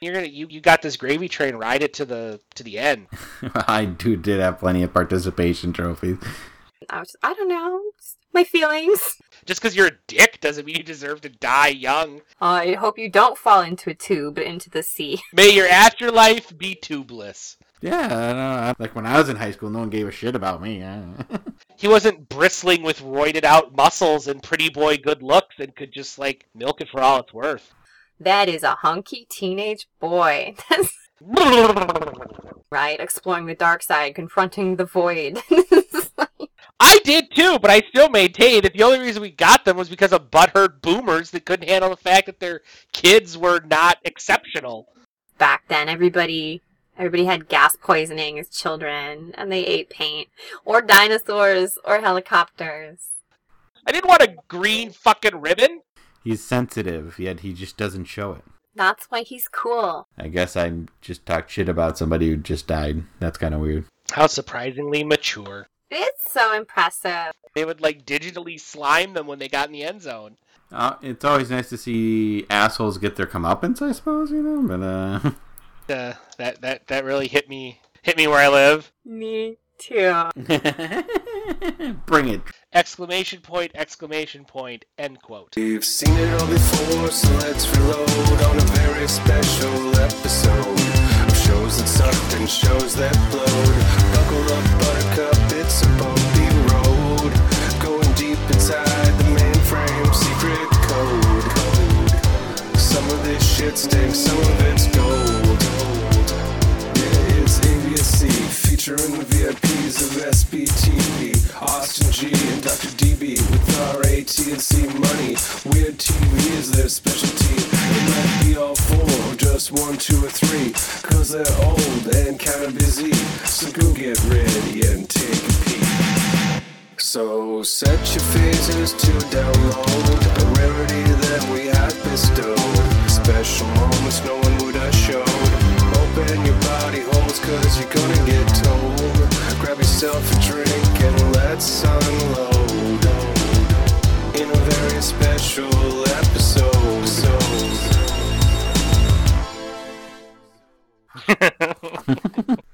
You're gonna you, you got this gravy train. Ride it to the to the end. I do did have plenty of participation trophies. I was, I don't know, my feelings. Just because you're a dick doesn't mean you deserve to die young. I hope you don't fall into a tube into the sea. May your afterlife be tubeless. Yeah, I know. Like when I was in high school, no one gave a shit about me. He wasn't bristling with roided out muscles and pretty boy good looks and could just like milk it for all it's worth. That is a hunky teenage boy. Right, exploring the dark side, confronting the void. I did too, but I still maintain that the only reason we got them was because of butthurt boomers that couldn't handle the fact that their kids were not exceptional. Back then, everybody everybody had gas poisoning as children, and they ate paint, or dinosaurs, or helicopters. I didn't want a green fucking ribbon. He's sensitive, yet he just doesn't show it. That's why he's cool. I guess I just talked shit about somebody who just died. That's kind of weird. How surprisingly mature. It's so impressive. They would like digitally slime them when they got in the end zone. Uh, it's always nice to see assholes get their comeuppance, I suppose, you know. But uh, Uh, that that that really hit me hit me where I live. Me too. bring it. Exclamation point! Exclamation point! End quote. We've seen it all before, so let's reload on a very special episode of shows that and shows that. Buckle up, buttercup, it's a bumpy road. Going deep inside the mainframe secret code. code. Some of this shit stinks, some of it's gold. Featuring the VIPs of SBTV, Austin G and Dr. DB with our AT&C money. Weird TV is their specialty. It might be all four, or just one, two, or three, cause they're old and kinda busy. So go get ready and take a peek. So set your phases to download a rarity that we have bestowed. Special moments no one would showed. Open your body cause you're gonna get told. Grab yourself a drink and let's unload. In a very special episode.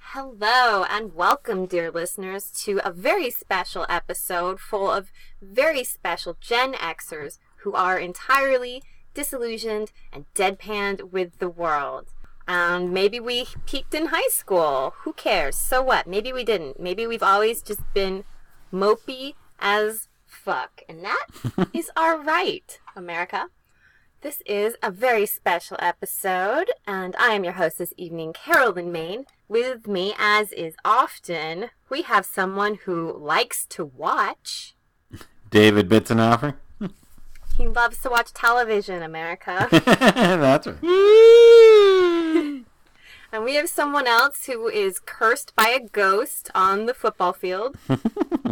Hello and welcome, dear listeners, to a very special episode full of very special Gen Xers who are entirely disillusioned and deadpanned with the world. And maybe we peaked in high school. Who cares? So what? Maybe we didn't. Maybe we've always just been mopey as fuck. And that is our right, America. This is a very special episode, and I am your host this evening, Carolyn Main. With me, as is often, we have someone who likes to watch. David Bitzenoffer. He loves to watch television, America. That's right. and we have someone else who is cursed by a ghost on the football field.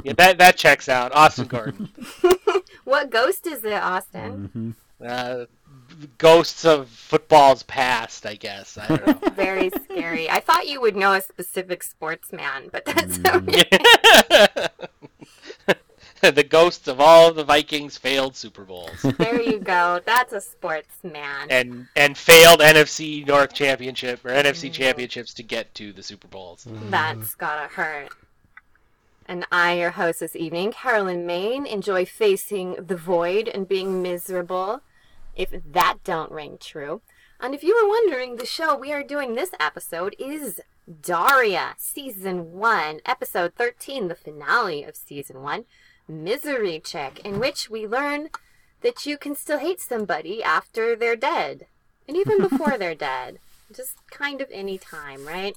Yeah, that that checks out. Austin Gordon. What ghost is it, Austin? Uh, ghosts of football's past, I guess. I don't know. Very scary. I thought you would know a specific sportsman, but that's okay. the ghosts of all the Vikings' failed Super Bowls There you go. That's a sportsman. and and failed NFC North Championship or NFC mm-hmm. Championships to get to the Super Bowls. Mm-hmm. That's gotta hurt. And I, your host this evening, Carolyn Main, enjoy facing the void and being miserable, if that don't ring true. And if you were wondering, the show we are doing this episode is Daria, Season 1, Episode 13, the finale of Season 1, Misery Chick, in which we learn that you can still hate somebody after they're dead. And even before they're dead. Just kind of any time, right?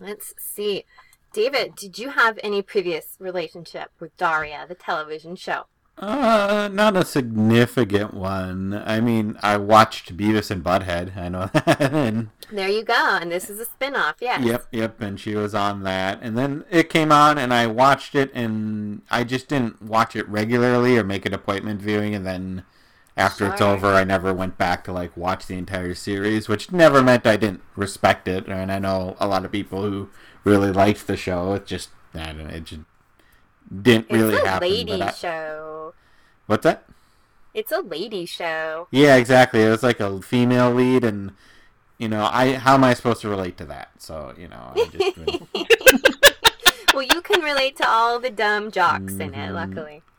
Let's see. David, did you have any previous relationship with Daria, the television show? Uh, not a significant one. I mean, I watched Beavis and Butthead. I know that. and, There you go, and this is a spin-off, yes. yep, yep. And she was on that. And then it came on, and I watched it, and I just didn't watch it regularly or make an appointment viewing. And then after it's over, I never went back to like watch the entire series, which never meant I didn't respect it. And I know a lot of people who really liked the show. It just, I don't know, it just didn't It's really a happen. lady I- show. What's that? It's a lady show. Yeah, exactly. It was like a female lead, and you know, I how am I supposed to relate to that? So you know, I just well, you can relate to all the dumb jocks in it, mm-hmm. luckily.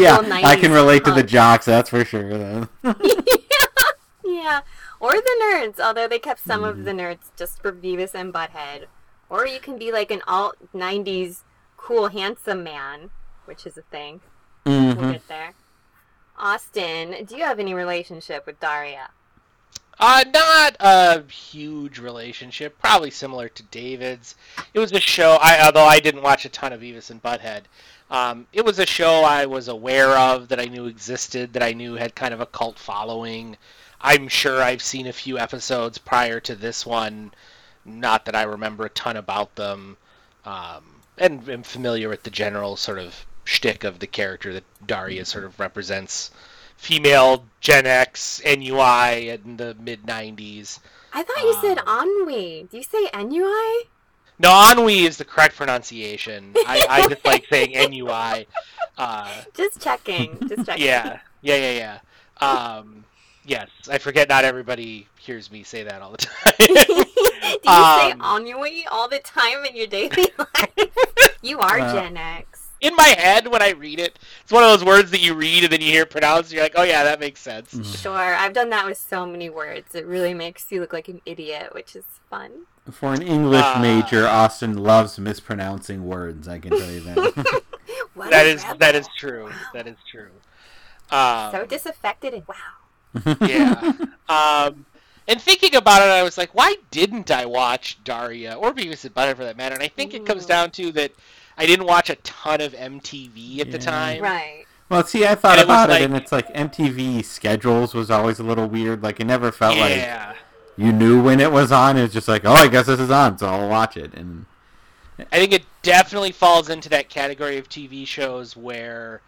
yeah, I can 90s relate to the jocks. That's for sure. Then. Yeah, or the nerds, although they kept some of the mm-hmm. nerds just for Beavis and Butthead. Or you can be like an alt 90s cool, handsome man, which is a thing. We'll Mhm. get there. Austin, do you have any relationship with Daria? Uh, not a huge relationship. Probably similar to David's. It was a show. I although I didn't watch a ton of Beavis and Butthead. Um, it was a show I was aware of that I knew existed, that I knew had kind of a cult following. I'm sure I've seen a few episodes prior to this one. Not that I remember a ton about them, um, and am familiar with the general sort of shtick of the character that Daria sort of represents female Gen X NUI in the mid 90s. I thought you said Um, ennui. Do you say NUI? No, ennui is the correct pronunciation. I, I just like saying NUI. Uh, Just checking. Just checking. yeah, yeah, yeah, yeah. Um, yes, I forget not everybody hears me say that all the time. Do you say Um, ennui all the time in your daily life? you are Well. Gen X. in my head, when I read it, it's one of those words that you read and then you hear it pronounced, and you're like, oh yeah, that makes sense. Sure, I've done that with so many words. It really makes you look like an idiot, which is fun. For an English Uh, major, Austin loves mispronouncing words. I can tell you that. What That a is rebel. that is true. That is true. Um, So disaffected and wow. yeah. Um, and thinking about it, I was like, why didn't I watch Daria or Beavis and Butthead for that matter? And I think it comes down to that I didn't watch a ton of MTV at the time. Right. well, see, I thought And about it, like- and it's like MTV schedules was always a little weird. Like it never felt like Yeah. you knew when it was on. It was just like, oh, I guess this is on, so I'll watch it. And I think it definitely falls into that category of TV shows where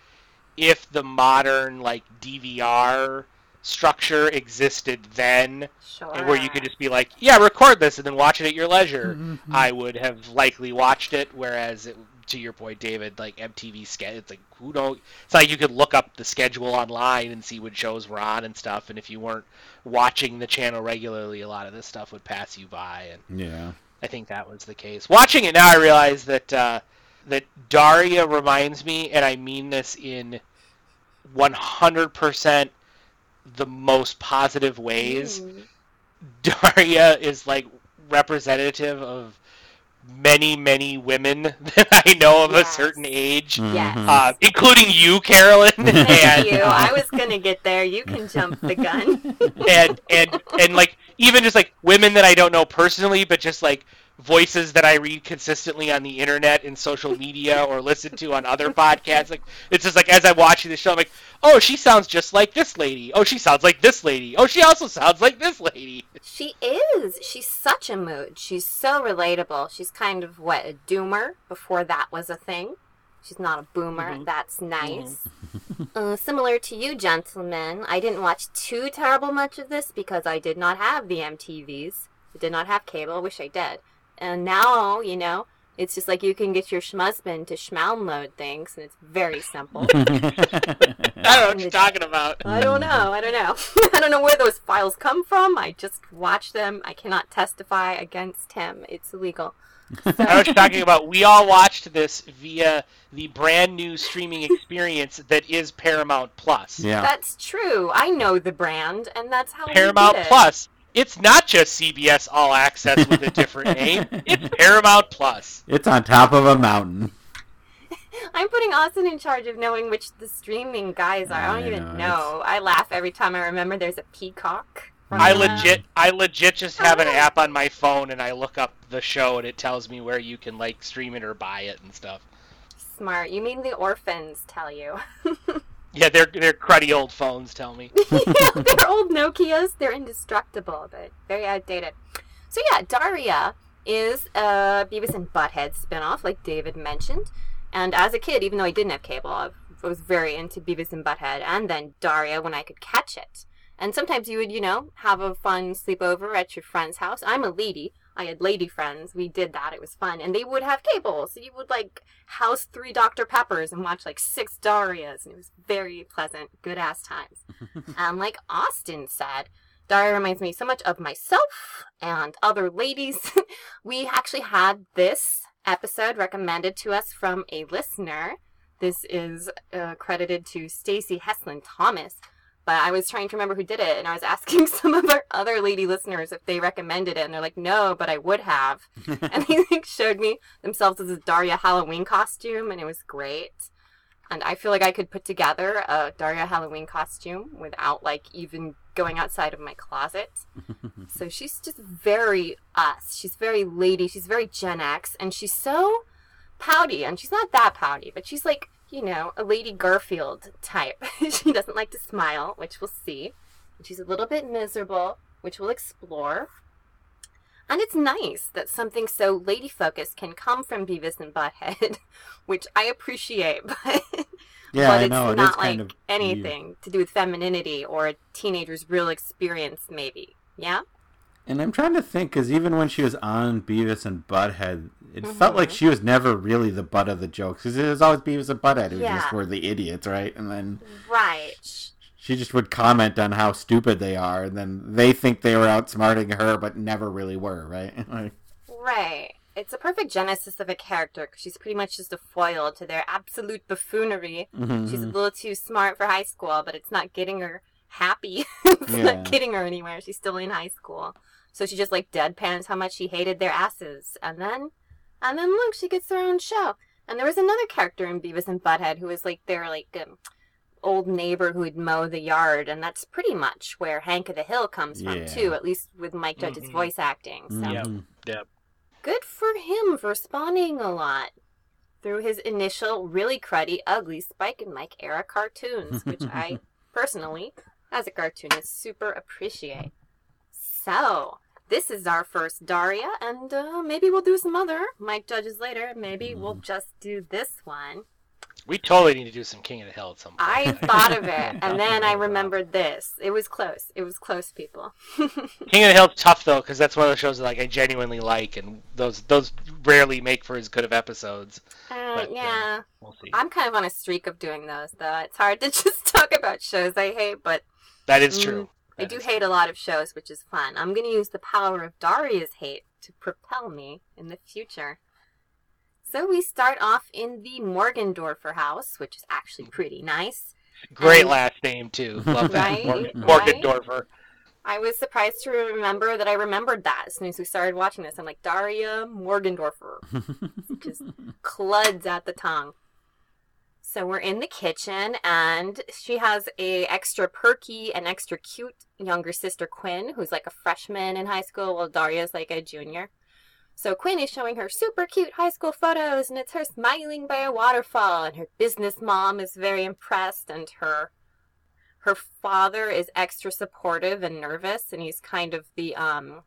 if the modern like DVR structure existed then Sure. and where you could just be like, yeah, record this and then watch it at your leisure, Mm-hmm. I would have likely watched it. Whereas, it, to your point, David, like MTV schedule, it's like who don't. It's like you could look up the schedule online and see what shows were on and stuff. And if you weren't watching the channel regularly, a lot of this stuff would pass you by. And yeah, I think that was the case. Watching it now, I realize that uh, that Daria reminds me, and I mean this in 100% the most positive ways. Mm. Daria is like representative of many, many women that I know of Yes. a certain age, Yes. Mhm. uh, including you, Carolyn, Thank and you. I was gonna get there. You can jump the gun. and and and like even just like women that I don't know personally, but just like voices that I read consistently on the internet and social media or listen to on other podcasts. Like it's just like as I'm watching the show, I'm like, oh, she sounds just like this lady. Oh, she sounds like this lady. Oh, she also sounds like this lady. She is. She's such a mood. She's so relatable. She's kind of what a doomer before that was a thing. She's not a boomer. Mhm. That's nice. uh, similar to you, gentlemen, I didn't watch too terrible much of this because I did not have the MTVs. I did not have cable. I wish I did. And now, you know, it's just like you can get your schmusband to schmalmload things, and it's very simple. I don't know what you're talking about. I don't know. I don't know. I don't know where those files come from. I just watch them. I cannot testify against him. It's illegal. I was talking about. We all watched this via the brand new streaming experience that is Paramount Plus. yeah. That's true. I know the brand, and that's how Paramount we did it. Plus. It's not just CBS All Access with a different name. It's Paramount Plus. It's on top of a mountain. I'm putting Austin in charge of knowing which the streaming guys are. I don't I even know, know. I laugh every time I remember there's a peacock. I Uh, legit, I legit just have an app on my phone and I look up the show and it tells me where you can like stream it or buy it and stuff. Smart. You mean the orphans tell you? Yeah, they're they're cruddy old phones. Tell me. yeah, they're old Nokias. They're indestructible, but very outdated. So yeah, Daria is a Beavis and Butthead spinoff, like David mentioned. And as a kid, even though I didn't have cable, I was very into Beavis and Butthead, and then Daria when I could catch it. And sometimes you would, you know, have a fun sleepover at your friend's house. I'm a lady. I had lady friends. We did that. It was fun. And they would have cable. So you would like house three Dr. Peppers and watch like six Darias. And it was very pleasant, good ass times. and like Austin said, Daria reminds me so much of myself and other ladies. we actually had this episode recommended to us from a listener. This is uh, credited to Stacy Heslin Thomas. But I was trying to remember who did it, and I was asking some of our other lady listeners if they recommended it, and they're like, "No, but I would have." and they like showed me themselves as a Daria Halloween costume, and it was great. And I feel like I could put together a Daria Halloween costume without like even going outside of my closet. so she's just very us. She's very lady. She's very Gen X, and she's so pouty. And she's not that pouty, but she's like you know a Lady Garfield type. she doesn't like to smile, which we'll see. She's a little bit miserable, which we'll explore. And it's nice that something so lady focused can come from Beavis and Butthead, which I appreciate, but Yeah, but it's know. It not kind like of anything to do with femininity or a teenager's real experience, maybe. Yeah? And I'm trying to think because even when she was on Beavis and Butthead, it felt like she was never really the butt of the jokes because it was always Beavis and Butthead who just Yeah. were the idiots, right? And then Right. she just would comment on how stupid they are, and then they think they were outsmarting her, but never really were, right? Like, Right. It's a perfect genesis of a character because she's pretty much just a foil to their absolute buffoonery. Mm-hmm. She's a little too smart for high school, but it's not getting her happy. it's Yeah. not getting her anywhere. She's still in high school. So she just like deadpans how much she hated their asses. And then, and then look, she gets her own show. And there was another character in Beavis and Butthead who was like their like um, old neighbor who would mow the yard. And that's pretty much where Hank of the Hill comes from Yeah. too, at least with Mike Judge's Mhm. voice acting. So Yep. Mhm. Yep. good for him for spawning a lot through his initial really cruddy, ugly Spike and Mike era cartoons, which I personally, as a cartoonist, super appreciate. So, this is our first Daria, and uh, maybe we'll do some other Mike Judges later. Maybe we'll just do this one. We totally need to do some King of the Hill at some point. I thought of it, and then I remembered this. It was close. It was close, people. King of the Hill's tough though, because that's one of those shows that like I genuinely like, and those those rarely make for as good of episodes. Uh, But, uh, yeah. We'll see. I'm kind of on a streak of doing those, though. It's hard to just talk about shows I hate, but That is Mm, true. I do hate a lot of shows, which is fun. I'm going to use the power of Daria's hate to propel me in the future. So we start off in the Morgendorffer house, which is actually pretty nice. Great and- last name too. Love that. Right, Morgan, right. Morgendorffer. I was surprised to remember that I remembered that as soon as we started watching this. I'm like, Daria Morgendorffer. just cluds at the tongue. So we're in the kitchen, and she has a extra perky and extra cute younger sister Quinn, who's like a freshman in high school, while Daria's like a junior. So Quinn is showing her super cute high school photos, and it's her smiling by a waterfall, and her business mom is very impressed, and her her father is extra supportive and nervous, and he's kind of the um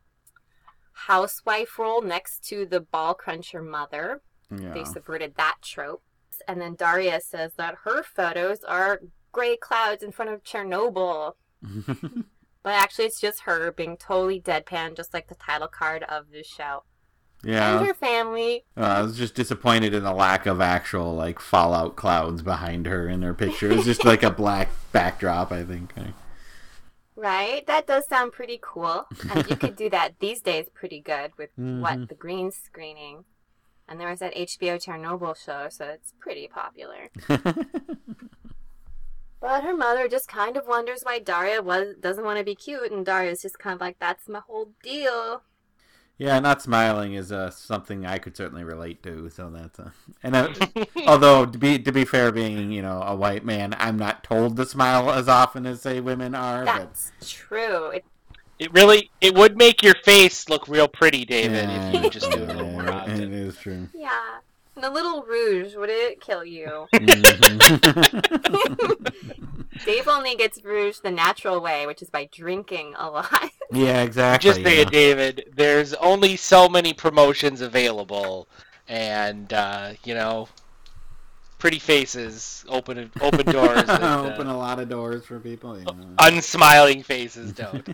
housewife role next to the ball cruncher mother. They subverted that trope. And then Daria says that her photos are gray clouds in front of Chernobyl. But actually, it's just her being totally deadpan, just like the title card of the show. Yeah. And her family. Uh, I was just disappointed in the lack of actual like fallout clouds behind her in her picture. It was just like a black backdrop, I think. Right? That does sound pretty cool. And you could do that these days pretty good with Mhm. what? The green screening. And there was that HBO Chernobyl show, so it's pretty popular. But her mother just kind of wonders why Daria was doesn't want to be cute, and Daria's just kind of like, "That's my whole deal." Yeah, not smiling is uh, something I could certainly relate to. So that's uh, and uh, although to be to be fair, being you know a white man, I'm not told to smile as often as say women are. That's true. It, It really it would make your face look real pretty, David, yeah, if you just do it a yeah, little more it often. Is true. yeah, and a little rouge would it kill you? Dave only gets rouge the natural way, which is by drinking a lot. yeah, exactly. Just say yeah. it, David. There's only so many promotions available, and uh, you know, pretty faces open open doors. that, uh, Open a lot of doors for people. You know. unsmiling faces don't.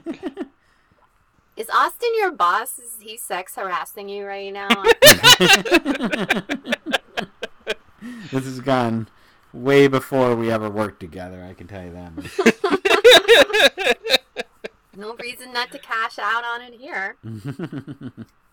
Is Austin your boss? Is he sex harassing you right now? this has gone way before we ever worked together. I can tell you that. No reason not to cash out on it here.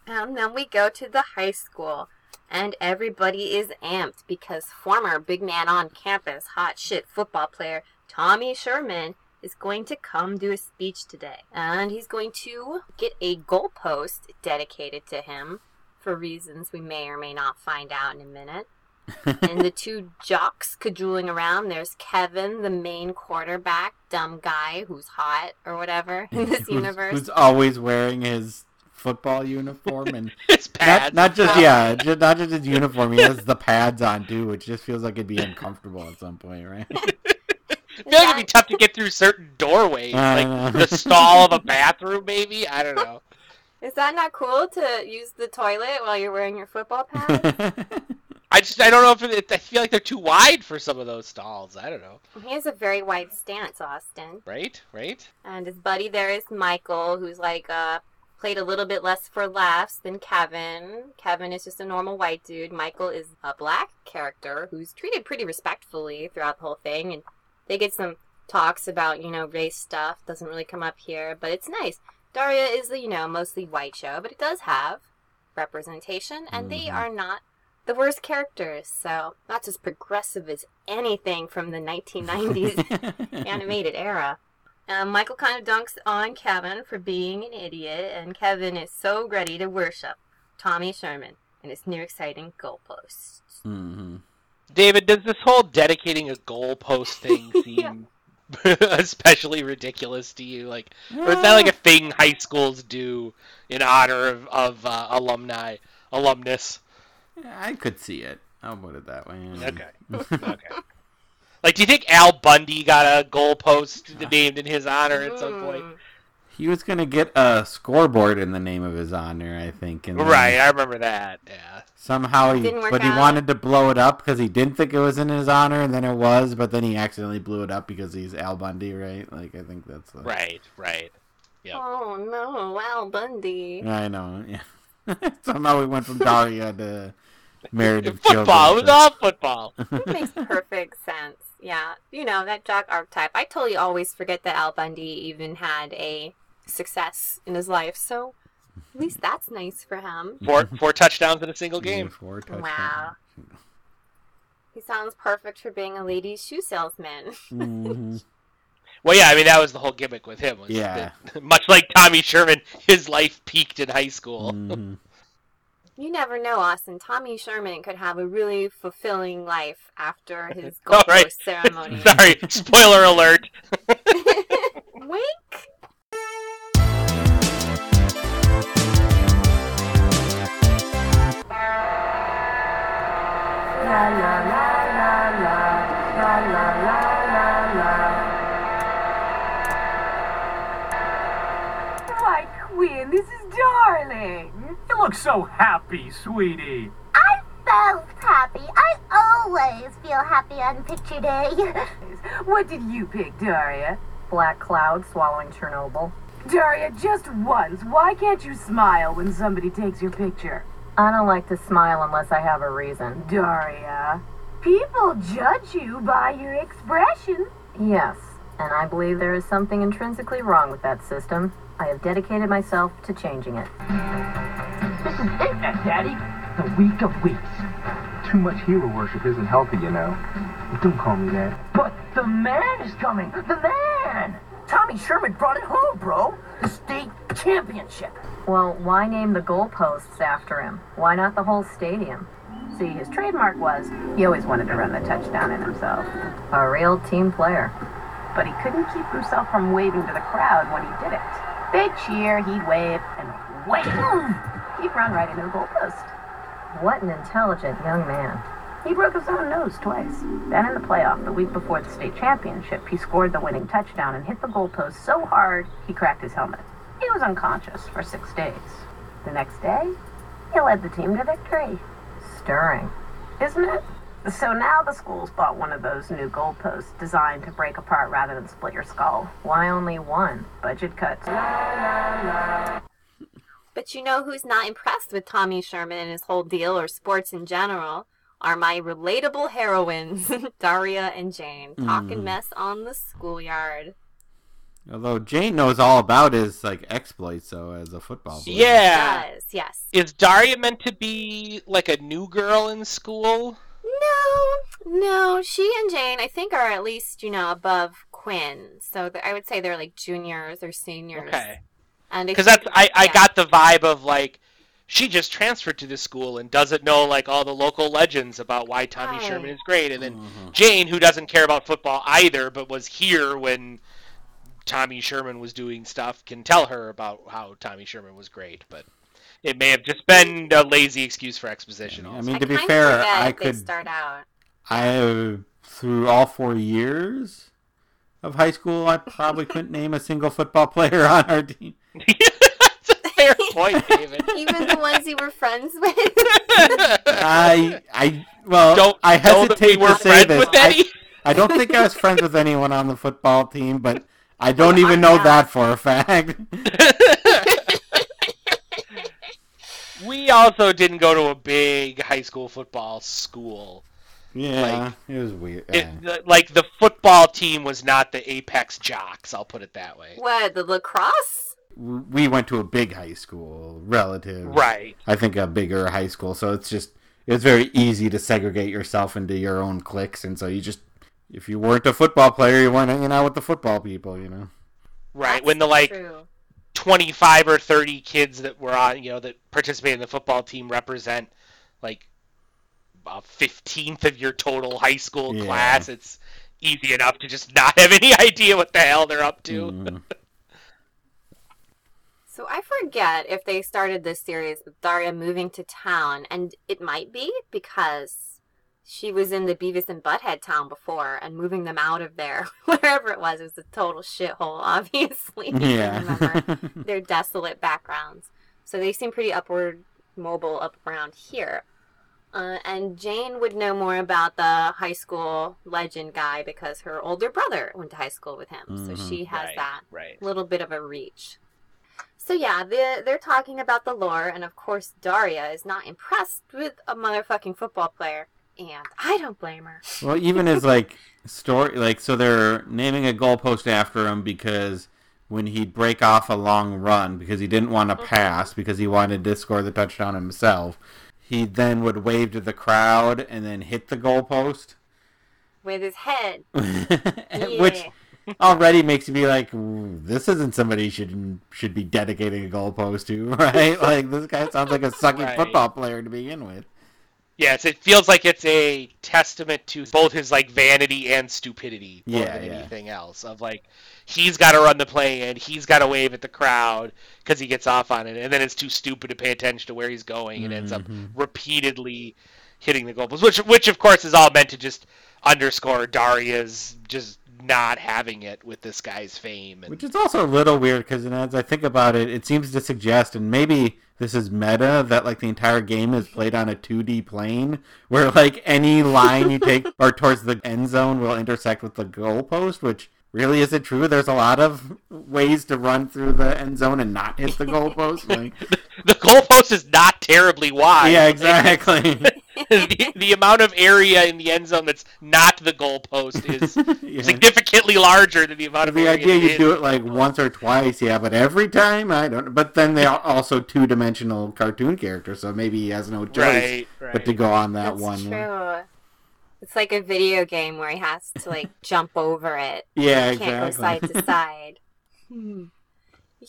And then we go to the high school, and everybody is amped because former big man on campus, hot shit football player Tommy Sherman is going to come do a speech today. And he's going to get a goalpost dedicated to him for reasons we may or may not find out in a minute. and the two jocks cajoling around. There's Kevin, the main quarterback, dumb guy who's hot or whatever in this Who's- universe. Who's always wearing his football uniform and It's not, pads. not just yeah, just, not just his uniform. He has the pads on too, which just feels like it'd be uncomfortable at some point, right? I feel like it'd be tough to get through certain doorways, like know. the stall of a bathroom, maybe. I don't know. Is that not cool to use the toilet while you're wearing your football pads? I just I don't know if it, I feel like they're too wide for some of those stalls. I don't know. he has a very wide stance, Austin. Right? Right? And his buddy there is Michael, who's like uh played a little bit less for laughs than Kevin. Kevin is just a normal white dude. Michael is a black character who's treated pretty respectfully throughout the whole thing and they get some talks about, you know, race stuff. Doesn't really come up here, but it's nice. Daria is the, you know, mostly white show, but it does have representation and they Mhm. are not the worst characters, so that's as progressive as anything from the 1990s animated era. Um, Michael kind of dunks on Kevin for being an idiot, and Kevin is so ready to worship Tommy Sherman and his new exciting goalposts. hmm David, does this whole dedicating a goalpost thing seem especially ridiculous to you? Like, or is that like a thing high schools do in honor of, of uh, alumni, alumnus? I could see it. I'll put it that way. Okay. Okay. Like, do you think Al Bundy got a goalpost named in his honor at some point? He was gonna get a scoreboard in the name of his honor, I think. And Right, I remember that. Yeah. Somehow he, Didn't work but he wanted to blow it up because he didn't think it was in his honor, and then it was. But then he accidentally blew it up because he's Al Bundy, right? Like I think that's. The... Right, right. Yep. Oh no, Al Bundy. I know. Yeah. Somehow we went from Daria to married with Football. It was all football. It makes perfect sense. Yeah, you know that jock archetype. I totally always forget that Al Bundy even had a success in his life. So at least that's nice for him. Four four touchdowns in a single Yeah, game. four touchdowns. Wow. He sounds perfect for being a ladies' shoe salesman. Mhm. Well, yeah, I mean that was the whole gimmick with him. Was Yeah. that- much like Tommy Sherman, his life peaked in high school. Mhm. You never know, Austin. Tommy Sherman could have a really fulfilling life after his All gold right. ceremony. Sorry, spoiler alert. Wink. You look so happy, sweetie. I felt happy. I always feel happy on picture day. What did you pick, Daria? Black cloud swallowing Chernobyl. Daria, just once, why can't you smile when somebody takes your picture? I don't like to smile unless I have a reason. Daria. People judge you by your expression. Yes, and I believe there is something intrinsically wrong with that system. I have dedicated myself to changing it. This is it, Daddy. The week of weeks. Too much hero worship isn't healthy, you know. Don't call me that. But the man is coming. The man. Tommy Sherman brought it home, bro. The state championship. Well, why name the goalposts after him? Why not the whole stadium? See, his trademark was he always wanted to run the touchdown in himself. A real team player. But he couldn't keep himself from waving to the crowd when he did it. They'd cheer, he'd wave, and wham! He'd run right into the goalpost. What an intelligent young man. He broke his own nose twice. Then in the playoff, the week before the state championship, he scored the winning touchdown and hit the goalpost so hard he cracked his helmet. He was unconscious for six days. The next day, he led the team to victory. Stirring, isn't it? So now the school's bought one of those new goalposts designed to break apart rather than split your skull. Why only one? Budget cuts. But you know who's not impressed with Tommy Sherman and his whole deal or sports in general? Are my relatable heroines, Daria and Jane, talking Mhm. mess on the schoolyard. Although Jane knows all about his like exploits, though, as a football player. Yeah. Does yes. Is Daria meant to be like a new girl in school? No, no. She and Jane, I think, are at least you know above Quinn. So th- I would say they're like juniors or seniors. Okay. And Because that's I, I yeah. got the vibe of like she just transferred to the school and doesn't know like all the local legends about why Tommy Right. Sherman is great, and then Mhm. Jane, who doesn't care about football either, but was here when Tommy Sherman was doing stuff, can tell her about how Tommy Sherman was great. But it may have just been a lazy excuse for exposition. I Also. mean, I to be kinda fair, I could start out. I through all four years of high school, I probably couldn't name a single football player on our team. That's a fair point, David. Even the ones you were friends with. I I well, don't I know that we hesitate to say this. with I, any. I don't think I was friends with anyone on the football team, but I don't even know that for a fact. We also didn't go to a big high school football school. Yeah, it was weird. It, the- like the football team was not the apex jocks. I'll put it that way. what the lacrosse? we went to a big high school, relative. Right. I think a bigger high school, so it's just it's very easy to segregate yourself into your own cliques, and so you just if you weren't a football player, you weren't hanging out with the football people, you know. Right. That's when the like true. 25 or 30 kids that were on, you know, that participate in the football team represent like a 15th of your total high school Yeah. class. It's easy enough to just not have any idea what the hell they're up to. Mm. So I forget if they started this series with Daria moving to town, and it might be because she was in the Beavis and Butthead town before, and moving them out of there, wherever it was, it was a total shithole, obviously. if you remember Yeah. their desolate backgrounds. So they seem pretty upward mobile up around here. Uh, and Jane would know more about the high school legend guy because her older brother went to high school with him. So Mhm. she has Right, that Right. little bit of a reach. So yeah, they're, they're talking about the lore, and of course Daria is not impressed with a motherfucking football player, and I don't blame her. Well, even as like story, like so they're naming a goalpost after him because when he'd break off a long run because he didn't want to mm-hmm. pass because he wanted to score the touchdown himself, he then would wave to the crowd and then hit the goalpost, With his head. which already makes you be like, this isn't somebody should should be dedicating a goalpost to, right? like this guy sounds like a sucky Right. football player to begin with. Yes, it feels like it's a testament to both his like vanity and stupidity more Yeah, than yeah. anything else. Of like, he's got to run the play and he's got to wave at the crowd because he gets off on it, and then it's too stupid to pay attention to where he's going and ends up Mhm. repeatedly hitting the goalpost, which which of course is all meant to just underscore Daria's just not having it with this guy's fame. And, Which is also a little weird because as I think about it, it seems to suggest, and maybe this is meta, that like the entire game is played on a 2D plane where like any line you take or towards the end zone will intersect with the goalpost, which really is it true. There's a lot of ways to run through the end zone and not hit the goalpost. Like, the goalpost is not terribly wide. yeah, exactly. the, the amount of area in the end zone that's not the goalpost is Yeah. significantly larger than the amount of The area idea you do it like once or twice, yeah, but every time I don't. But then they are also two dimensional cartoon characters, so maybe he has no choice Right, right. but to go on that That's one. true. It's like a video game where he has to like jump over it. Yeah, He can't exactly. go side to side. Hmm.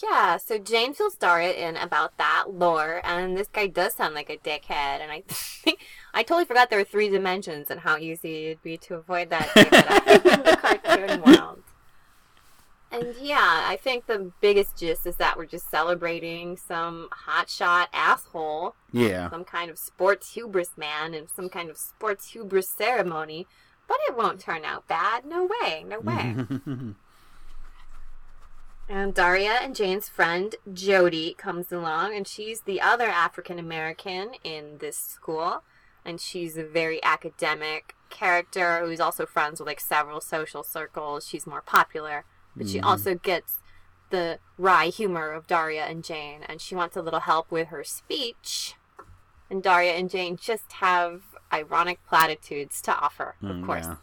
Yeah, so Jane fills it in about that lore, and this guy does sound like a dickhead, and I think I totally forgot there were three dimensions and how easy it'd be to avoid that in the cartoon world. And yeah, I think the biggest gist is that we're just celebrating some hotshot asshole yeah. some kind of sports hubris man and some kind of sports hubris ceremony, but it won't turn out bad. No way, no way. and Daria and Jane's friend Jodie comes along, and she's the other African American in this school, and she's a very academic character who's also friends with like several social circles. She's more popular, but she Mhm. also gets the wry humor of Daria and Jane, and she wants a little help with her speech. And Daria and Jane just have ironic platitudes to offer, of Mm, course. yeah.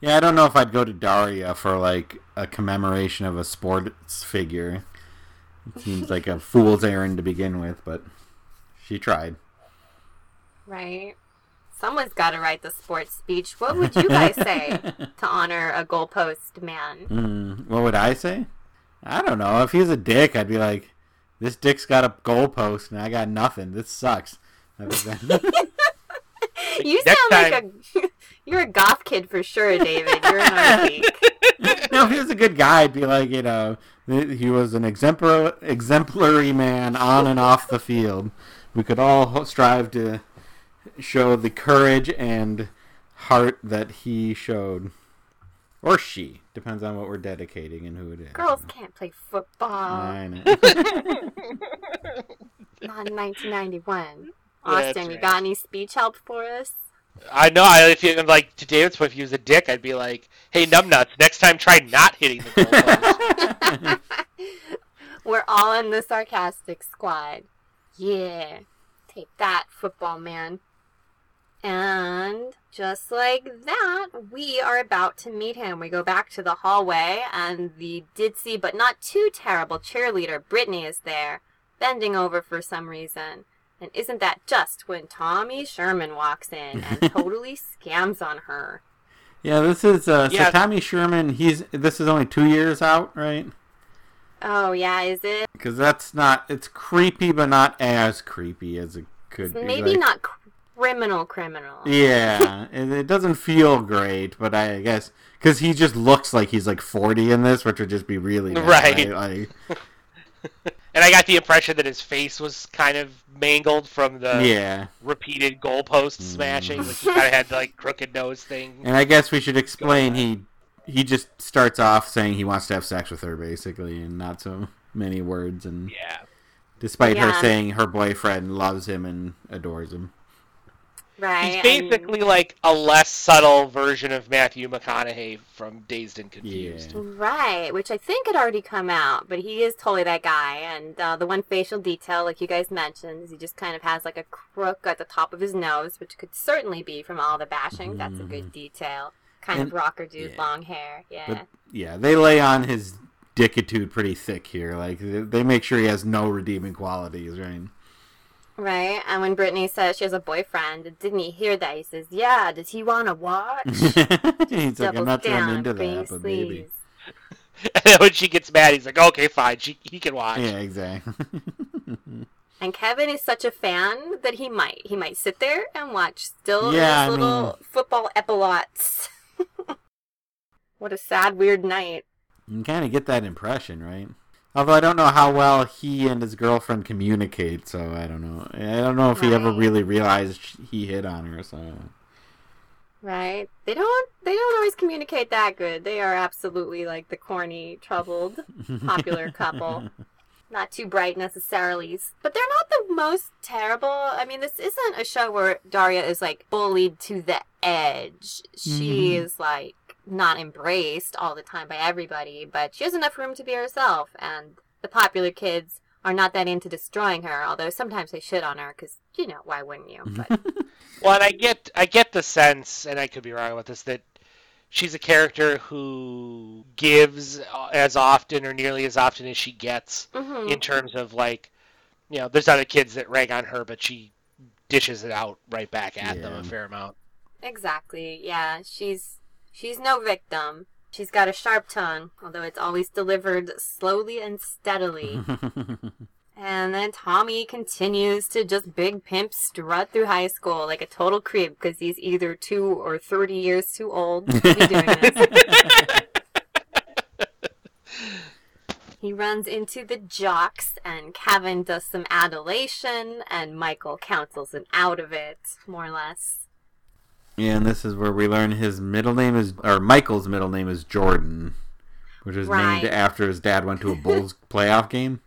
Yeah, I don't know if I'd go to Daria for like a commemoration of a sports figure. It seems like a fool's errand to begin with, but she tried. Right. Someone's got to write the sports speech. What would you guys say to honor a goalpost man? Mm, what would I say? I don't know. If he's a dick, I'd be like, "This dick's got a goalpost and I got nothing. This sucks." You Next sound like a you're a goth kid for sure, David. You're an art geek. no, if he was a good guy, I'd be like, you know, he was an exemplar, exemplary man on and off the field. We could all strive to show the courage and heart that he showed, or she depends on what we're dedicating and who it is. Girls can't play football. I know. Not in 1991. Yeah, that's Austin, you got any speech help for us? I know. I, if you like to David's point, if he was a dick, I'd be like, "Hey, numbnuts! Next time, try not hitting the goalpost." We're all in the sarcastic squad. Yeah. Take that, football man. And just like that, we are about to meet him. We go back to the hallway, and the ditzy but not too terrible cheerleader, Brittany, is there, bending over for some reason. And isn't that just when Tommy Sherman walks in and totally scams on her? yeah, this is uh, Yeah. so Tommy Sherman. He's this is only two years out, right? Oh, yeah, is it? Because that's not. It's creepy, but not as creepy as it could be. Maybe like- not criminal, criminal. Yeah, it, it doesn't feel great, but I guess because he just looks like he's like forty in this, which would just be really bad, Right. Like, and I got the impression that his face was kind of mangled from the yeah, repeated goalpost smashing. Like he mm. kind of had the like crooked nose thing. and I guess we should explain he he just starts off saying he wants to have sex with her, basically, and not so many words, and Yeah. despite her saying her boyfriend loves him and adores him. Right. He's and- basically like a less subtle version of Matthew McConaughey from Dazed and Confused. Yeah. Right, which I think had already come out, but he is totally that guy. And uh, the one facial detail, like you guys mentioned, is he just kind of has like a crook at the top of his nose, which could certainly be from all the bashing. That's a good detail. Kind And- of rocker dude, yeah. long hair. Yeah. But yeah, they lay on his dickitude pretty thick here. Like they they make sure he has no redeeming qualities, right? Right. And when Brittany says she has a boyfriend, didn't he hear that? He says, "Yeah, does he want to watch?" he's like, I'm not down really into that, but maybe. And then when she gets mad, he's like, "Okay, fine, she, he can watch." Yeah, exactly. And Kevin is such a fan that he might he might sit there and watch still Yeah, his I little mean- football epaulettes. what a sad, weird night. you kind of get that impression, right? Although I don't know how well he and his girlfriend communicate, so I don't know. I don't know if he ever really realized he hit on her. So Right? They don't they don't always communicate that good. They are absolutely like the corny, troubled, popular couple. Not too bright necessarily, but they're not the most terrible. I mean, this isn't a show where Daria is like bullied to the edge. She Mhm. is like not embraced all the time by everybody, but she has enough room to be herself. And the popular kids are not that into destroying her, although sometimes they shit on her because you know why wouldn't you? But Well, and I get I get the sense, and I could be wrong about this, that she's a character who gives as often or nearly as often as she gets Mhm. in terms of like, you know, there's other kids that rag on her, but she dishes it out right back at them a fair amount. Exactly. Yeah, she's she's no victim. She's got a sharp tongue, although it's always delivered slowly and steadily. and then Tommy continues to just big pimp strut through high school like a total creep because he's either two or thirty years too old to be doing this. He runs into the jocks, and Kevin does some adulation, and Michael counsels him out of it, more or less. Yeah, and this is where we learn his middle name is, or Michael's middle name is Jordan, which is Right. named after his dad went to a Bulls playoff game.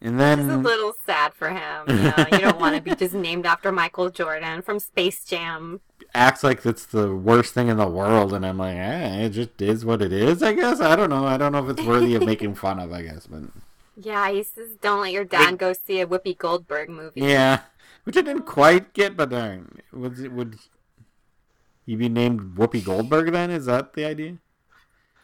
And then It's a little sad for him. You, know? you don't want to be just named after Michael Jordan from Space Jam. acts like it's the worst thing in the world, and I'm like, eh, it just is what it is. I guess I don't know. I don't know if it's worthy of making fun of. I guess, but Yeah, he says, "Don't let your dad go see a Whoopi Goldberg movie." yeah, which I didn't quite get, but uh, would would He'd be named Whoopi Goldberg. Then is that the idea?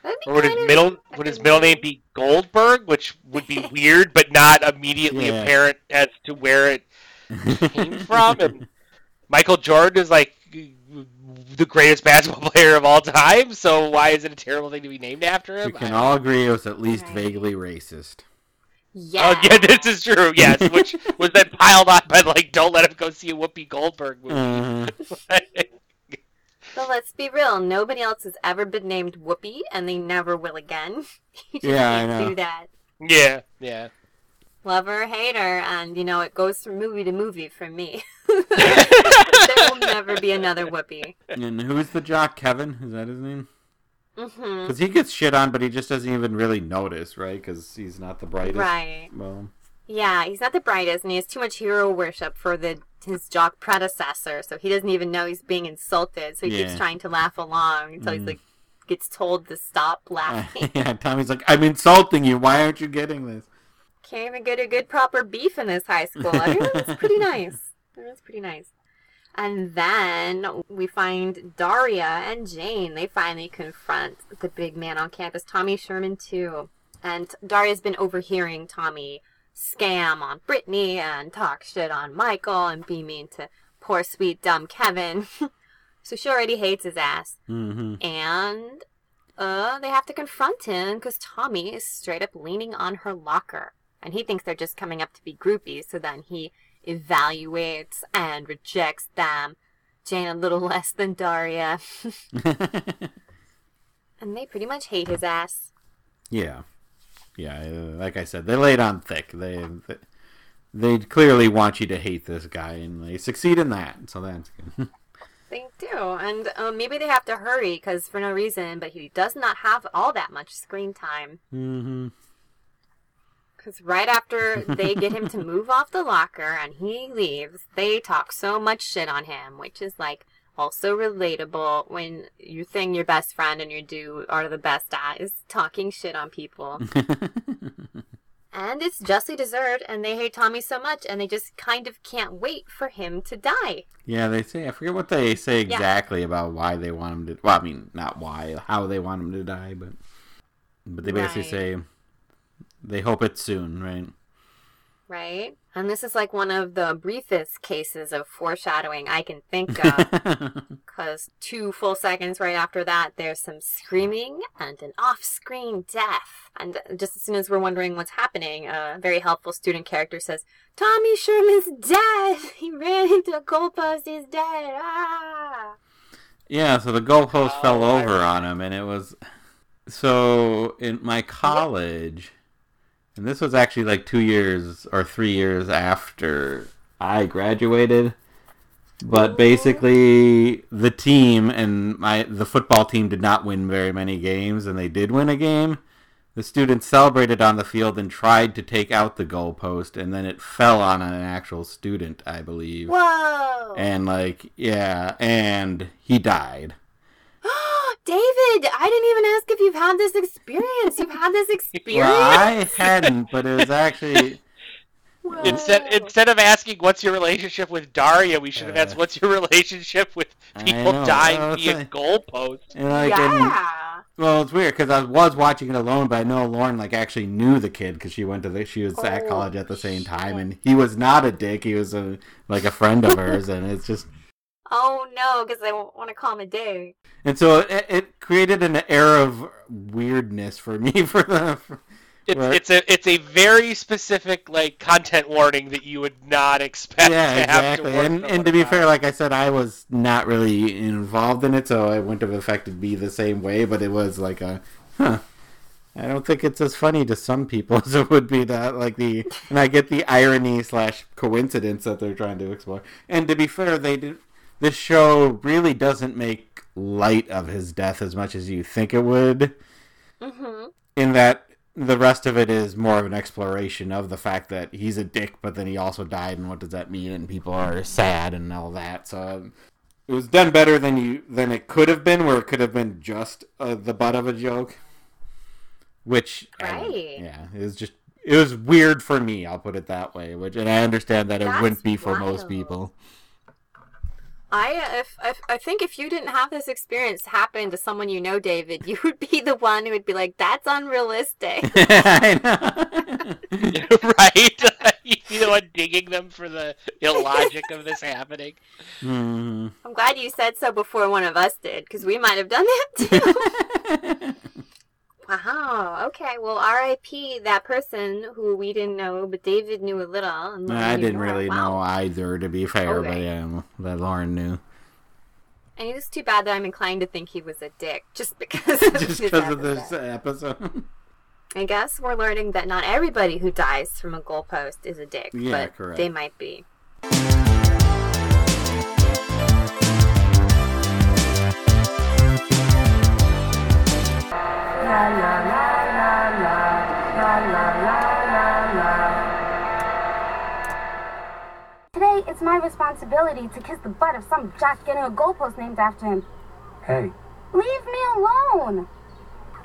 That'd Or would his kind of middle would his middle name be Goldberg, which would be weird, but not immediately Yeah. apparent as to where it came from? And Michael Jordan is like the greatest basketball player of all time, so why is it a terrible thing to be named after him? we can all agree it was at least Right. vaguely racist. Yeah. Oh yeah, this is true. Yes, which was then piled on by like, don't let him go see a Whoopi Goldberg movie. Uh, But let's be real. Nobody else has ever been named Whoopi, and they never will again. you just Yeah, I can't know. do that. yeah, yeah. Love her, hate her, and you know it goes from movie to movie for me. there will never be another Whoopi. and who's the jock? Kevin? Is that his name? hmm Because he gets shit on, but he just doesn't even really notice, right? Because he's not the brightest. Right. Well, Yeah, he's not the brightest, and he has too much hero worship for the his jock predecessor, so he doesn't even know he's being insulted. So he keeps trying to laugh along until he's Mm. like gets told to stop laughing. yeah. Tommy's like, I'm insulting you. Why aren't you getting this? Can't even get a good proper beef in this high school. Everyone's pretty nice. Everyone's pretty nice. And then we find Daria and Jane. They finally confront the big man on campus, Tommy Sherman, too. And Daria's been overhearing Tommy scam on Brittany and talk shit on Michael and be mean to poor, sweet, dumb Kevin. so she already hates his ass. Mm-hmm. And uh, they have to confront him because Tommy is straight up leaning on her locker. And he thinks they're just coming up to be groupies, so then he evaluates and rejects them. Jane a little less than Daria. and they pretty much hate his ass. yeah. Yeah. Like I said, they laid on thick. They, they they clearly want you to hate this guy, and they succeed in that. So that's good. They do. And um, maybe they have to hurry because for no reason, but he does not have all that much screen time. mm-hmm. Because right after they get him to move off the locker and he leaves, they talk so much shit on him, which is like also relatable when you think your best friend and your dude are the best at is talking shit on people. and it's justly deserved, and they hate Tommy so much, and they just kind of can't wait for him to die. Yeah, they say I forget what they say Yeah. exactly about why they want him to. Well, I mean, not why, how they want him to die, but but they basically Right. say they hope it's soon, right? Right? And this is like one of the briefest cases of foreshadowing I can think of. because two full seconds right after that, there's some screaming and an off-screen death. And just as soon as we're wondering what's happening, a very helpful student character says, "Tommy Sherman's dead. He ran into a goalpost. He's dead." Ah! yeah, so the goalpost Oh, fell over on him, and it was so in my college, and this was actually like two years or three years after I graduated. But basically, the team and my the football team did not win very many games, and they did win a game. The students celebrated on the field and tried to take out the goalpost, and then it fell on an actual student, I believe. Whoa! And like, yeah, and he died. David, I didn't even ask if you've had this experience. You've had this experience. Well, I hadn't, but it was actually Whoa. Instead, instead of asking what's your relationship with Daria, we should have asked Uh, what's your relationship with people dying via it's goalposts. and like, and, yeah. well, it's weird because I was watching it alone, but I know Lauren like actually knew the kid because she went to the she was at Oh, college at the same time, shit. and he was not a dick. He was a like a friend of hers, and it's just Oh no, because I want to call him a day. and so it, it created an air of weirdness for me for the. For, It's, Right. it's a it's a very specific like content warning that you would not expect. yeah, to have to exactly. And and to be about. fair, like I said, I was not really involved in it, so it wouldn't have affected me the same way. But it was like a, huh. I don't think it's as funny to some people as it would be that like the, and I get the irony slash coincidence that they're trying to explore. And to be fair, they did. This show really doesn't make light of his death as much as you think it would Mm-hmm. in that the rest of it is more of an exploration of the fact that he's a dick, but then he also died, and what does that mean? And people are sad and all that. So um, it was done better than you than it could have been, where it could have been just uh, the butt of a joke. Which, Right. yeah, it was just it was weird for me. I'll put it that way. Which, and I understand that it wouldn't be for most people. I if, if I think if you didn't have this experience happen to someone you know, David, you would be the one who would be like, "That's unrealistic." I know. right? you know what? Digging them for the illogic of this happening. Hmm. I'm glad you said so before one of us did, because we might have done that too. Wow. Okay. Well, R.I.P. that person who we didn't know, but David knew a little. And I didn't more. really Wow. know either, to be fair, but Okay. yeah, that Lauren knew. And it's too bad that I'm inclined to think he was a dick, just because of Just this because of this episode. episode. I guess we're learning that not everybody who dies from a goalpost is a dick, Yeah, but correct. they might be. My responsibility to kiss the butt of some jock getting a goalpost named after him. Hey, Leave me alone!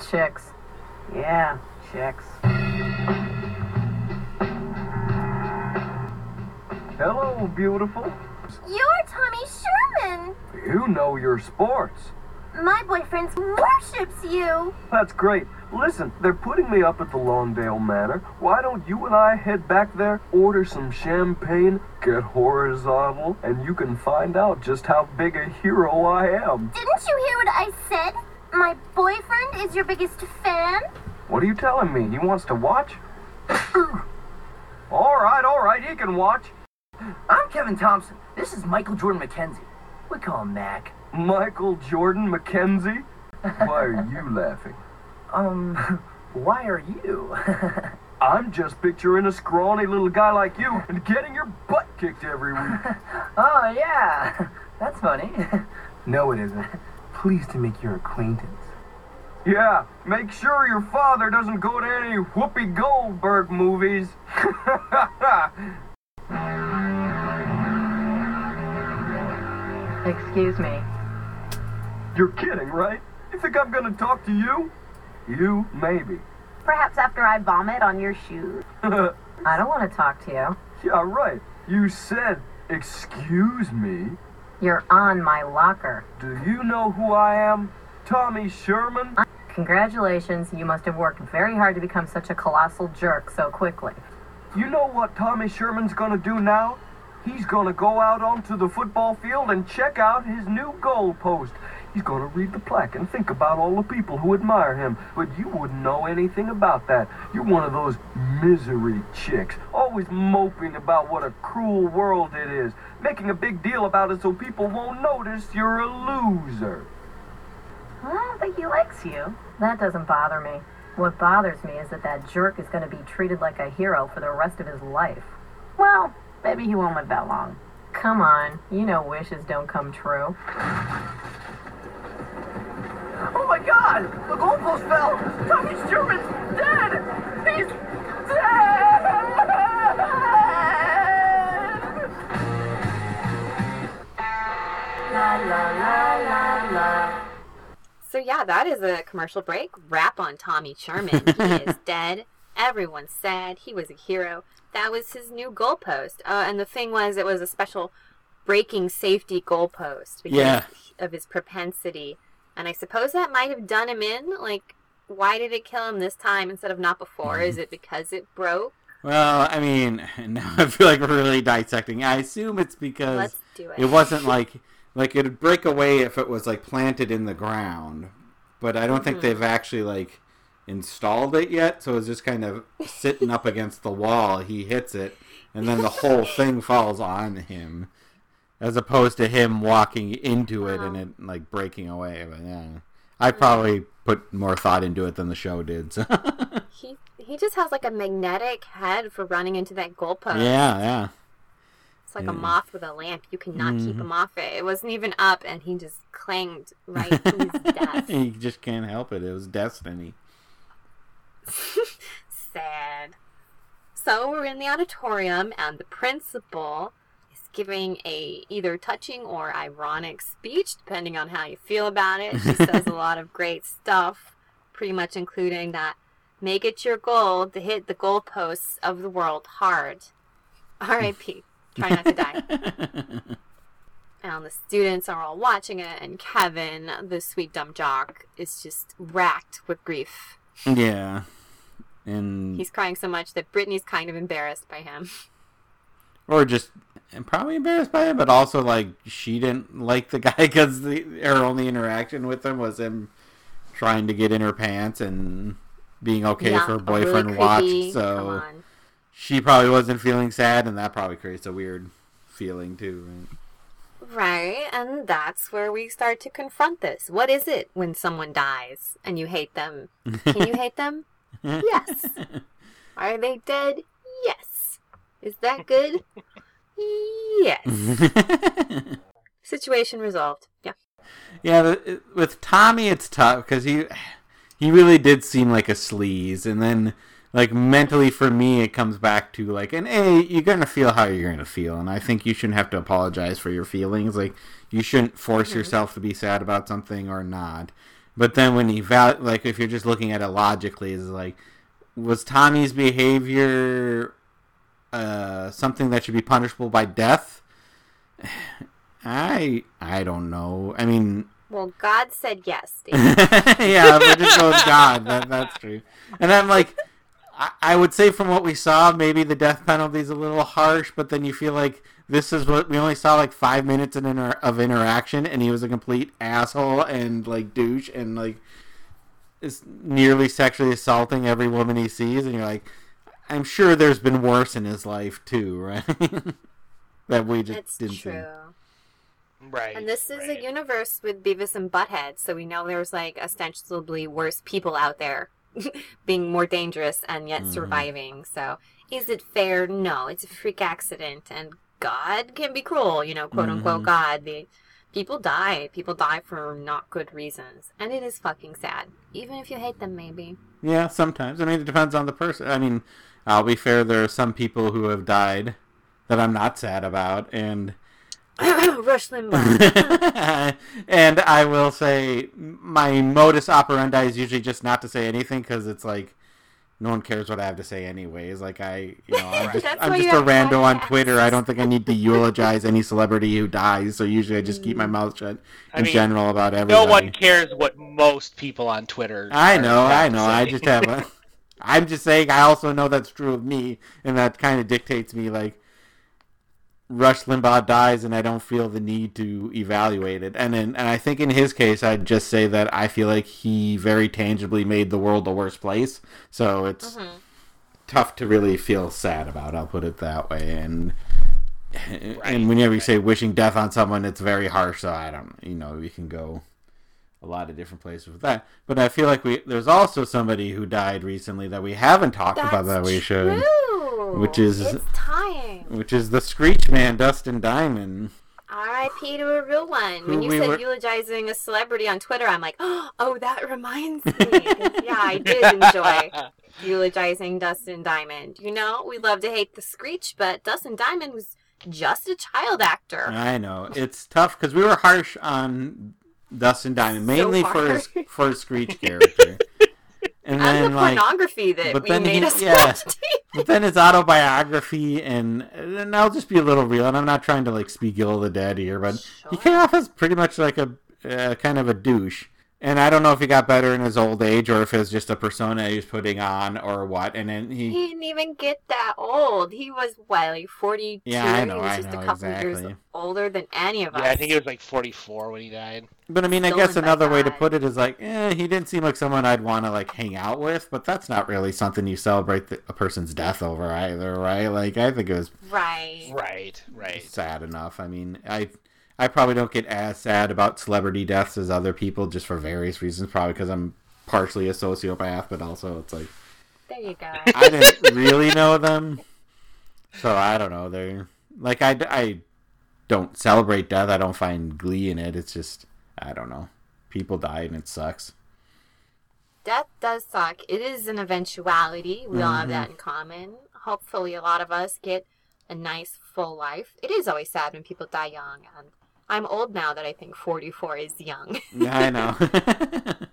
Chicks. Yeah, chicks. hello, beautiful. You're Tommy Sherman! You know your sports. My boyfriend worships you! That's great. Listen, they're putting me up at the Lawndale Manor. Why don't you and I head back there, order some champagne, get horizontal, and you can find out just how big a hero I am. Didn't you hear what I said? My boyfriend is your biggest fan? What are you telling me? He wants to watch? all right, all right, he can watch. I'm Kevin Thompson. This is Michael Jordan McKenzie. We call him Mac. Michael Jordan McKenzie? Why are you laughing? Um, why are you? I'm just picturing a scrawny little guy like you and getting your butt kicked every week. oh, yeah. That's funny. No, it isn't. Pleased to make your acquaintance. Yeah, make sure your father doesn't go to any Whoopi Goldberg movies. Excuse me. You're kidding, right? You think I'm gonna talk to you? You, maybe. Perhaps after I vomit on your shoes. I don't want to talk to you. Yeah, right. You said, excuse me. You're on my locker. Do you know who I am? Tommy Sherman? Uh, congratulations, you must have worked very hard to become such a colossal jerk so quickly. You know what Tommy Sherman's gonna do now? He's gonna go out onto the football field and check out his new goal He's gonna read the plaque and think about all the people who admire him. But you wouldn't know anything about that. You're one of those misery chicks, always moping about what a cruel world it is, making a big deal about it so people won't notice you're a loser. I don't think he likes you. That doesn't bother me. What bothers me is that that jerk is going to be treated like a hero for the rest of his life. Well, maybe he won't live that long. Come on, you know wishes don't come true. Oh my god! The goalpost fell! Tommy Sherman's dead! He's dead! La la la la la. So yeah, that is a commercial break. Rap on Tommy Sherman. He is dead. Everyone's sad. He was a hero. That was his new goalpost. Uh, and the thing was, it was a special breaking safety goalpost because Yeah. of his propensity. And I suppose that might have done him in. Like, why did it kill him this time instead of not before? Is it because it broke? Well, I mean, now I feel like we're really dissecting. I assume it's because it. it wasn't like like it'd break away if it was like planted in the ground, but I don't think Mhm. they've actually like installed it yet. So it's just kind of sitting up against the wall. He hits it, and then the whole thing falls on him, as opposed to him walking into it and it like breaking away. But yeah, I probably put more thought into it than the show did. So. He he just has like a magnetic head for running into that goalpost. yeah, yeah. It's like Yeah. a moth with a lamp. You cannot keep Mhm. him off it. It wasn't even up, and he just clanged right to his death. he just can't help it. It was destiny. Sad. So we're in the auditorium, and the principal giving a either touching or ironic speech, depending on how you feel about it. She says a lot of great stuff, pretty much including that make it your goal to hit the goalposts of the world hard. R.I.P. Try not to die. And the students are all watching it, and Kevin, the sweet dumb jock, is just racked with grief. Yeah. And He's crying so much that Brittany's kind of embarrassed by him. or just and probably embarrassed by him, but also like she didn't like the guy because her only interaction with him was him trying to get in her pants and being okay Yeah, for her boyfriend to watch. So she probably wasn't feeling sad, and that probably creates a weird feeling too. Right? Right, and that's where we start to confront this. What is it when someone dies and you hate them? Can you hate them? Yes. Are they dead? Yes. Is that good? Yes. Situation resolved. Yeah. Yeah, with Tommy, it's tough because he he really did seem like a sleaze, and then like mentally for me, it comes back to like, and a you're gonna feel how you're gonna feel, and I think you shouldn't have to apologize for your feelings. Like you shouldn't force mm-hmm. yourself to be sad about something or not. But then when you val like if you're just looking at it logically, is like, was Tommy's behavior uh, something that should be punishable by death? I I don't know. I mean, Well, God said yes. Yeah, it just goes God, that, that's true. And I'm like, I, I would say from what we saw, maybe the death penalty is a little harsh, but then you feel like this is what we only saw like five minutes in inter- of interaction, and he was a complete asshole and like douche and like is nearly sexually assaulting every woman he sees, and you're like, I'm sure there's been worse in his life too, right? that we just It's didn't see. true. Right. And this is right. a universe with Beavis and Butthead, so we know there's like ostensibly worse people out there being more dangerous and yet Mhm. surviving. So is it fair? No, it's a freak accident, and God can be cruel, you know, quote unquote Mhm. God. The people die. People die for not good reasons, and it is fucking sad, even if you hate them, maybe. Yeah, sometimes. I mean, it depends on the person. I mean, I'll be fair. There are some people who have died that I'm not sad about, and Rush Limbaugh. and I will say my modus operandi is usually just not to say anything because it's like no one cares what I have to say anyways. Like I, you know, I'm just I'm just a have rando on podcasts. Twitter. I don't think I need to eulogize any celebrity who dies. So usually I just keep my mm. mouth shut I in mean, general about everybody. No one cares what most people on Twitter. I know, I know. I just have a. I'm just saying. I also know that's true of me, and that kind of dictates me. Like, Rush Limbaugh dies, and I don't feel the need to evaluate it. And then, and I think in his case, I'd just say that I feel like he very tangibly made the world a worse place. So it's mm-hmm. tough to really feel sad about. I'll put it that way. And and whenever you say wishing death on someone, it's very harsh. So I don't, you know, you can go a lot of different places with that. But I feel like we there's also somebody who died recently that we haven't talked about that we should, true. which is- it's time. which is the Screech Man, Dustin Diamond. R.I.P. to a real one. When you we said were- eulogizing a celebrity on Twitter, I'm like, oh, that reminds me. yeah, I did enjoy eulogizing Dustin Diamond. You know, we love to hate the Screech, but Dustin Diamond was just a child actor. I know it's tough because we were harsh on Dustin Diamond mainly for his for his Screech character, and and then the like. pornography that but we then made he- us yeah. But then his autobiography, and and I'll just be a little real, and I'm not trying to like speak ill of the dead here, but he came off as pretty much like a uh, kind of a douche. And I don't know if he got better in his old age or if it's just a persona he's putting on or what. And then he, He didn't even get that old. He was what, like forty two. Yeah, I know, He was I just know, a couple years exactly. older than any of us. Yeah, I think he was like 44 when he died. but I mean, I guess another way to put it is like, eh, he didn't seem like someone I'd want to like hang out with. But that's not really something you celebrate the, a person's death over either, right? Like I think it was right. Right, right. sad enough. I mean, I I probably don't get as sad about celebrity deaths as other people, just for various reasons. Probably because I'm partially a sociopath, but also it's like There you go. I didn't really know them, so I don't know. They're like I I don't celebrate death. I don't find glee in it. It's just I don't know. People die and it sucks. Death does suck. It is an eventuality. We all have that mm-hmm. in common. Hopefully, a lot of us get a nice full life. It is always sad when people die young, and I'm old now that I think 44 is young. Yeah, I know.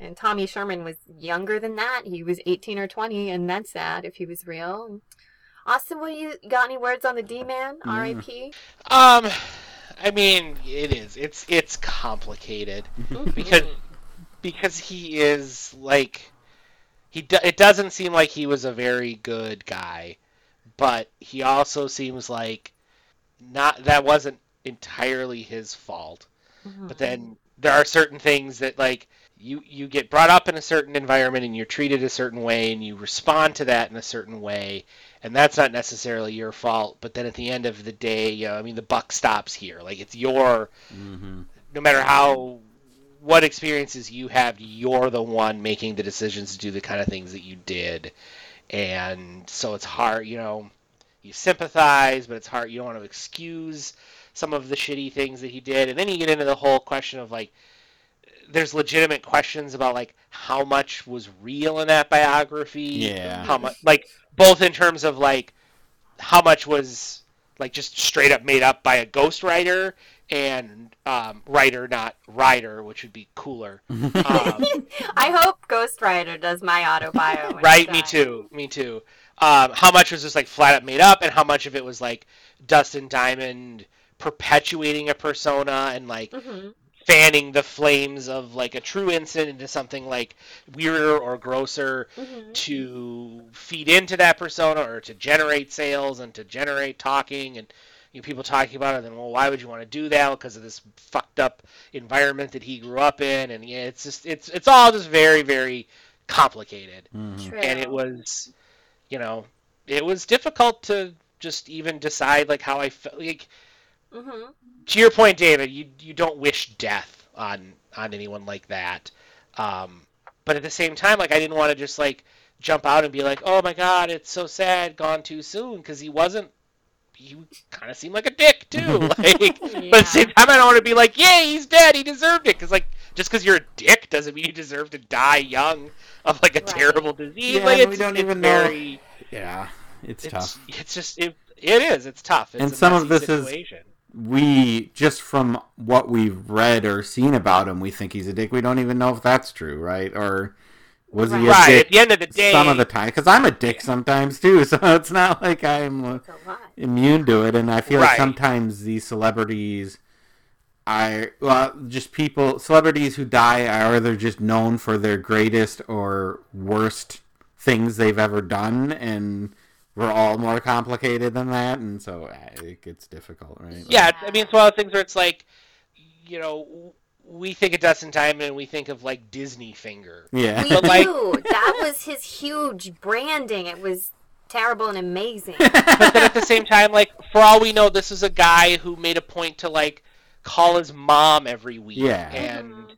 and Tommy Sherman was younger than that. He was 18 or 20, and that's sad if he was real. Austin, what you got any words on the D man? R.I.P. Um, I mean, it is. It's it's complicated because because he is like he. Do, it doesn't seem like he was a very good guy, but he also seems like not that wasn't entirely his fault. But then there are certain things that like you you get brought up in a certain environment and you're treated a certain way and you respond to that in a certain way and that's not necessarily your fault but then at the end of the day you know, i mean the buck stops here like it's your Mm-hmm. no matter how what experiences you have you're the one making the decisions to do the kind of things that you did and so it's hard you know you sympathize but it's hard you don't want to excuse some of the shitty things that he did and then you get into the whole question of like there's legitimate questions about like how much was real in that biography Yeah. how much like both in terms of like how much was like just straight up made up by a ghostwriter and um, writer not writer which would be cooler um, I hope ghostwriter does my autobio. when right me too me too um, how much was just like flat up made up and how much of it was like dustin diamond perpetuating a persona and like Mhm. fanning the flames of like a true incident into something like weirder or grosser Mhm. to feed into that persona or to generate sales and to generate talking and you know, people talking about it then well why would you want to do that because of this fucked up environment that he grew up in and yeah it's just it's it's all just very very complicated Mm-hmm. And it was you know it was difficult to just even decide like how I felt like Mhm. to your point, David, you you don't wish death on on anyone like that. Um, but at the same time, like I didn't want to just like jump out and be like, "Oh my God, it's so sad, gone too soon," because he wasn't. He kind of seemed like a dick too. Like, but at the same time, I don't want to be like, "Yay, he's dead. He deserved it." Because like, just because you're a dick doesn't mean you deserve to die young of like a Right. terrible disease. Yeah, like, it's, we don't it's even know- Yeah, it's, It's, tough. it's just it. It is. It's tough. It's And a some of messy this is- situation. We just from what we've read or seen about him, we think he's a dick. We don't even know if that's true, right? Or was he a right. dick At the end of the day, some of the time? Because I'm a dick sometimes too, so it's not like I'm uh, It's a lot. immune to it. And I feel like sometimes these celebrities are well, just people celebrities who die are either just known for their greatest or worst things they've ever done, and we're all more complicated than that, and so uh, it gets difficult, right? Yeah, I mean, it's one of the things where it's like, you know, we think of Dustin Diamond and we think of like Disney finger. yeah. We But, like- do. That was his huge branding. It was terrible and amazing. But then at the same time, like, for all we know, this is a guy who made a point to like call his mom every week. Yeah. And Mhm.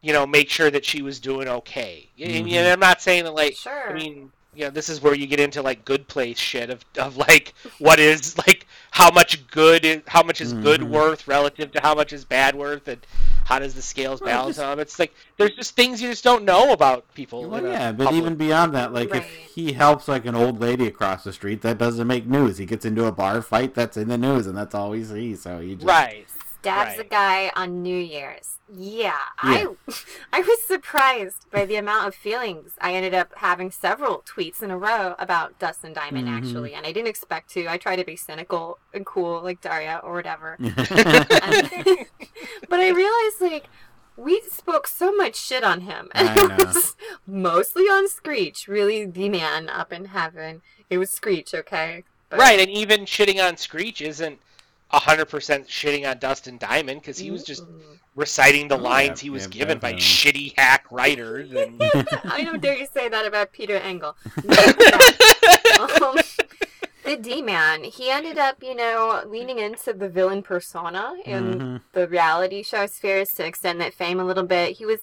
you know, make sure that she was doing okay. And, Mhm. and I'm not saying that like, Sure. I mean, you know, this is where you get into like good place shit of, of like what is like how much good is how much is good Mhm. worth relative to how much is bad worth and how does the scales Well, balance just- on them. It's like there's just things you just don't know about people. Well, yeah, but public- even beyond that, like Right. if he helps like an old lady across the street, that doesn't make news. He gets into a bar fight, that's in the news, and that's all we see. So you just right. Stabs a guy on New Year's. Yeah, I I was surprised by the amount of feelings. I ended up having several tweets in a row about Dustin Diamond Mhm. actually, and I didn't expect to. I try to be cynical and cool like Daria or whatever. And- but I realized like we spoke so much shit on him, and I it was mostly on Screech, really the man up in heaven. It was Screech, okay? But- Right, and even shitting on Screech isn't hundred percent shitting on Dustin Diamond because he was just reciting the Oh, lines yeah, he was yeah, given by shitty hack writers. And I don't dare you say that about Peter Engel. um, the D man, he ended up, you know, leaning into the villain persona in Mhm. the reality show spheres to extend that fame a little bit. He was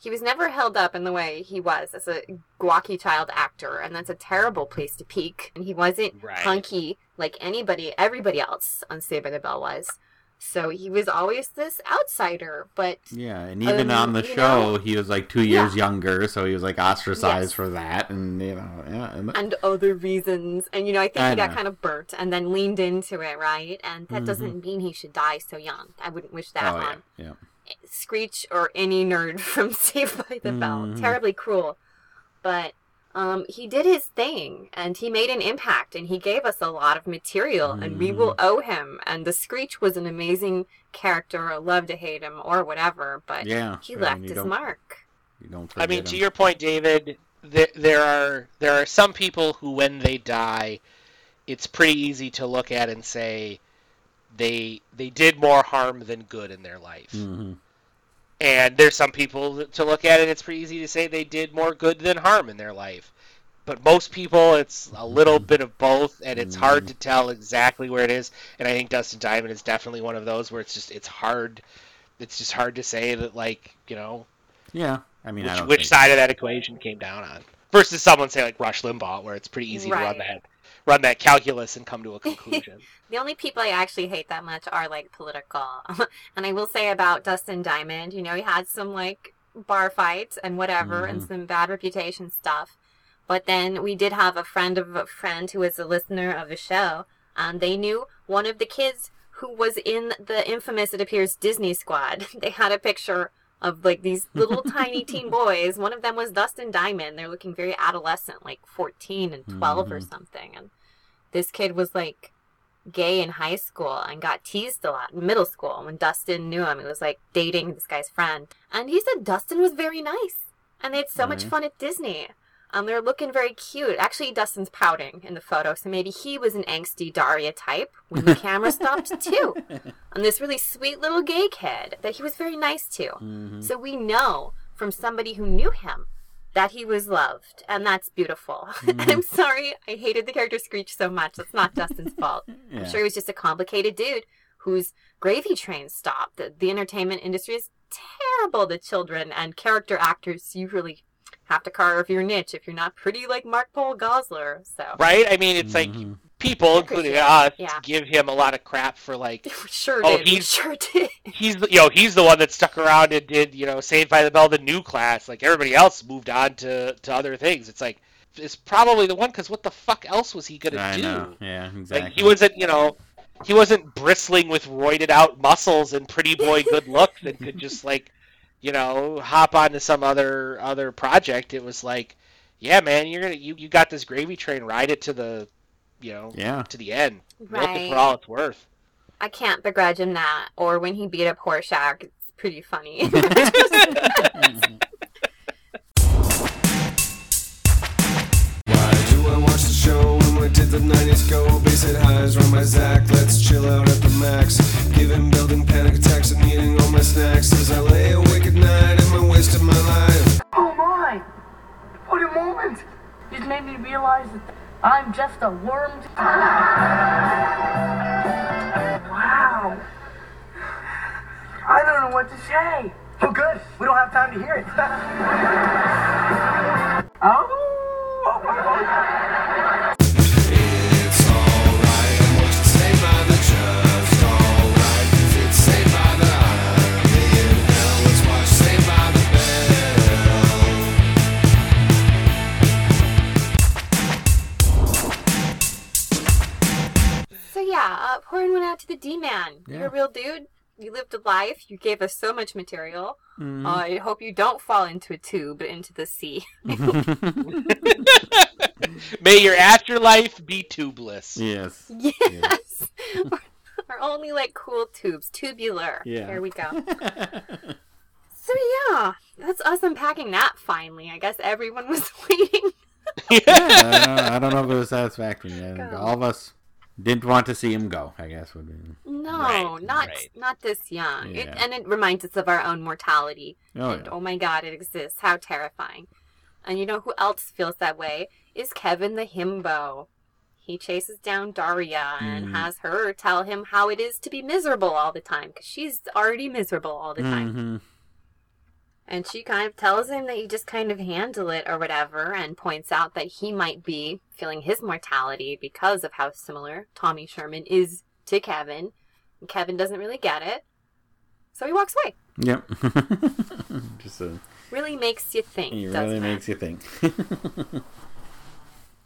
he was never held up in the way he was as a gawky child actor, and that's a terrible place to peak. And he wasn't Right. hunky like anybody, everybody else on Saved by the Bell was. So he was always this outsider, but Yeah, and even Um, on the show, know- he was like two years Yeah. younger, so he was like ostracized Yes. for that, and you know, yeah, and- and other reasons. And you know, I think I he got kind of burnt and then leaned into it, right? And that Mhm. doesn't mean he should die so young. I wouldn't wish that oh yeah, on yeah. Screech or any nerd from Saved by the Bell. Mhm. Terribly cruel. But um, he did his thing and he made an impact and he gave us a lot of material and we will owe him. And the Screech was an amazing character, I love to hate him or whatever, but Yeah, he I left his mark. You don't I mean, forget to your point, David, there, there are there are some people who, when they die, it's pretty easy to look at and say they they did more harm than good in their life. Mhm. And there's some people to look at it, it's pretty easy to say they did more good than harm in their life. But most people, it's a little bit of both, and it's hard to tell exactly where it is. And I think Dustin Diamond is definitely one of those where it's just it's hard. It's just hard to say that, like you know, Yeah, I mean, which, don't which think- side of that equation came down on versus someone say like Rush Limbaugh, where it's pretty easy to run Right. that run that calculus and come to a conclusion. The only people I actually hate that much are like political. and I will say about Dustin Diamond, you know, he had some like bar fights and whatever and mm. some bad reputation stuff. But then we did have a friend of a friend who was a listener of the show, and they knew one of the kids who was in the infamous, it appears, Disney Squad. They had a picture of like these little tiny teen boys. One of them was Dustin Diamond. They're looking very adolescent, like 14 and 12 or mm-hmm. something. And this kid was like gay in high school and got teased a lot in middle school. When Dustin knew him, he was like dating this guy's friend. And he said Dustin was very nice. And they had so much mm-hmm. fun at Disney. Um, they're looking very cute. Actually, Dustin's pouting in the photo, so maybe he was an angsty Daria type when the camera stopped too. And this really sweet little gay kid that he was very nice to. Mm-hmm. So we know from somebody who knew him that he was loved, and that's beautiful. and I'm mm-hmm. sorry, I hated the character Screech so much. That's not Dustin's fault. Yeah. I'm sure he was just a complicated dude whose gravy train stopped. The, the entertainment industry is terrible to children, and character actors usually have to carve your niche if you're not pretty like Mark Paul Gosselaar. So right? I mean, it's like mm-hmm. people, including us, yeah. give him a lot of crap for like we sure Oh, did. We he's- sure did. he's the, you know he's the one that stuck around and did you know Saved by the Bell the new class. Like everybody else moved on to to other things. It's like it's probably the one because what the fuck else was he gonna I do? know. Yeah, exactly. Like he wasn't you know he wasn't bristling with roided out muscles and pretty boy good looks and could just like you know hop onto some other other project. It was like yeah man you're gonna you, you got this gravy train ride it to the you know Yeah. to the end milk it Right. for all it's worth. I can't begrudge him that. Or when he beat up Horshack, it's pretty funny. the 90s go? Bass it highs, run my Zach, let's chill out at the max. Giving building panic attacks and eating all my snacks as I lay awake at night and my waste of my life. Oh my! What a moment! It made me realize that I'm just a worm. Wow! I don't know what to say. Oh, good. We don't have time to hear it. oh! oh, oh, oh. Out to the D-Man. You're a real dude. You lived a life. You gave us so much material. Mm-hmm. Uh, I hope you don't fall into a tube into the sea. May your afterlife be tubeless. yes. yes. or, or only like cool tubes, tubular. Yeah. There we go. So yeah, that's us unpacking that finally. I guess everyone was waiting. I, don't know, I don't know if it was satisfactory. I all of us didn't want to see him go. I guess would be. No, Right, not right. not this young. It, and it reminds us of our own mortality. Oh, and yeah. oh my god, it exists. How terrifying. And you know who else feels that way? Is Kevin the himbo. He chases down Daria and Mhm. has her tell him how it is to be miserable all the time because she's already miserable all the time. hmm And she kind of tells him that you just kind of handle it or whatever, and points out that he might be feeling his mortality because of how similar Tommy Sherman is to Kevin. And Kevin doesn't really get it. So he walks away. Yep. Just a, Really makes you think. it doesn't really it? makes you think.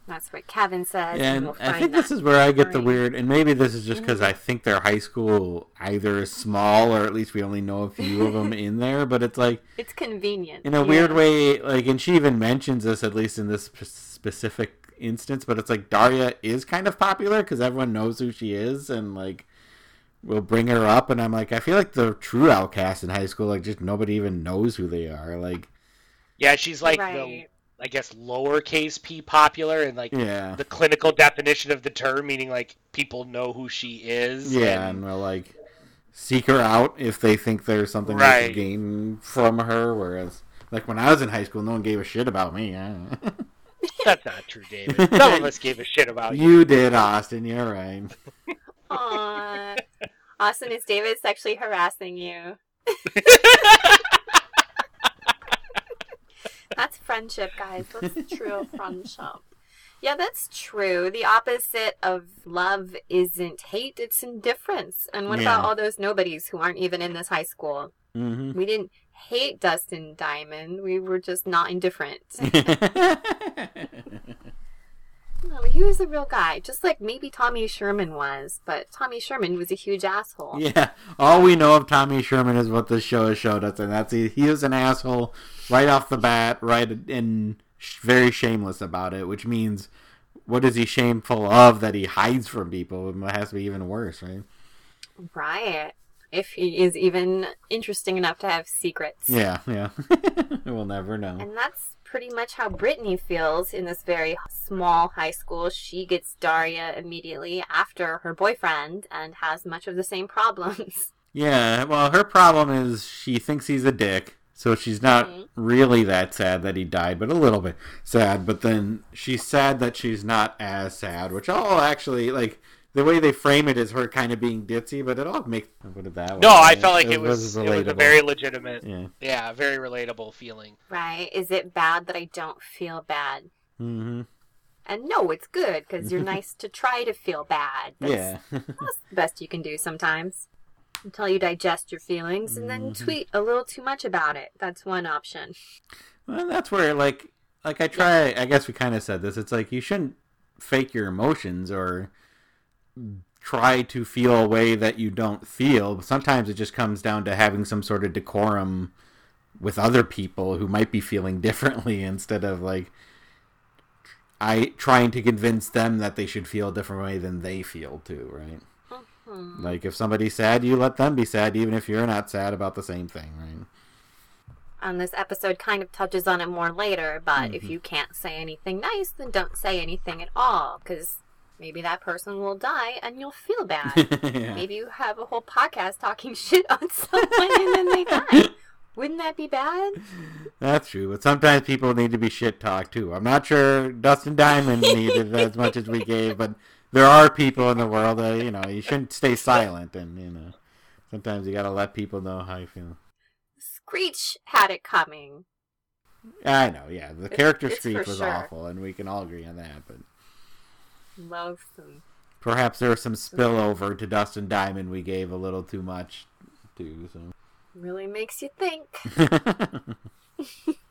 That's what Kevin says. And we'll I find think this is where I get the weird, and maybe this is just because Mm-hmm. I think their high school either is small or at least we only know a few of them in there. But it's like It's convenient. in a yeah. weird way, like, and she even mentions this at least in this specific instance. But it's like Daria is kind of popular because everyone knows who she is, and like will bring her up. And I'm like, I feel like the true outcast in high school, like, just nobody even knows who they are. Like, Yeah, she's like the, Right. I guess, lowercase p popular, and like yeah, the clinical definition of the term, meaning like people know who she is. Yeah, and- and will like seek her out if they think there's something they Right. could gain from her. Whereas, like when I was in high school, no one gave a shit about me. I don't know. that's not true, David. Some of us gave a shit about you. you did, Austin. You're right. Aw. Austin, is David sexually harassing you? That's friendship, guys. That's true friendship. Yeah, that's true. The opposite of love isn't hate, it's indifference. And what about all those nobodies who aren't even in this high school? hmm We didn't hate Dustin Diamond, we were just not indifferent. No, he was a real guy, just like maybe Tommy Sherman was, but Tommy Sherman was a huge asshole. yeah, all we know of Tommy Sherman is what this show has showed us, and that's he, he was an asshole right off the bat, right, and very shameless about it. Which means, what is he shameful of that he hides from people? It has to be even worse, right? Right. If he is even interesting enough to have secrets. Yeah, yeah. we'll never know. And that's pretty much how Brittany feels in this very small high school. She gets Daria immediately after her boyfriend and has much of the same problems. Yeah, well, her problem is she thinks he's a dick, so she's not Mhm. really that sad that he died, but a little bit sad. But then she's sad that she's not as sad, which all actually like the way they frame it is her kind of being ditzy, but it all makes put it that way. No, I felt like it, was, was it was a very legitimate, yeah. yeah, very relatable feeling. right? Is it bad that I don't feel bad? Mm-hmm. And no, it's good because you're nice to try to feel bad. That's, Yeah. that's the best you can do sometimes. Until you digest your feelings and then Mhm. tweet a little too much about it. That's one option. Well, that's where like like I try. I guess we kind of said this. It's like you shouldn't fake your emotions or try to feel a way that you don't feel. Sometimes it just comes down to having some sort of decorum with other people who might be feeling differently instead of like I trying to convince them that they should feel a different way than they feel too, right? Hmm. Like if somebody's sad, you let them be sad even if you're not sad about the same thing, right? And this episode kind of touches on it more later, but Mm-hmm. if you can't say anything nice, then don't say anything at all, because maybe that person will die and you'll feel bad. yeah. Maybe you have a whole podcast talking shit on someone and then they die. Wouldn't that be bad? That's true, but sometimes people need to be shit talked too. I'm not sure Dustin Diamond needed as much as we gave, but there are people in the world that you know you shouldn't stay silent, and you know sometimes you gotta let people know how you feel. Screech had it coming. I know, yeah, the character it's Screech was sure. awful, and we can all agree on that. But Loathsome. perhaps there was some spillover to Dustin Diamond. We gave a little too much too. So Really makes you think.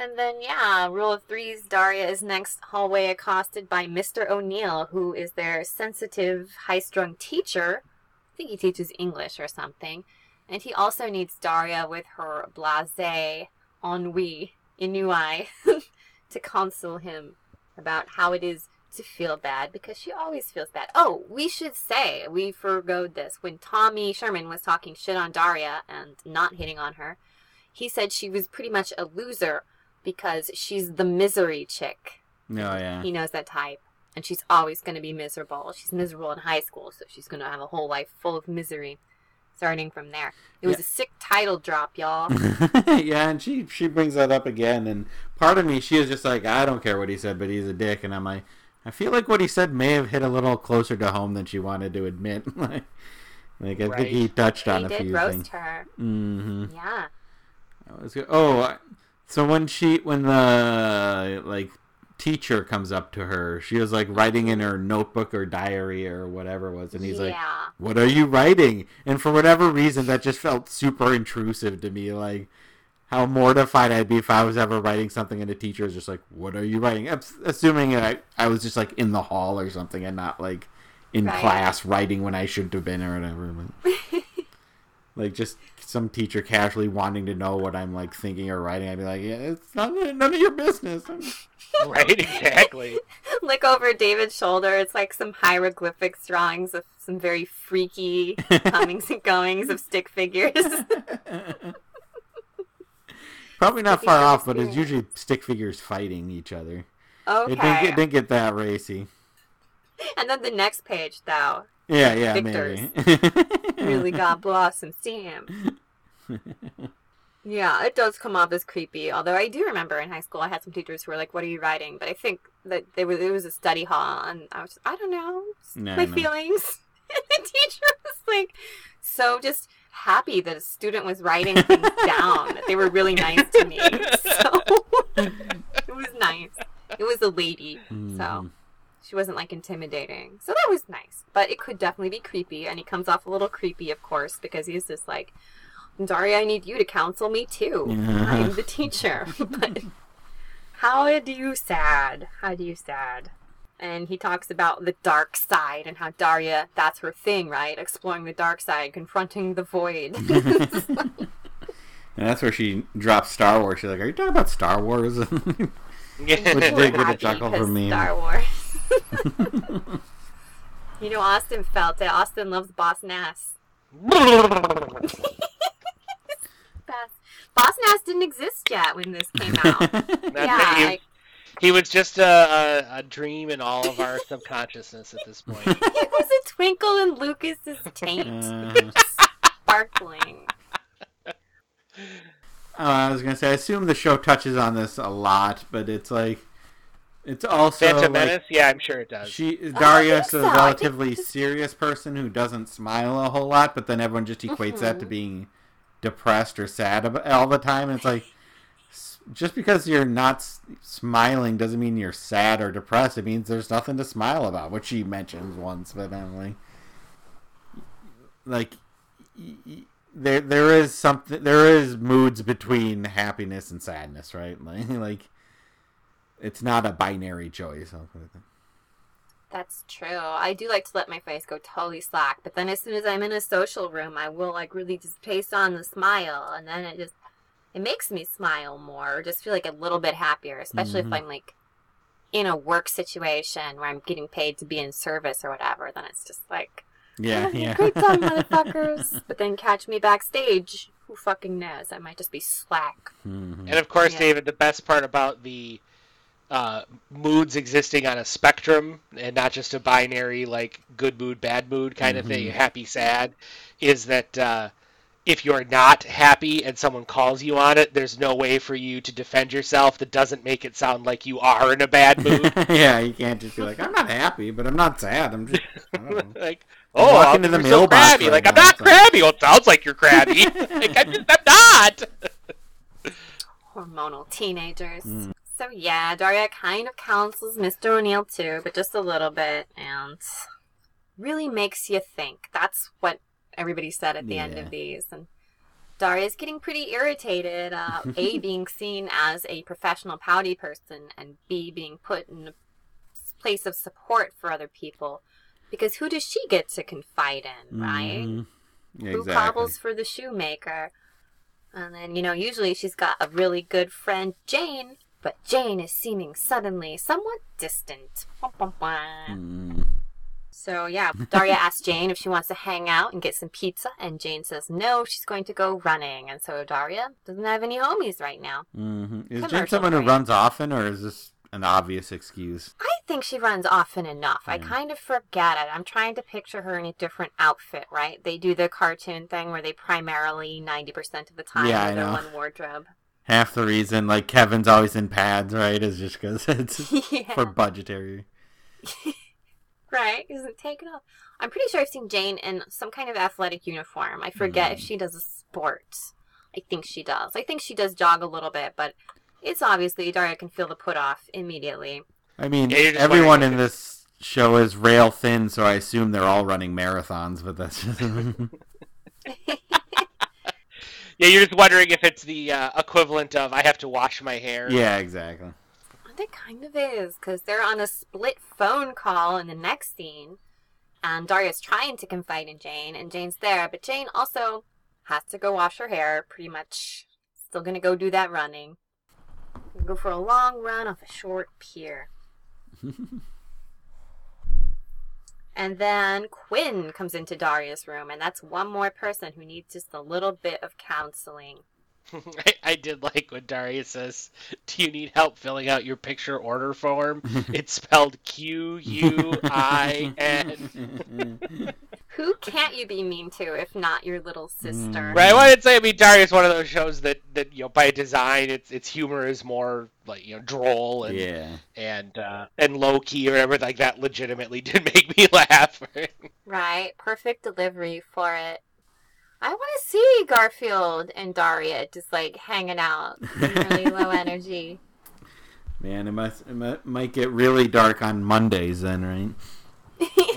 And then, yeah, rule of threes, Daria is next hallway accosted by Mr. O'Neill, who is their sensitive, high strung teacher. I think he teaches English or something. And he also needs Daria with her blase, ennui, ennui, to console him about how it is to feel bad because she always feels bad. Oh, we should say, we forgoed this. When Tommy Sherman was talking shit on Daria and not hitting on her, he said she was pretty much a loser because she's the misery chick. no, yeah, He knows that type. And she's always going to be miserable. She's miserable in high school, so she's going to have a whole life full of misery. Starting from there. It was Yeah. a sick title drop, y'all. yeah, and she she brings that up again, and part of me she is just like I don't care what he said, but he's a dick, and I'm like I feel like what he said may have hit a little closer to home than she wanted to admit. like, like I Right. think he touched on he a few things. her. hmm Yeah. That was good. Oh, so when she when the like teacher comes up to her, she was like writing in her notebook or diary or whatever it was, and he's like, what are you writing? And for whatever reason, that just felt super intrusive to me. Like, how mortified I'd be if I was ever writing something and a teacher is just like, "What are you writing?" Assuming I I was just like in the hall or something and not like in Right. class writing when I shouldn't have been or whatever. But, like just some teacher casually wanting to know what I'm like thinking or writing, I'd be like, "Yeah, it's not none of your business." Right, exactly. Look over David's shoulder. It's like some hieroglyphics drawings of some very freaky comings and goings of stick figures. Probably not far off, but it's usually stick figures fighting each other. Okay. It didn't get, didn't get that racy. And then the next page, though, Yeah, yeah, Victors. maybe. really got Blossom Sam. Yeah, it does come off as creepy. Although I do remember in high school, I had some teachers who were like, "What are you writing?" But I think that they were it was a study hall, and I was, just, I don't know, No, my no. feelings. And the teacher was like, so just happy that a student was writing things down. They were really nice to me. So it was nice. It was a lady, so Mhm. she wasn't like intimidating. So that was nice. But it could definitely be creepy, and he comes off a little creepy, of course, because he's just like, Daria, I need you to counsel me too. I'm the teacher. but how do you sad? How do you sad? And he talks about the dark side and how Daria, that's her thing, right? Exploring the dark side, confronting the void. And that's where she drops Star Wars. She's like, "Are you talking about Star Wars?" Yeah. Which did get a chuckle from me. Star Wars. you know, Austin felt it. Austin loves Boss Nass. Boss Nass didn't exist yet when this came out. Yeah, it. He, was just a, a, a dream in all of our subconsciousness at this point. it was a twinkle in Lucas's taint, Uh, sparkling. uh, I was gonna say, I assume the show touches on this a lot, but it's like, it's also Phantom like Menace? Yeah, I'm sure it does. she I Darius is a so. I think relatively serious person who doesn't smile a whole lot, but then everyone just equates that to Mhm. being depressed or sad all the time. And it's like, s- just because you're not smiling doesn't mean you're sad or depressed. It means there's nothing to smile about, which she mentions once, but Emily, like, there there is something, there is moods between happiness and sadness, right? Like, like it's not a binary choice. That's true. I do like to let my face go totally slack, but then as soon as I'm in a social room, I will like really just paste on the smile, and then it just it makes me smile more, or just feel like a little bit happier, especially Mhm. if I'm like in a work situation where I'm getting paid to be in service or whatever. Then it's just like, Yeah, "Oh, yeah. great time, motherfuckers. but then catch me backstage. Who fucking knows? I might just be slack. Mhm. And of course, Yeah. David, the best part about the uh, moods existing on a spectrum and not just a binary like good mood, bad mood kind of thing, Mhm. happy, sad, is that uh, if you're not happy and someone calls you on it, there's no way for you to defend yourself that doesn't make it sound like you are in a bad mood. yeah, you can't just be like, I'm not happy, but I'm not sad. I'm just, I like, oh, I'm to the so crabby. right like, I'm not so- crabby. Well, it sounds like you're crabby. like, I'm just, I'm not. hormonal teenagers. Mm. So yeah, Daria kind of counsels Mr. O'Neill too, but just a little bit, and really makes you think. That's what everybody said at the end of these, and Daria's getting pretty irritated. Uh, a being seen as a professional pouty person, and B being put in a place of support for other people. Because who does she get to confide in, right? Mhm. Yeah, who cobbles for the shoemaker. And then, you know, usually she's got a really good friend, Jane, but Jane is seeming suddenly somewhat distant. Wah, wah, wah. Mm. So, yeah, Daria asks Jane if she wants to hang out and get some pizza, and Jane says no, she's going to go running. And so Daria doesn't have any homies right now. Mhm. Is Commercial someone who runs often, or is this an obvious excuse? I think she runs often enough. I kind of forget it. I'm trying to picture her in a different outfit, right? They do the cartoon thing where they primarily 90% of the time Yeah, I wear their know. one wardrobe. Half the reason, like Kevin's always in pads, right, is just because it's yeah. for budgetary. Right, isn't taken off. I'm pretty sure I've seen Jane in some kind of athletic uniform. I forget if Hmm. she does a sport. I think she does. I think she does jog a little bit, but it's obviously Daria can feel the put off immediately. I mean, Yeah, everyone in this show is rail thin, so I assume they're all running marathons, but that's just. Yeah, you're just wondering if it's the uh, equivalent of I have to wash my hair. Yeah, exactly. It kind of is, because they're on a split phone call in the next scene, and Daria's trying to confide in Jane, and Jane's there, but Jane also has to go wash her hair, pretty much. Still gonna go do that running. Go for a long run off a short pier. and then Quinn comes into Daria's room, and that's one more person who needs just a little bit of counseling. I, I did like when Daria says, "Do you need help filling out your picture order form?" it's spelled Q U I N. Who can't you be mean to if not your little sister? Right. I wanted to say, I mean, Daria's one of those shows that that you know by design, its its humor is more like you know droll and Yeah. and uh, and low key or whatever. Like that legitimately did make me laugh. Right, perfect delivery for it. I want to see Garfield and Daria just like hanging out, really low energy. Man, it must it might, might get really dark on Mondays then, right?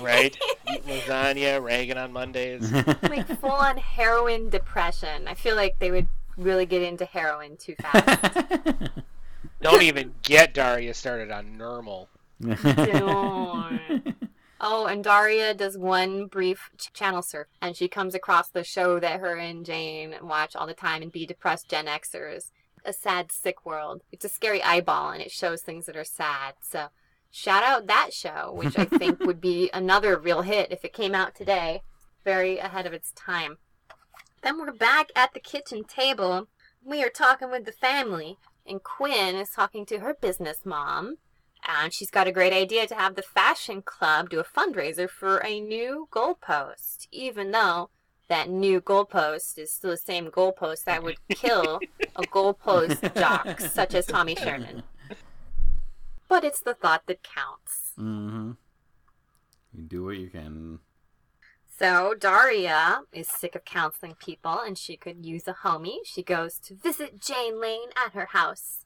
right. Eat lasagna, Reagan on Mondays. like full on heroin depression. I feel like they would really get into heroin too fast. Don't even get Daria started on normal. Oh, and Daria does one brief ch- channel surf, and she comes across the show that her and Jane watch all the time and be depressed Gen Xers. A sad, sick world. It's a scary eyeball, and it shows things that are sad. So, shout out that show, which I think would be another real hit if it came out today. Very ahead of its time. Then we're back at the kitchen table. We are talking with the family, and Quinn is talking to her business mom. And she's got a great idea to have the fashion club do a fundraiser for a new goalpost, even though that new goalpost is still the same goalpost that would kill a goalpost jock such as Tommy Sherman. But it's the thought that counts. mm-hmm. You do what you can. So Daria is sick of counseling people and she could use a homie. She goes to visit Jane Lane at her house.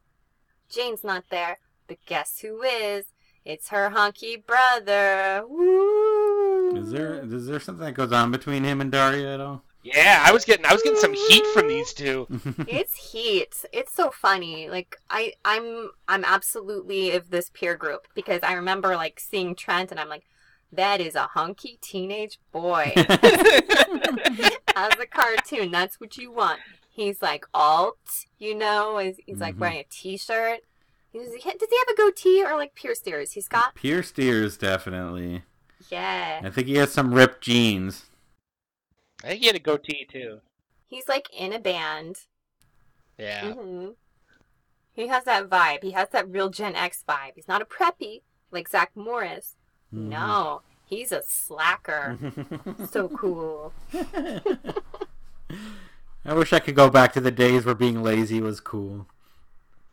Jane's not there, but guess who is? It's her hunky brother. Woo! Is there is there something that goes on between him and Daria at all? Yeah, I was getting I was getting some heat from these two. it's heat. It's so funny. Like I I'm I'm absolutely of this peer group because I remember like seeing Trent and I'm like that is a hunky teenage boy. As a cartoon, that's what you want. He's like alt, you know, is he's like Mhm. wearing a t-shirt. He's, he- does he have a goatee or like pierced ears? He's got Pierced ears, definitely. yeah. I think he has some ripped jeans. I think he had a goatee too. He's like in a band. Yeah. hmm He has that vibe. He has that real Gen X vibe. He's not a preppy like Zach Morris. Mm-hmm. No, he's a slacker. so cool. I wish I could go back to the days where being lazy was cool.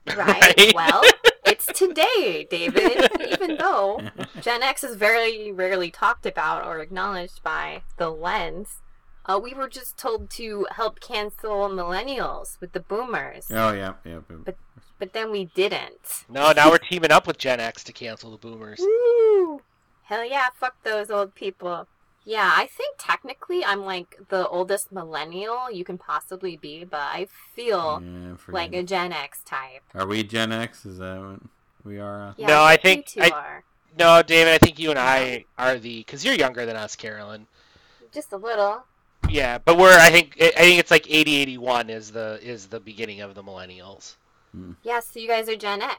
Right? Right? Well, it's today, David. Even though Gen X is very rarely talked about or acknowledged by the lens, uh, we were just told to help cancel millennials with the boomers, Oh yeah, yeah. But- but then we didn't. No, now we're teaming up with Gen X to cancel the boomers. Woo! Hell yeah, fuck those old people. Yeah, I think technically I'm like the oldest millennial you can possibly be, but I feel Yeah, like a. Gen X type. Are we Gen X? Is that what we are? Uh? Yeah, No, I think think- you two I- are. No, David, I think you and I are the because you're younger than us, Carolyn. Just a little. Yeah, but we're I think I think it's like 80 81 is the is the beginning of the millennials. Yeah, so you guys are Gen X.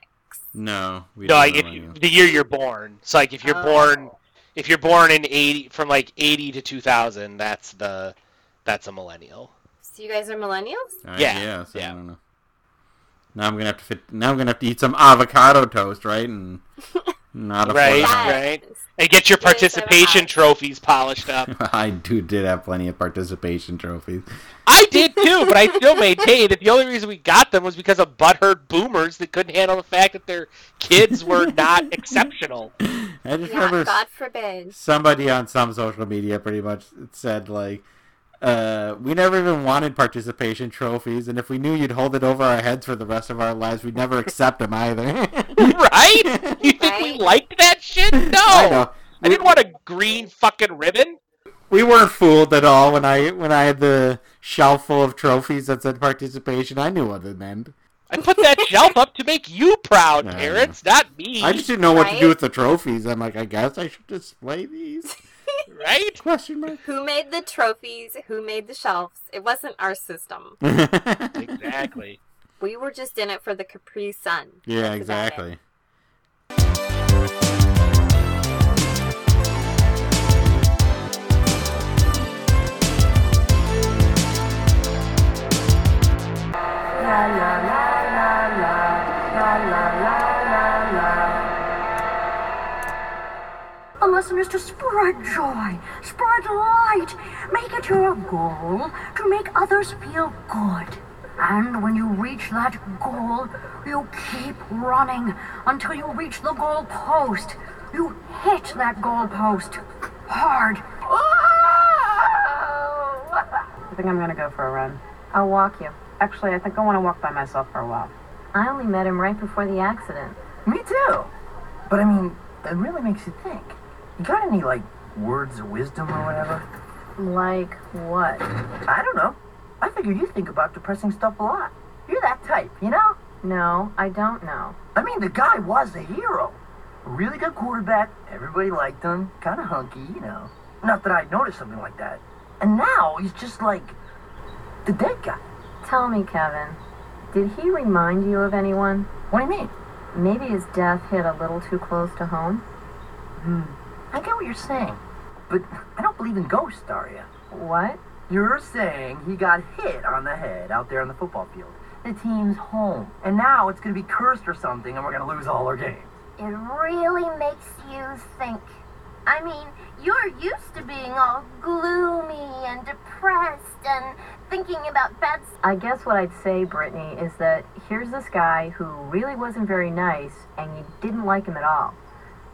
No, we No, don't like if you, the year you're born. So like if you're Oh. born if you're born in 80 from like 80 to 2000, that's the that's a millennial. So you guys are millennials? I Yeah, guess, I yeah. don't know. Now I'm gonna have to fit. Now I'm gonna have to eat some avocado toast, right? And not a Right, Fortnite. right. And get your participation had- trophies polished up. I do did have plenty of participation trophies. I did too, but I still maintain that the only reason we got them was because of butthurt boomers that couldn't handle the fact that their kids were not exceptional. I just Yeah, remember God forbid. somebody on some social media pretty much said like, uh, "We never even wanted participation trophies, and if we knew you'd hold it over our heads for the rest of our lives, we'd never accept them either." right? You think we liked that shit? No. I know. I didn't want a green fucking ribbon. we weren't fooled at all when I when I had the shelf full of trophies that said participation. I knew what it meant. I put that shelf up to make you proud, Yeah. parents, not me. I just didn't know what to do with the trophies. I'm like, I guess I should display these. Right? Question mark. Who made the trophies? Who made the shelves? It wasn't our system. Exactly. We were just in it for the Capri Sun. yeah, That's about it. exactly. Lesson is to spread joy, spread light, make it your goal to make others feel good. And when you reach that goal, you keep running until you reach the goal post. You hit that goal post hard. I think I'm gonna go for a run. I'll walk you. Actually, I think I want to walk by myself for a while. I only met him right before the accident. Me too. But I mean, that really makes you think. You got any, like, words of wisdom or whatever? Like what? I don't know. I figure you think about depressing stuff a lot. You're that type, you know? No, I don't know. I mean, the guy was a hero. A really good quarterback. Everybody liked him. Kind of hunky, you know. Not that I'd noticed something like that. And now he's just like the dead guy. Tell me, Kevin, did he remind you of anyone? What do you mean? Maybe his death hit a little too close to home? Hmm. I get what you're saying, but I don't believe in ghosts, Daria. What? You're saying he got hit on the head out there on the football field. The team's home, and now it's gonna be cursed or something, and we're gonna lose all our games. It really makes you think. I mean, you're used to being all gloomy and depressed and thinking about bad I guess what I'd say, Brittany, is that here's this guy who really wasn't very nice and you didn't like him at all.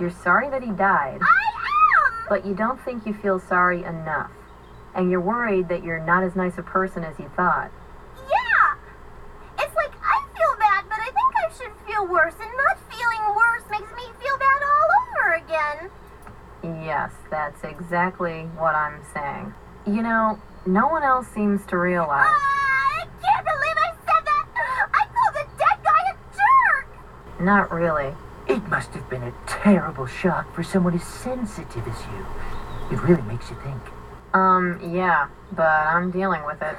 You're sorry that he died, I am! but you don't think you feel sorry enough. And you're worried that you're not as nice a person as you thought. Yeah! It's like I feel bad, but I think I should feel worse, and not feeling worse makes me feel bad all over again. Yes, that's exactly what I'm saying. You know, no one else seems to realize. Ah, I can't believe I said that! I called the dead guy a jerk! Not really. It must have been a terrible shock for someone as sensitive as you. It really makes you think. Um, yeah, but I'm dealing with it.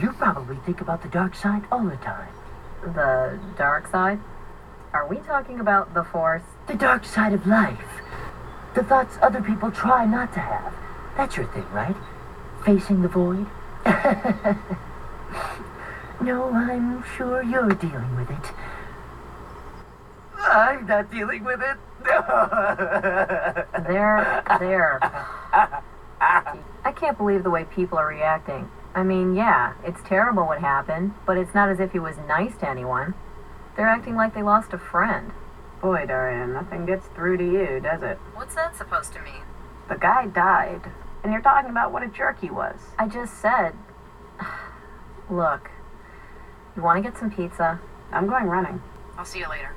You probably think about the dark side all the time. the dark side? Are we talking about the Force? The dark side of life. The thoughts other people try not to have. That's your thing, right? Facing the void? no, I'm sure you're dealing with it. I'm not dealing with it. There, there. I can't believe the way people are reacting. I mean, yeah, it's terrible what happened, but it's not as if he was nice to anyone. They're acting like they lost a friend. Boy, Daria, nothing gets through to you, does it? What's that supposed to mean? The guy died, and you're talking about what a jerk he was. I just said. Look, you want to get some pizza? I'm going running. I'll see you later.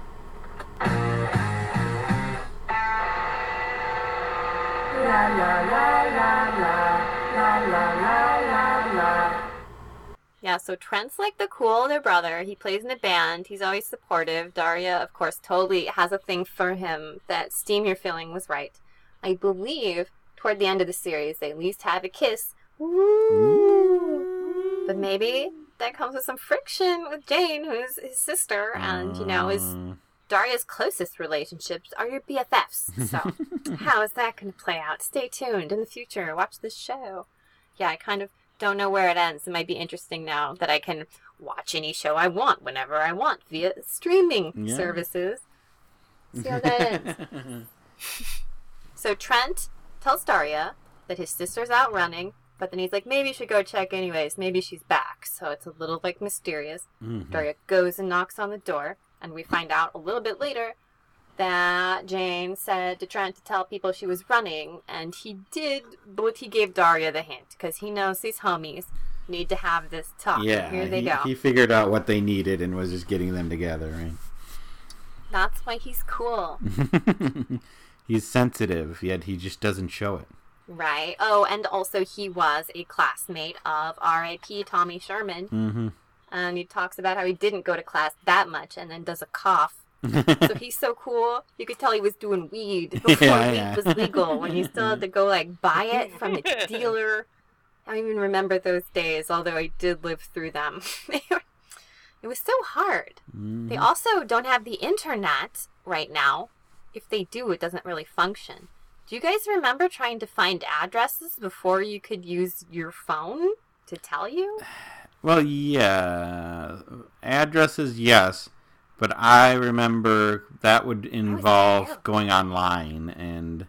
Yeah, so Trent's like the cool older brother. He plays in a band. He's always supportive. Daria, of course, totally has a thing for him. That steam you're feeling was right. I believe toward the end of the series, they at least have a kiss. Woo! But maybe that comes with some friction with Jane, who's his sister, and you know, is Uh, Daria's closest relationships are your BFFs. So, how is that going to play out? Stay tuned in the future. Watch this show. Yeah, I kind of don't know where it ends. It might be interesting now that I can watch any show I want whenever I want via streaming Yeah. services. See how that ends. So Trent tells Daria that his sister's out running, but then he's like, maybe you should go check anyways. Maybe she's back. So it's a little like mysterious. mhm. Daria goes and knocks on the door, and we find out a little bit later that Jane said to Trent to tell people she was running, and he did, but he gave Daria the hint because he knows these homies need to have this talk. Yeah, here they he, go. he figured out what they needed and was just getting them together, right? That's why he's cool. He's sensitive, yet he just doesn't show it. Right. Oh, and also he was a classmate of R.I.P. Tommy Sherman. Mm-hmm. And he talks about how he didn't go to class that much and then does a cough. so he's so cool. You could tell he was doing weed before Yeah, weed yeah. was legal. When he still had to go like buy it from a dealer. I don't even remember those days, although I did live through them. It was so hard. Mm-hmm. They also don't have the internet right now. If they do, it doesn't really function. Do you guys remember trying to find addresses before you could use your phone to tell you? Well, yeah, addresses, yes, but I remember that would involve going online and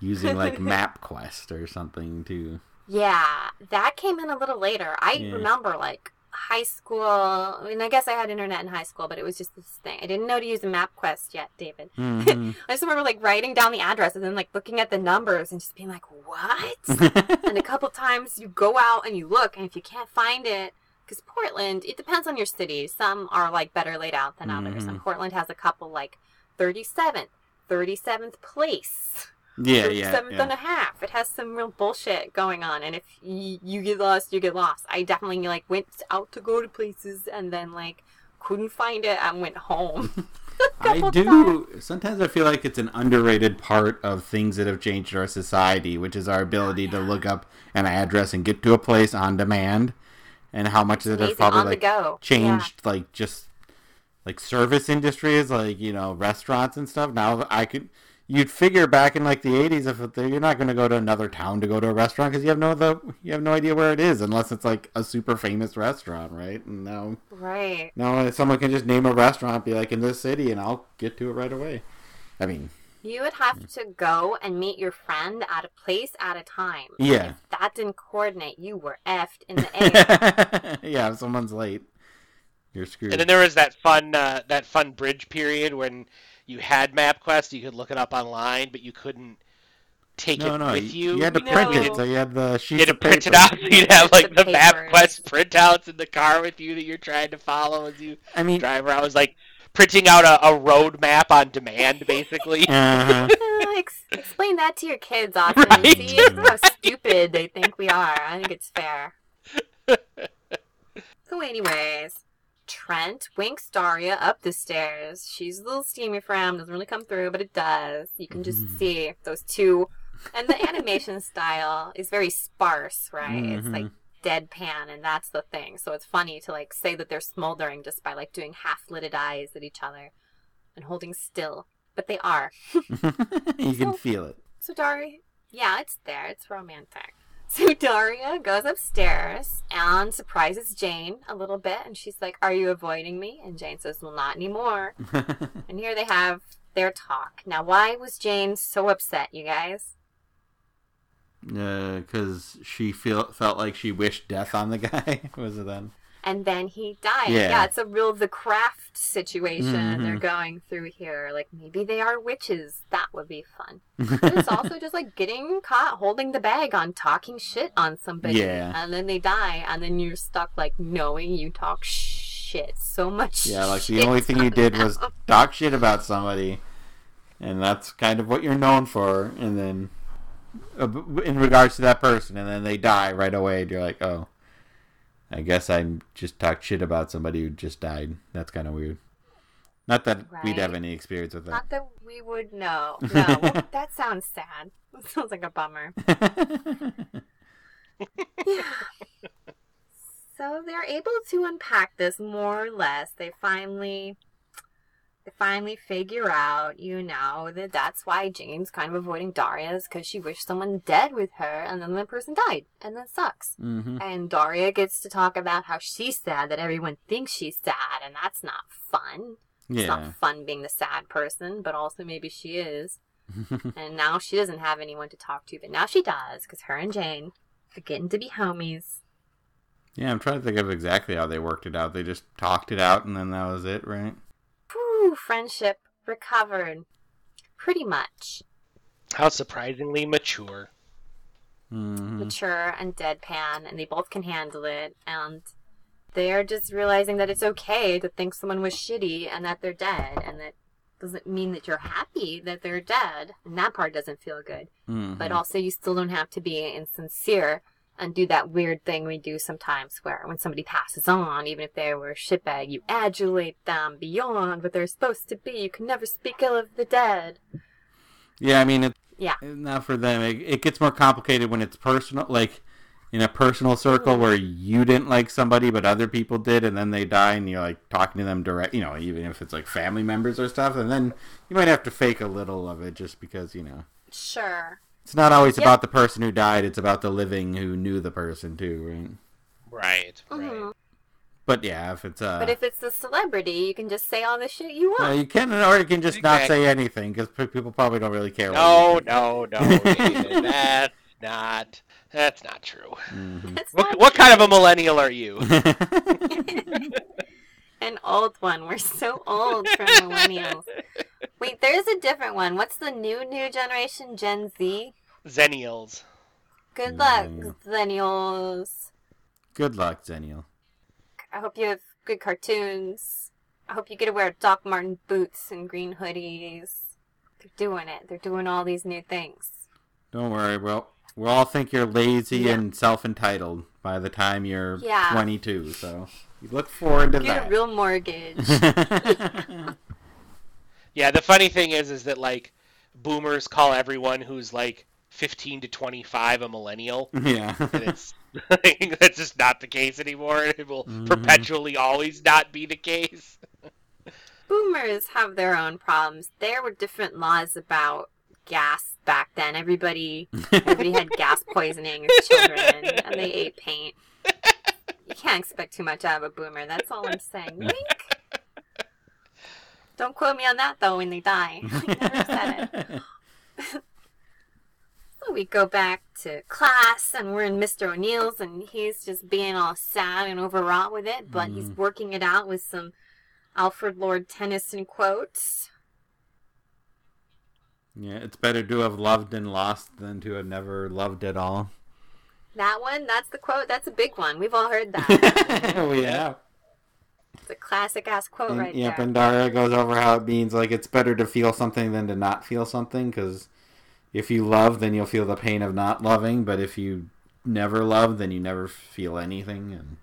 using like MapQuest or something to. Yeah, that came in a little later. I Yeah. remember like high school. I mean, I guess I had internet in high school, but it was just this thing. I didn't know to use a MapQuest yet, David. Mhm. I just remember like writing down the addresses and like looking at the numbers and just being like, "What?" and a couple times you go out and you look, and if you can't find it, because Portland, it depends on your city. Some are like better laid out than others, and mm-hmm. Portland has a couple like 37th, 37th place. yeah, yeah, 37th yeah. and a half. It has some real bullshit going on. And if y- you get lost, you get lost. I definitely like went out to go to places and then like couldn't find it and went home. I do. Sometimes I feel like it's an underrated part of things that have changed our society, which is our ability to look up an address and get to a place on demand, and how much of it has probably like changed, like just like service industries, like you know restaurants and stuff. Now I could. You'd figure back in like the '80s, if it- you're not going to go to another town to go to a restaurant because you have no the you have no idea where it is unless it's like a super famous restaurant, right? And now Right. no, someone can just name a restaurant, be like in this city, and I'll get to it right away. I mean, You would have to go and meet your friend at a place at a time. And Yeah. If that didn't coordinate, you were effed in the air. yeah, if someone's late, you're screwed. And then there was that fun uh, that fun bridge period when you had MapQuest, you could look it up online, but you couldn't take no, it no, with you. you had to No. print it, so you had the You had to of paper. print it out, so you'd have like The the papers. MapQuest printouts in the car with you that you're trying to follow as you I mean, drive around. It was like printing out a, a road map on demand, basically. uh, Uh, ex- explain that to your kids, Austin. Right. See how stupid they think we are. I think it's fair. so, anyways, Trent winks Daria up the stairs. She's a little steamy from, doesn't really come through, but it does. You can just see those two. And the animation style is very sparse, right? It's like deadpan, and that's the thing. So it's funny to like say that they're smoldering just by like doing half-lidded eyes at each other and holding still. But they are. you can feel it. So Daria, yeah, it's there. It's romantic. So Daria goes upstairs and surprises Jane a little bit, and she's like, "Are you avoiding me?" And Jane says, "Well, not anymore." and here they have their talk. Now, why was Jane so upset, you guys? Because she feel felt like she wished death on the guy. Was it then? And then he died. Yeah. Yeah, it's a real the craft situation Mhm. they're going through here. Like maybe they are witches. That would be fun. But it's also just like getting caught holding the bag on talking shit on somebody. Yeah. And then they die, and then you're stuck like knowing you talk shit so much. Yeah, like the only thing you did was talk shit about somebody, and that's kind of what you're known for. And then, uh, in regards to that person, and then they die right away, and you're like, oh, I guess I just talked shit about somebody who just died. That's kind of weird. Not that we'd have any experience with that. Not that we would know. No, well, that sounds sad. That sounds like a bummer. Yeah. So they're able to unpack this more or less. They finally finally figure out, you know, that that's why Jane's kind of avoiding Daria is because she wished someone dead with her and then the person died and that sucks. hmm And Daria gets to talk about how she's sad that everyone thinks she's sad and that's not fun. It's not fun being the sad person, but also maybe she is. and now she doesn't have anyone to talk to, but now she does because her and Jane are getting to be homies. Yeah, I'm trying to think of exactly how they worked it out. They just talked it out, and then that was it, right? Whew, friendship recovered. Pretty much. How surprisingly mature. hmm Mature and deadpan, and they both can handle it, and they're just realizing that it's okay to think someone was shitty and that they're dead, and that doesn't mean that you're happy that they're dead, and that part doesn't feel good. Mhm. But also, you still don't have to be insincere and do that weird thing we do sometimes where when somebody passes on, even if they were a shitbag, you adulate them beyond what they're supposed to be. You can never speak ill of the dead. Yeah, I mean, it, Yeah. not for them. It, it gets more complicated when it's personal, like in a personal circle mm-hmm. where you didn't like somebody but other people did, and then they die, and you're like talking to them direct. You know, even if it's like family members or stuff, and then you might have to fake a little of it just because you know Sure. It's not always Yep. about the person who died; it's about the living who knew the person too, right? Right. Right. Mhm. But yeah, if it's uh, But if it's a celebrity, you can just say all the shit you want. well, you can, or you can just not say anything because people probably don't really care. No, you no, no, David. That's not. That's not true. think. That's What, not what kind of a millennial are you? An old one. We're so old for millennials. Wait, there's a different one. What's the new new generation? Gen Z. Zennials. Mm. Good luck, Yeah. millennials. Good luck, Zenial. I hope you have good cartoons. I hope you get to wear Doc Martin boots and green hoodies. They're doing it. They're doing all these new things. Don't worry, we'll we'll all think you're lazy Yeah. and self-entitled by the time you're Yeah. 22. So you look forward to Get a real mortgage. Yeah, the funny thing is, is that like boomers call everyone who's like 15 to 25 a millennial, yeah. and it's that's just not the case anymore. It will Mhm. perpetually always not be the case. Boomers have their own problems. There were different laws about gas back then. Everybody everybody had gas poisoning as children and they ate paint. You can't expect too much out of a boomer. That's all I'm saying. Wink. Don't quote me on that though when they die. I never said it. So we go back to class and we're in Mr. O'Neill's and he's just being all sad and overwrought with it, but he's mm. working it out with some Alfred Lord Tennyson quotes. yeah, it's better to have loved and lost than to have never loved at all. That one, that's the quote. That's a big one. We've all heard that. oh yeah. It's a classic ass quote And, right yep, there. and Daria goes over how it means like it's better to feel something than to not feel something because if you love, then you'll feel the pain of not loving. But if you never love, then you never feel anything. And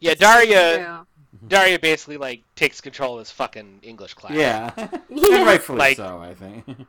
Yeah, Daria. Mm-hmm. Daria basically like takes control of this fucking English class. yeah, Yeah. and rightfully Like- so, I think.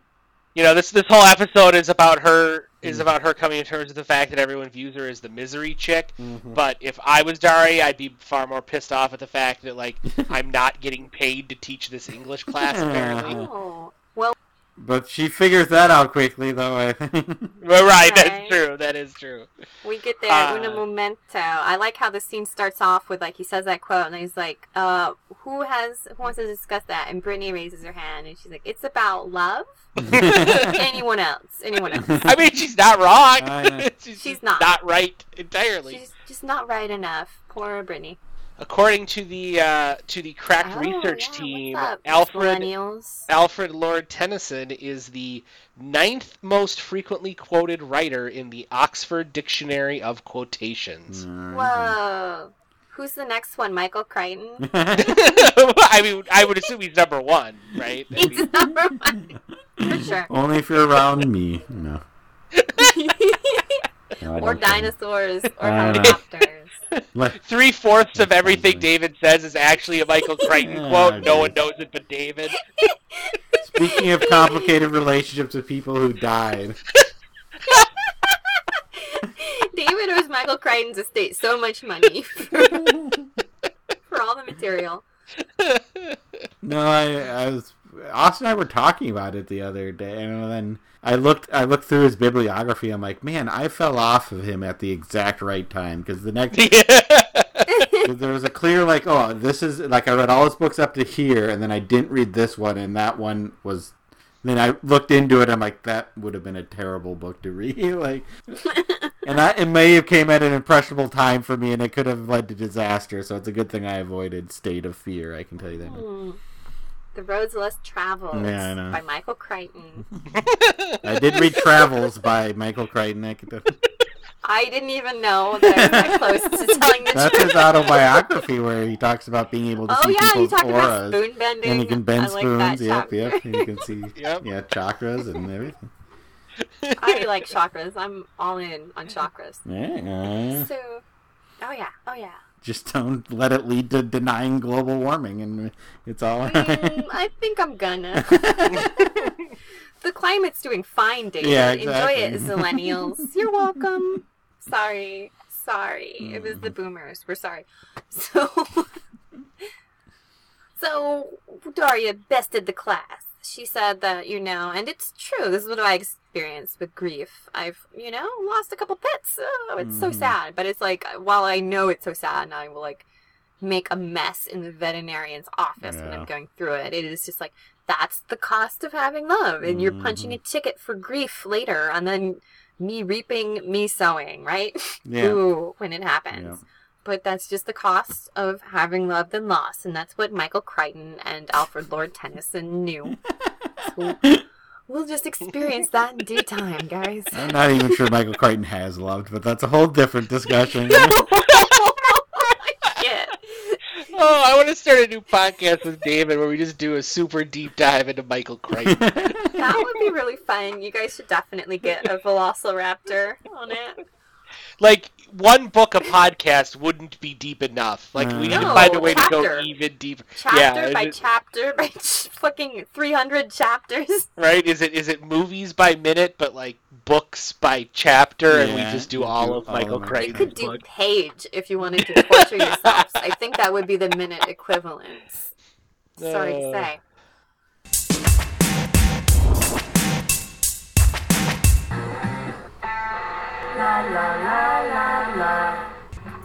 You know, this this whole episode is about her is about her coming to terms with the fact that everyone views her as the misery chick. Mhm. But if I was Daria, I'd be far more pissed off at the fact that like I'm not getting paid to teach this English class apparently. Oh, well, But she figures that out quickly, though. I think. Well, right, Right. that's true. That is true. we get there. Uh, Una momento. I like how the scene starts off with like he says that quote, and he's like, "Uh, who has who wants to discuss that?" And Brittany raises her hand, and she's like, "It's about love." Anyone else? Anyone else? I mean, she's not wrong. I know. she's, She's not. not right entirely. She's just not right enough. Poor Brittany. According to the uh, to the cracked Oh, research yeah, team, Alfred? Alfred Lord Tennyson is the ninth most frequently quoted writer in the Oxford Dictionary of Quotations. Whoa. Who's the next one? Michael Crichton? I mean, I would assume he's number one, right? I He's mean, number one. For sure. Only if you're around me. No. No, or don't think- dinosaurs or helicopters. Like, Three fourths of everything Something. David says is actually a Michael Crichton Yeah, quote. No one knows it but David. Speaking of complicated relationships with people who died, David owes Michael Crichton's estate so much money for, for all the material. no, I, I was Austin and I were talking about it the other day, and then I looked, I looked through his bibliography. I'm like, man, I fell off of him at the exact right time because the next there was a clear like, oh, this is like I read all his books up to here, and then I didn't read this one, and that one was. Then I looked into it. I'm like, that would have been a terrible book to read. like, and I, it may have came at an impressionable time for me, and it could have led to disaster. So it's a good thing I avoided State of Fear. I can tell you that. The Roads Less Traveled Yeah, I know. by Michael Crichton. I did read Travels by Michael Crichton. I could- I didn't even know that I was that close to telling the That's truth. his autobiography where he talks about being able to Oh see yeah, you people's talked about auras. spoon bending. and you can bend I like spoons. yep, chapter. yep. And you can see Yep. yeah chakras and everything. I like chakras. I'm all in on chakras. Yeah. So, oh yeah, oh yeah. Just don't let it lead to denying global warming, and it's all right. Mm, I think I'm gonna. the climate's doing fine, David. Yeah, Enjoy it, exactly. millennials. You're welcome. Sorry, sorry. It was the boomers. We're sorry. So, so Daria bested the class. She said that you know, and it's true. This is what I experienced with grief. I've you know lost a couple pets. Oh, it's so Mhm. sad. But it's like while I know it's so sad, and I will like make a mess in the veterinarian's office when I'm going through it. It is just like that's the cost of having love, and you're punching Mm-hmm. a ticket for grief later, and then me reaping, me sowing, right? Yeah. Ooh, when it happens. Yeah. But that's just the cost of having loved and lost, and that's what Michael Crichton and Alfred Lord Tennyson knew. So we'll just experience that in due time, guys. I'm not even sure Michael Crichton has loved, but that's a whole different discussion. Shit. Oh, I want to start a new podcast with David where we just do a super deep dive into Michael Crichton. That would be really fun. You guys should definitely get a Velociraptor on it. Like one book a podcast wouldn't be deep enough. Like we uh, need to find a way to go even deeper. Chapter yeah, by it- chapter by ch- fucking 300 chapters. right? Is it is it movies by minute, but like books by chapter, and we just do all do of all Michael of it. You Crichton's could do book. page if you wanted to torture yourselves. I think that would be the minute equivalent. Sorry to uh, Uh. say.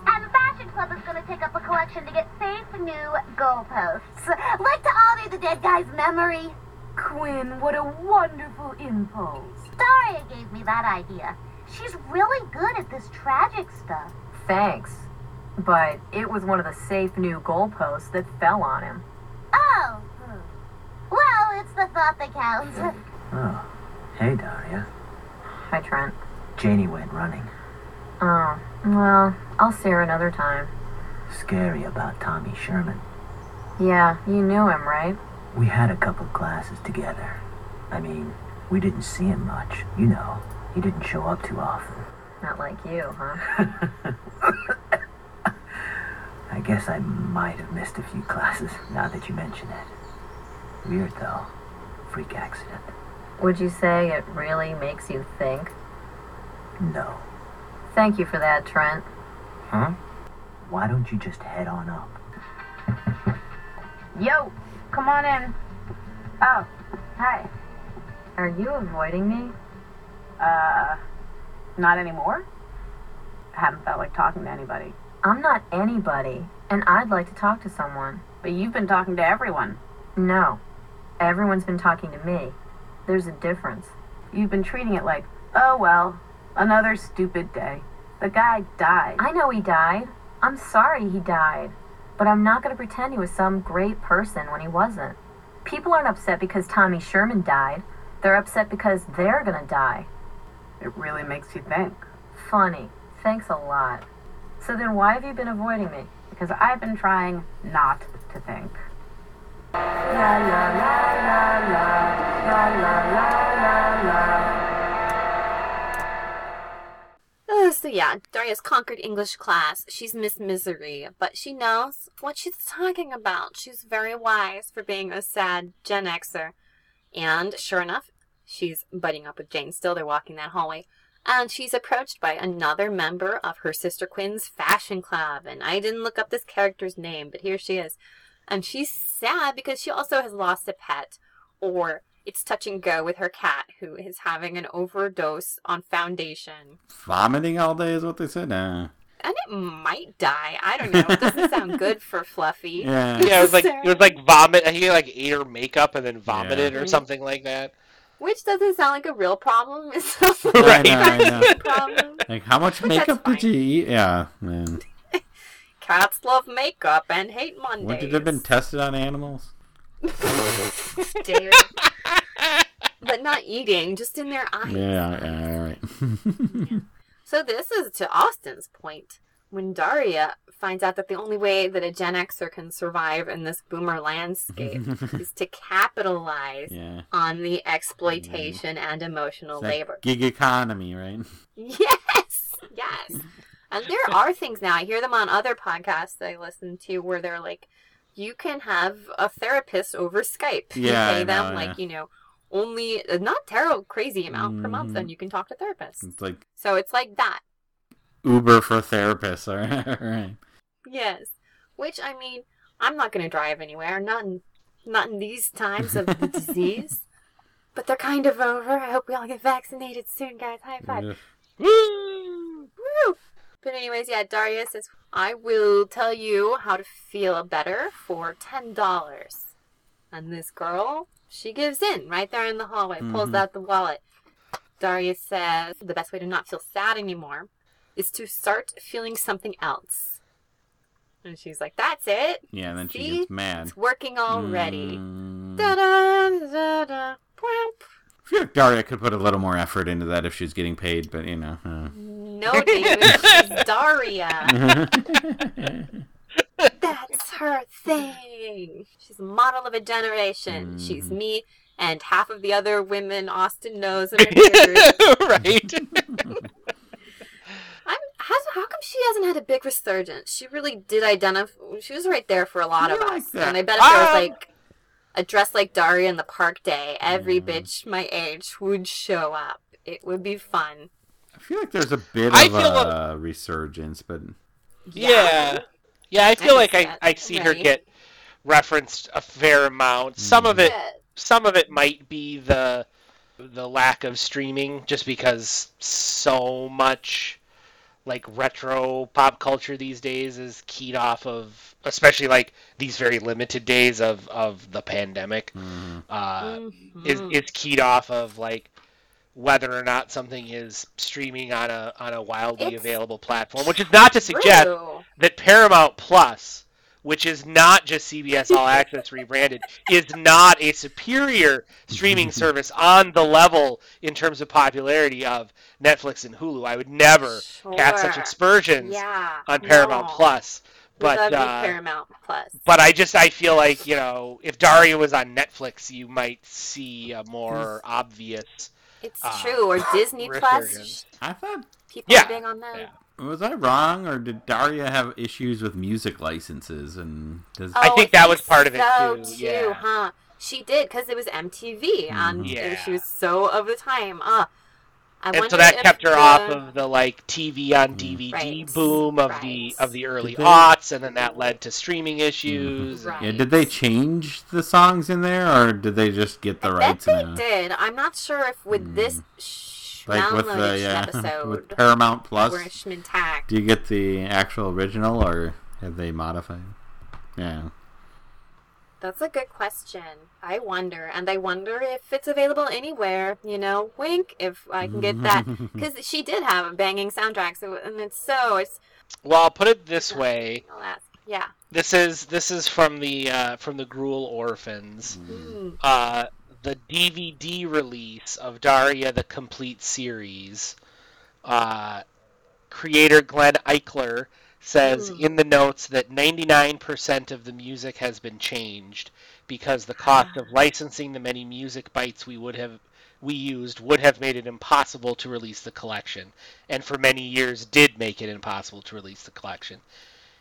And the Fashion Club is going to take up a collection to get safe new goalposts. Like to honor the dead guy's memory. Quinn, what a wonderful impulse. Daria gave me that idea. She's really good at this tragic stuff. Thanks. But it was one of the safe new goalposts that fell on him. Oh. hmm. Well, it's the thought that counts. Oh, hey Daria. Hi, Trent. Janie went running. Oh, well, I'll see her another time. Scary about Tommy Sherman. Yeah, you knew him, right? We had a couple classes together. I mean, we didn't see him much. You know, he didn't show up too often. Not like you, huh? I guess I might have missed a few classes now that you mention it. Weird though. Freak accident. Would you say it really makes you think? No. Thank you for that, Trent. Huh? Why don't you just head on up? Yo, come on in. Oh, hi. Are you avoiding me? Uh, not anymore. I haven't felt like talking to anybody. I'm not anybody, and I'd like to talk to someone. But you've been talking to everyone. No. Everyone's been talking to me. There's a difference. You've been treating it like, oh well, another stupid day. The guy died. I know he died. I'm sorry he died. But I'm not going to pretend he was some great person when he wasn't. People aren't upset because Tommy Sherman died. They're upset because they're going to die. It really makes you think. Funny. Thanks a lot. So then why have you been avoiding me? Because I've been trying not to think. Uh, so yeah, Daria's conquered English class. She's Miss Misery, but she knows what she's talking about. She's very wise for being a sad Gen Xer. And sure enough, she's butting up with Jane still. They're walking that hallway. And she's approached by another member of her sister Quinn's fashion club. And I didn't look up this character's name, but here she is. And she's sad because she also has lost a pet. Or it's touch and go with her cat, who is having an overdose on foundation. Vomiting all day is what they said. Nah. And it might die. I don't know. It doesn't sound good for Fluffy. Yeah. Yeah, it was like it was like vomit. I think he like ate her makeup and then vomited Yeah. or something like that. Which doesn't sound like a real problem. It sounds I like know, I know. a problem. Like, how much But makeup did you eat? Yeah, man. Cats love makeup and hate Mondays. Would it have been tested on animals? Dude. But not eating, just in their eyes. Yeah, yeah, all right. So this is to Austin's point. When Daria finds out that the only way that a Gen Xer can survive in this boomer landscape is to capitalize Yeah. on the exploitation and emotional It's that labor. gig economy, right? Yes, yes. And there are things now. I hear them on other podcasts I listen to where they're like, you can have a therapist over Skype. You Yeah, pay I them know, like yeah. you know only uh, not terrible crazy amount per month, and mm. you can talk to therapists. It's like So it's like that. Uber for therapists, all right? right. Yes. Which I mean, I'm not going to drive anywhere. Not in not in these times of the disease. But they're kind of over. I hope we all get vaccinated soon, guys. High five. Woo! Woo! But anyways, yeah, Daria says, I will tell you how to feel better for ten dollars. And this girl, she gives in right there in the hallway, pulls Mhm. out the wallet. Daria says the best way to not feel sad anymore is to start feeling something else. And she's like, That's it. Yeah, and then she gets mad. It's working already. Mm. Da da da da. I feel like Daria could put a little more effort into that if she's getting paid, but you know. uh. No, David, she's Daria. That's her thing. She's a model of a generation. She's Mhm. me and half of the other women Austin knows and admires. right. I'm, has, how come she hasn't had a big resurgence? She really did identify. She was right there for a lot of us. like and I bet if there was Um, like a dress like Daria in the park day, every Mm. bitch my age would show up. It would be fun. I feel like there's a bit I of feel a resurgence, but Yeah. Yeah, I feel can like I. I see her get referenced a fair amount. Some of it Yeah. some of it might be the the lack of streaming just because so much like retro pop culture these days is keyed off of especially like these very limited days of of the pandemic mm, uh Mhm. is is keyed off of like whether or not something is streaming on a on a wildly It's available platform which is not to suggest True. that Paramount Plus, which is not just CBS All Access rebranded, is not a superior streaming service on the level in terms of popularity of Netflix and Hulu. I would never cast such Sure. aspersions Yeah. on Paramount no. Plus. But uh, Paramount Plus. but I just I feel like you know if Daria was on Netflix, you might see a more obvious. It's uh, true. Or Disney Plus. resurgence. I thought People Yeah. are big on that. Yeah. was I wrong, or did Daria have issues with music licenses? And does I think that was part of it, so too, yeah. huh? She did because it was MTV, and Mhm. and she was so of the time. Uh, I and so that if kept her the- off of the like TV on DVD Right, boom of the of the early they- aughts, and then that led to streaming issues. Right. yeah? Did they change the songs in there, or did they just get the rights? I bet rights they now? did. I'm not sure if with hmm. this sh- Like with the yeah, episode with Paramount Plus, where Schmintack. do you get the actual original, or have they modified? Yeah. That's a good question. I wonder, and I wonder if it's available anywhere. You know, wink if I can get that because she did have a banging soundtrack. So and it's so it's. Well, I'll put it this way: I'll ask. Yeah. this is this is from the uh, from the Gruel Orphans. Mm. Uh, the DVD release of Daria the Complete Series. Uh, creator Glenn Eichler says Hmm. in the notes that 99% of the music has been changed because the cost of licensing the many music bytes we would have we used would have made it impossible to release the collection and for many years did make it impossible to release the collection.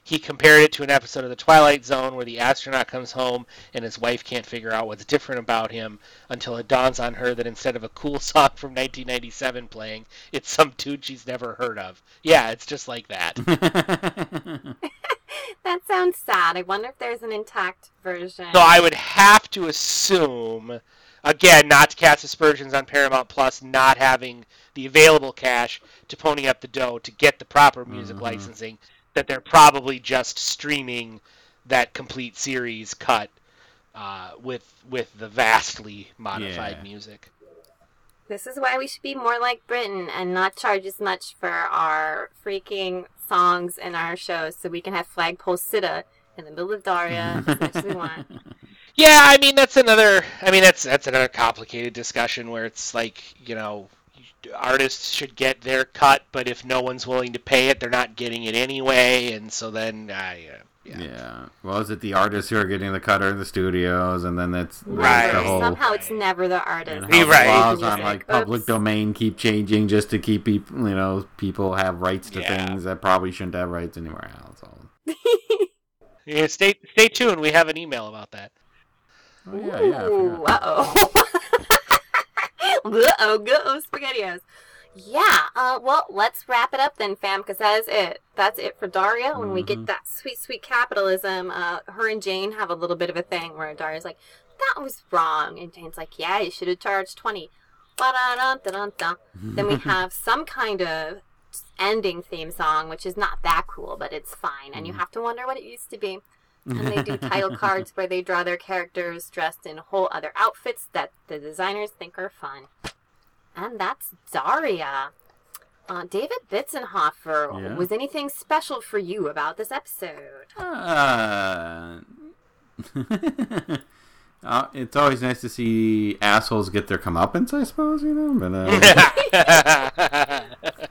He compared it to an episode of The Twilight Zone where the astronaut comes home and his wife can't figure out what's different about him until it dawns on her that instead of a cool song from 1997 playing, it's some dude she's never heard of. Yeah, it's just like that. That sounds sad. I wonder if there's an intact version. So I would have to assume, again, not to cast aspersions on Paramount Plus not having the available cash to pony up the dough to get the proper music Mhm. licensing, that they're probably just streaming that complete series cut uh, with with the vastly modified Yeah. music. This is why we should be more like Britain and not charge as much for our freaking songs and our shows so we can have flagpole sitta in the middle of Daria as much as we want. Yeah, I mean that's another. I mean that's that's another complicated discussion where it's like you know artists should get their cut, but if no one's willing to pay it, they're not getting it anyway, and so then I. Uh, Yeah. yeah. Well, is it the artists who are getting the cut or the studios, and then it's there's Right. the whole Somehow it's never the artist. and how Right. laws on like public domain keep changing just to keep people, you know, people have rights to Yeah. things that probably shouldn't have rights anywhere else. So, Yeah, stay stay tuned. We have an email about that. oh, yeah, yeah. I Ooh, uh-oh, go SpaghettiOs. Yeah, uh, well, let's wrap it up then, fam, because that is it. That's it for Daria. When we Mhm. get that sweet, sweet capitalism, uh, her and Jane have a little bit of a thing where Daria's like, that was wrong. And Jane's like, yeah, you should have charged 20 Then we have some kind of ending theme song, which is not that cool, but it's fine. And you have to wonder what it used to be and they do title cards where they draw their characters dressed in whole other outfits that the designers think are fun. And that's Daria. Uh, David Bitzenhofer, Yeah? was anything special for you about this episode? Uh, uh, it's always nice to see assholes get their comeuppance, I suppose, you know. But uh,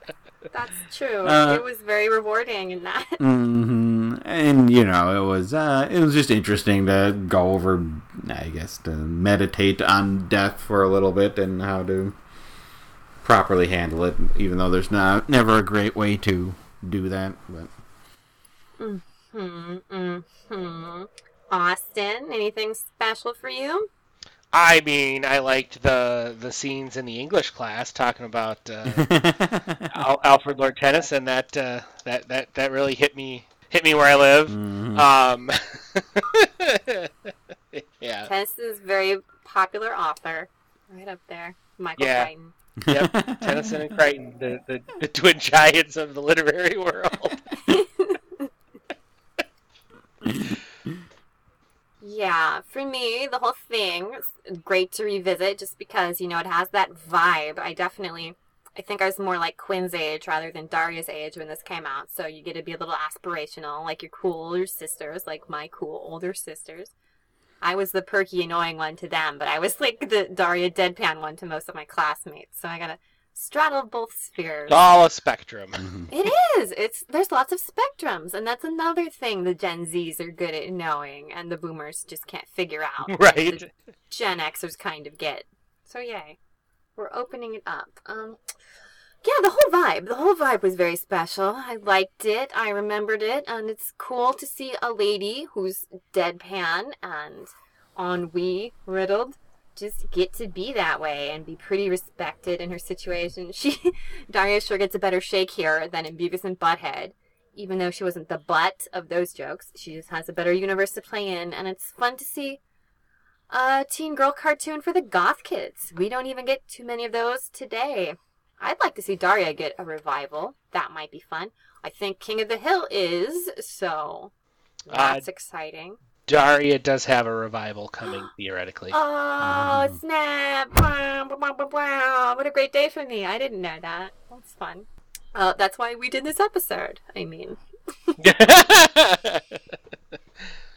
That's true. Uh, it was very rewarding in that. hmm and you know, it was uh, it was just interesting to go over, I guess, to meditate on death for a little bit and how to properly handle it. Even though there's not never a great way to do that, but. Hmm, hmm. Austin, anything special for you? I mean, I liked the the scenes in the English class talking about uh, Al- Alfred Lord Tennyson. That uh, that that that really hit me hit me where I live. Mhm. Um, yeah, Tennyson's very popular author. Right up there. Michael Yeah. Crichton. yep. Tennyson and Crichton, the, the the twin giants of the literary world. Yeah, for me, the whole thing great to revisit just because, you know, it has that vibe. I definitely, I think I was more like Quinn's age rather than Daria's age when this came out. So you get to be a little aspirational, like your cool older sisters, like my cool older sisters. I was the perky, annoying one to them, but I was like the Daria deadpan one to most of my classmates. So I gotta straddle both spheres. It's all a spectrum. Mhm. It is. It's there's lots of spectrums, and that's another thing the Gen Zs are good at knowing, and the Boomers just can't figure out. Right. The Gen Xers kind of get. So yay, we're opening it up. Um, yeah, the whole vibe. The whole vibe was very special. I liked it. I remembered it, and it's cool to see a lady who's deadpan and ennui riddled just get to be that way and be pretty respected in her situation. She Daria sure gets a better shake here than in Beavis and Butthead. Even though she wasn't the butt of those jokes, she just has a better universe to play in, and it's fun to see a teen girl cartoon for the goth kids. We don't even get too many of those today. I'd like to see Daria get a revival. That might be fun. I think King of the Hill is, so Uh, that's exciting. Daria does have a revival coming theoretically. Oh, snap! Wow, wow, wow, wow, wow. What a great day for me. I didn't know that. That's fun. Uh, that's why we did this episode. I mean, yeah,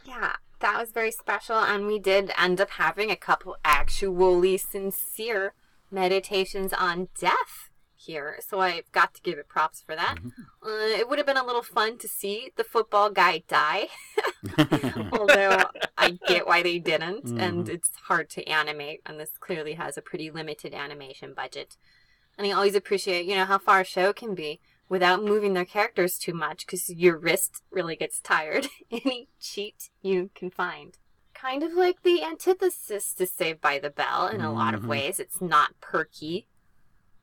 that was very special. And we did end up having a couple actually sincere meditations on death here. So I've got to give it props for that. Uh, it would have been a little fun to see the football guy die. Although I get why they didn't, and it's hard to animate, and this clearly has a pretty limited animation budget. And I always appreciate, you know, how far a show can be without moving their characters too much, because your wrist really gets tired. Any cheat you can find. Kind of like the antithesis to Saved by the Bell in a lot of Mhm. ways. It's not perky,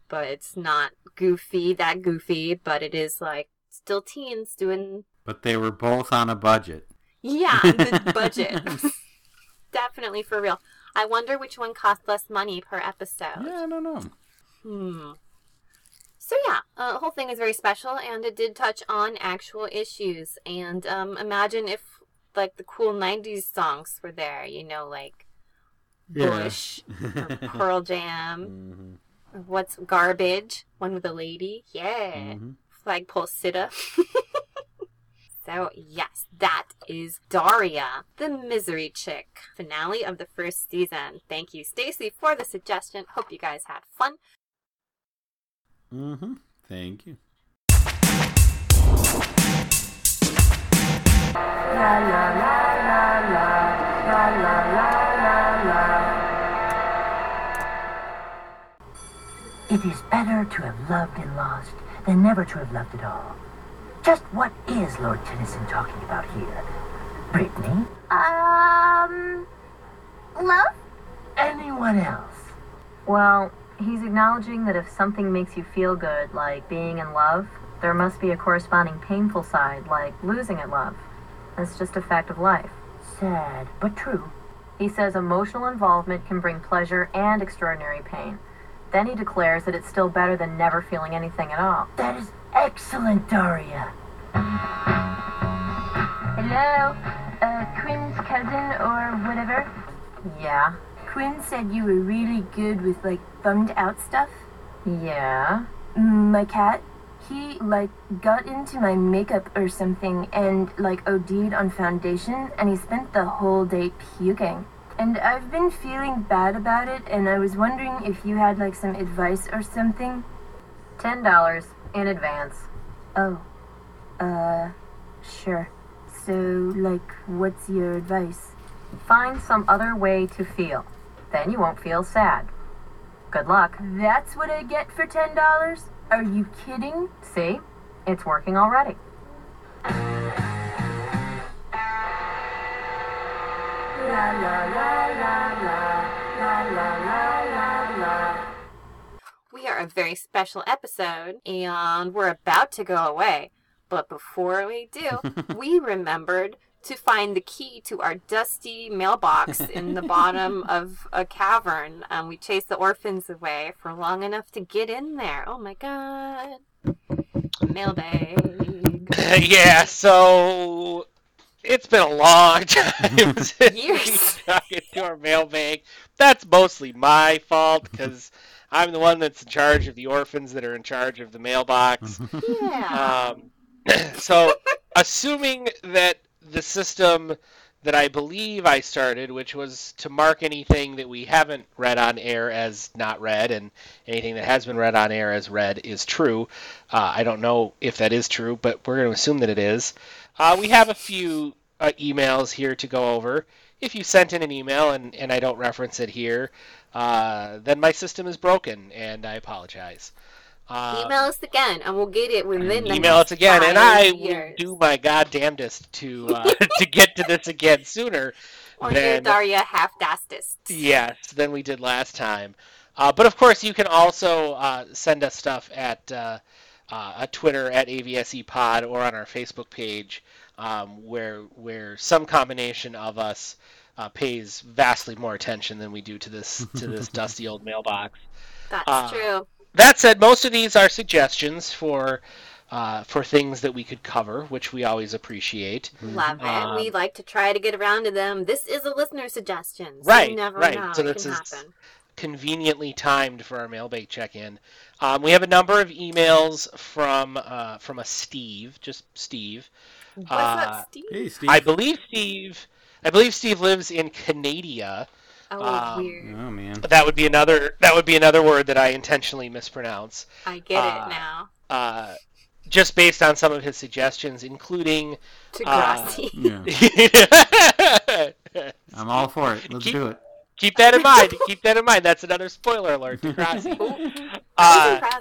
but it's not goofy, that goofy, but it is like still teens doing but they were both on a budget. yeah, the budget. Definitely for real. I wonder which one cost less money per episode. Yeah, I don't know. Hmm. So yeah, uh, the whole thing is very special, and it did touch on actual issues. And um, imagine if like the cool '90s songs were there, you know, like Bush or Pearl Jam. Mhm, or What's garbage? One with a lady. Yeah. mhm. flagpole sitta. so, yes, that is Daria, the misery chick, finale of the first season. Thank you, Stacy, for the suggestion. Hope you guys had fun. Mm-hmm. Thank you. La la la la It is better to have loved and lost than never to have loved at all. Just what is Lord Tennyson talking about here? Brittany? Um, love? Anyone else? Well, he's acknowledging that if something makes you feel good, like being in love, there must be a corresponding painful side, like losing at love. That's just a fact of life. Sad, but true. He says emotional involvement can bring pleasure and extraordinary pain. Then he declares that it's still better than never feeling anything at all. That is excellent, Daria. Hello? Uh, Quinn's cousin or whatever? Yeah. Quinn said you were really good with, like, bummed out stuff. Yeah. My cat, he, like, got into my makeup or something and, like, OD'd on foundation, and he spent the whole day puking. And I've been feeling bad about it, and I was wondering if you had, like, some advice or something. Ten dollars in advance. Oh. Uh, sure. So, like, what's your advice? Find some other way to feel. Then you won't feel sad. Good luck. That's what I get for ten dollars? Are you kidding? See? It's working already. We are a very special episode, and we're about to go away. But before we do, we remembered to find the key to our dusty mailbox in the bottom of a cavern. And we chased the orphans away for long enough to get in there. Oh my god. Mailbag. yeah, so it's been a long time since Years. we dug into our mailbag. That's mostly my fault because I'm the one that's in charge of the orphans that are in charge of the mailbox. Yeah. Um, so, assuming that the system that I believe I started, which was to mark anything that we haven't read on air as not read, and anything that has been read on air as read is true. Uh, I don't know if that is true, but we're going to assume that it is. Uh, we have a few uh, emails here to go over. If you sent in an email and, and I don't reference it here, uh, then my system is broken, and I apologize. Uh, Email us again, and we'll get it within the email us again, and I will do my goddamnedest to uh, to get to this again sooner Or than Daria half-dastest. yes than we did last time. Uh, but of course, you can also uh, send us stuff at uh, a Twitter at AVSE Pod or on our Facebook page, um, where where some combination of us uh, pays vastly more attention than we do to this to this dusty old mailbox. That's Uh, true. That said, most of these are suggestions for uh, for things that we could cover, which we always appreciate. Love it. Um, we like to try to get around to them. This is a listener suggestion. So Right, You never right. know. So it this can is- happen. Conveniently timed for our mailbag check-in. Um, we have a number of emails from uh, from a Steve, just Steve. What's Uh, up, Steve? Hey, Steve. I believe Steve. I believe Steve lives in Canada. Oh, um, weird. Oh man. That would be another. That would be another word that I intentionally mispronounce. I get uh, it now. Uh, just based on some of his suggestions, including. Degrassi. Yeah. I'm all for it. Let's Keep- do it. Keep that in mind. Keep that in mind. That's another spoiler alert. Degrassi. I Uh.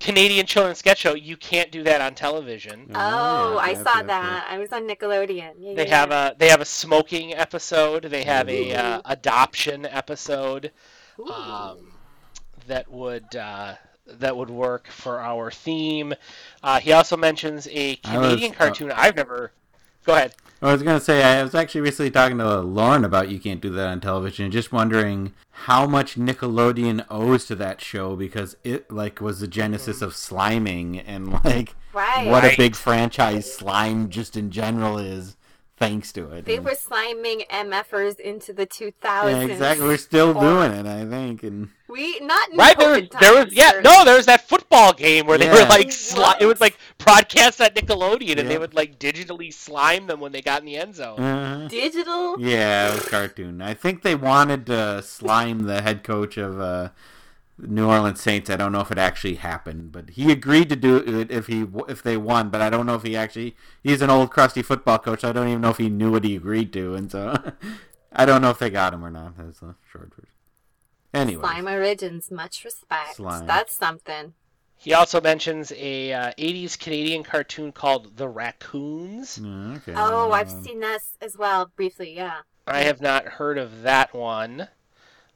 Canadian children's sketch show. You can't do that on television. Oh, yeah, I yep, saw yep, that. I was on Nickelodeon. Yeah, They yeah, have a they have a smoking episode. They have a uh, adoption episode um, that would uh, that would work for our theme. Uh, he also mentions a I was- Canadian uh, cartoon. I've never. Go ahead. I was gonna say I was actually recently talking to Lauren about you can't do that on television, just wondering how much Nickelodeon owes to that show because it like was the genesis of sliming and like Right. what a big franchise slime just in general is thanks to it. They And- were sliming MFers into the 2000s. yeah, exactly. We're still doing it, I think, and We not in Right there was COVID there was yeah certainly. no there was that football game where they were like What? sli- it was like broadcast at Nickelodeon and they would like digitally slime them when they got in the end zone. uh, digital. yeah, it was cartoon. I think they wanted to slime the head coach of uh, New Orleans Saints. I don't know if it actually happened, but he agreed to do it if he if they won. But I don't know if he actually. He's an old crusty football coach. So I don't even know if he knew what he agreed to, and so I don't know if they got him or not. That's the short version. Anyway, Slime Origins, much respect. Slime. That's something. He also mentions a uh, 80s Canadian cartoon called The Raccoons. okay. Oh, I've seen this as well, briefly, yeah. I have not heard of that one.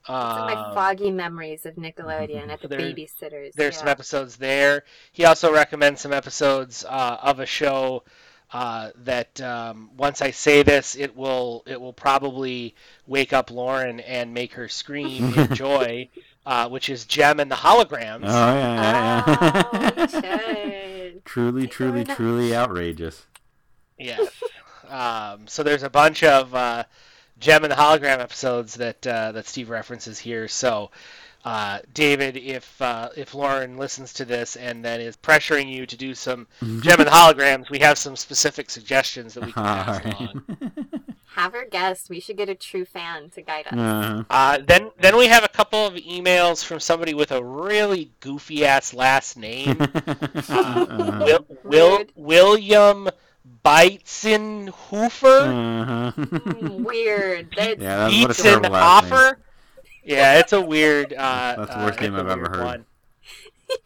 It's in my Um, foggy memories of Nickelodeon at the There- babysitters. There's yeah. some episodes there. He also recommends some episodes uh, of a show uh, that um, once I say this, it will it will probably wake up Lauren and make her scream in joy, uh, which is Jem and the Holograms. Oh yeah, yeah, Oh, yeah. we truly, truly, enough. truly outrageous. Yes. um, so there's a bunch of uh, Jem and the Hologram episodes that uh, that Steve references here. So, uh, David, if uh, if Lauren listens to this and then is pressuring you to do some Jem and Holograms, we have some specific suggestions that we can pass Alright. along. Have her guest. We should get a true fan to guide us. Uh, Uh, then then we have a couple of emails from somebody with a really goofy ass last name. uh, Will, Will William Beitzenhofer. uh-huh. Mm, Weird. That's, Yeah, that's what a terrible an last name. offer. Yeah, it's a weird. Uh, That's the uh, worst name it's a I've ever heard. one.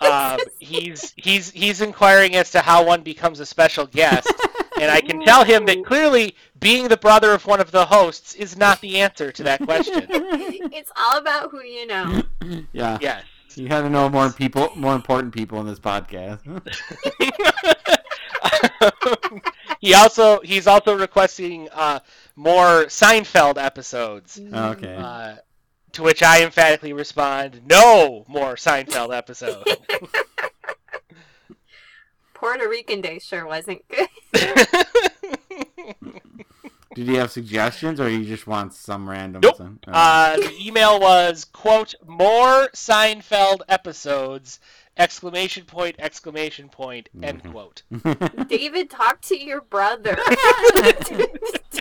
Um, he's he's he's inquiring as to how one becomes a special guest, and I can tell him that clearly being the brother of one of the hosts is not the answer to that question. it's all about who you know. yeah. Yes. You got to know more people, more important people in this podcast. he also he's also requesting uh, more Seinfeld episodes. okay. Uh, to which I emphatically respond, no more Seinfeld episodes. Puerto Rican Day sure wasn't good. Did he have suggestions, or he just wants some random? Nope. Some, oh. Uh, the email was quote more Seinfeld episodes exclamation point exclamation point end Mhm. quote. David, talk to your brother.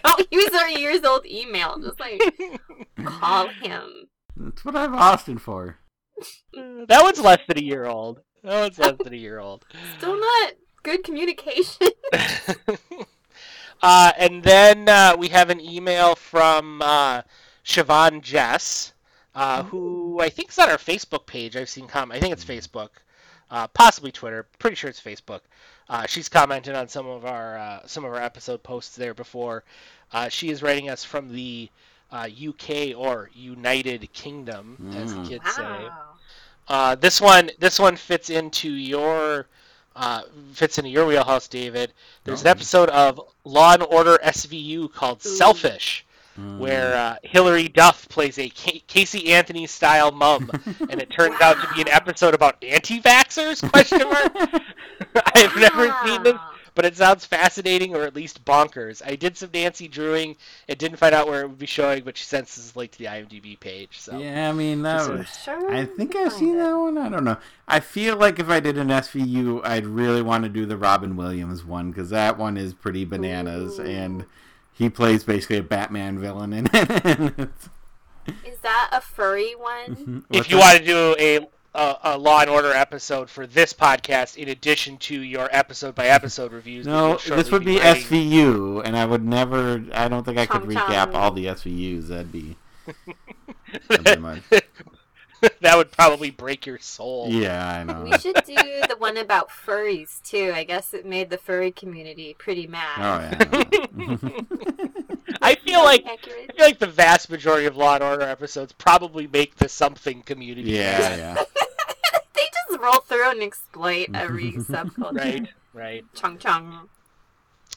Don't use our years old email. Just like call him. That's what I have Austin for. That one's less than a year old. That one's less than a year old. Still not good communication. uh, and then uh, we have an email from uh, Siobhan Jess, uh, who I think is on our Facebook page. I've seen comment. I think it's Facebook, uh, possibly Twitter. Pretty sure it's Facebook. Uh, she's commented on some of our uh, some of our episode posts there before. Uh, she is writing us from the uh, UK or United Kingdom, as the Mm. kids say. wow. Uh, this one, this one fits into your uh, fits into your wheelhouse, David. There's an Oh. episode of Law and Order SVU called Ooh. Selfish, Mm. where uh, Hilary Duff plays a Casey Anthony style mum, and it turns out to be an episode about anti-vaxxers? Question mark. I've never seen this, but it sounds fascinating or at least bonkers. I did some Nancy Drewing. It didn't find out where it would be showing, but she sends this link to the IMDb page. So Yeah, I mean that. Was- Sure. I think I've seen it. that one. I don't know. I feel like if I did an SVU, I'd really want to do the Robin Williams one because that one is pretty bananas, Ooh. and he plays basically a Batman villain in it. Is that a furry one? Mm-hmm. if you want to do a, a a Law and Order episode for this podcast, in addition to your episode by episode reviews, No, this would be writing- SVU, and I would never. I don't think I could Chong recap chong. all the SVUs. That'd be. that'd be much. that would probably break your soul. Yeah, I know. We should do the one about furries too. I guess it made the furry community pretty Oh mad. yeah. I feel like I feel like the vast majority of Law and Order episodes probably make the something community. yeah, yeah. they just roll through and exploit every subculture. Right. Right. Chung chung.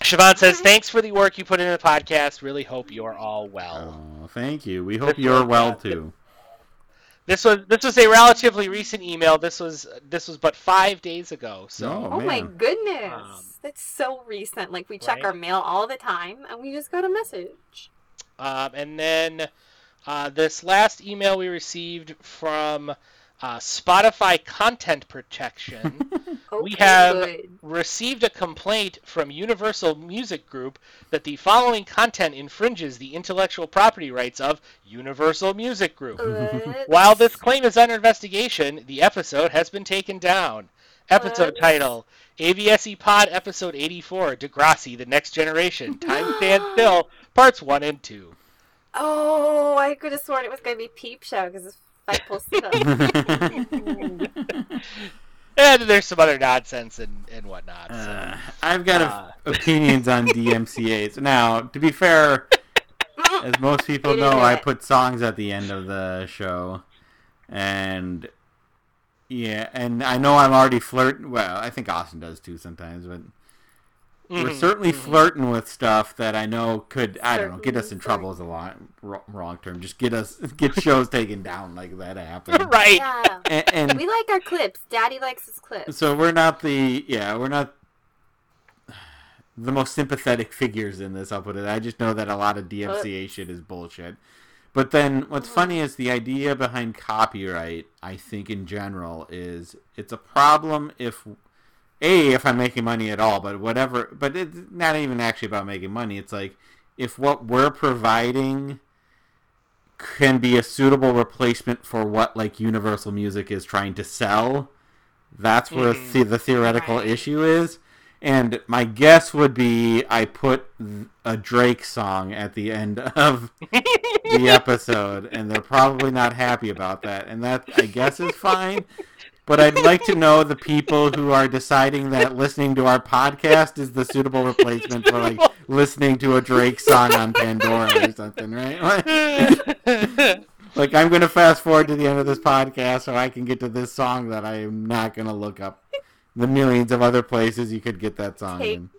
Siobhan says, "Thanks for the work you put into the podcast. Really hope you're all well." Oh, thank you. We hope you're well too. This was this was a relatively recent email. This was this was but five days ago. So Oh, Oh, my goodness. Um, That's so recent. Like we check right? our mail all the time and we just got a message. Um, and then uh, this last email we received from uh, Spotify content protection. we have good. received a complaint from Universal Music Group that the following content infringes the intellectual property rights of Universal Music Group. What? While this claim is under investigation, the episode has been taken down. Episode What? title AVSE Pod Episode 84 Degrassi The Next Generation Time Stands Still Parts 1 and 2. Oh, I could have sworn it was going to be Peep Show because it's five posted up. And there's some other nonsense and, and whatnot. So. Uh, I've got Uh. a- opinions on DMCA's. Now, to be fair, as most people know, I put songs at the end of the show, and yeah, and I know I'm already flirting. Well, I think Austin does too sometimes, but we're Mhm, certainly mhm. flirting with stuff that I know could I don't know get us in trouble is a long, wrong, wrong term. Just get us get shows taken down like that happened. right. yeah. And, and We like our clips. Daddy likes his clips. so we're not the yeah we're not the most sympathetic figures in this. I'll put it. I just know that a lot of DMCA shit is bullshit. But then what's funny is the idea behind copyright. I think in general is it's a problem if a if I'm making money at all, but whatever. But it's not even actually about making money. It's like if what we're providing can be a suitable replacement for what like Universal Music is trying to sell. That's where Mhm. the, the theoretical Right. issue is. And my guess would be I put a Drake song at the end of the episode, and they're probably not happy about that. And that, I guess, is fine. But I'd like to know the people who are deciding that listening to our podcast is the suitable replacement for like listening to a Drake song on Pandora or something, right? Like I'm gonna fast forward to the end of this podcast so I can get to this song that I am not gonna look up the millions of other places you could get that song Take- in.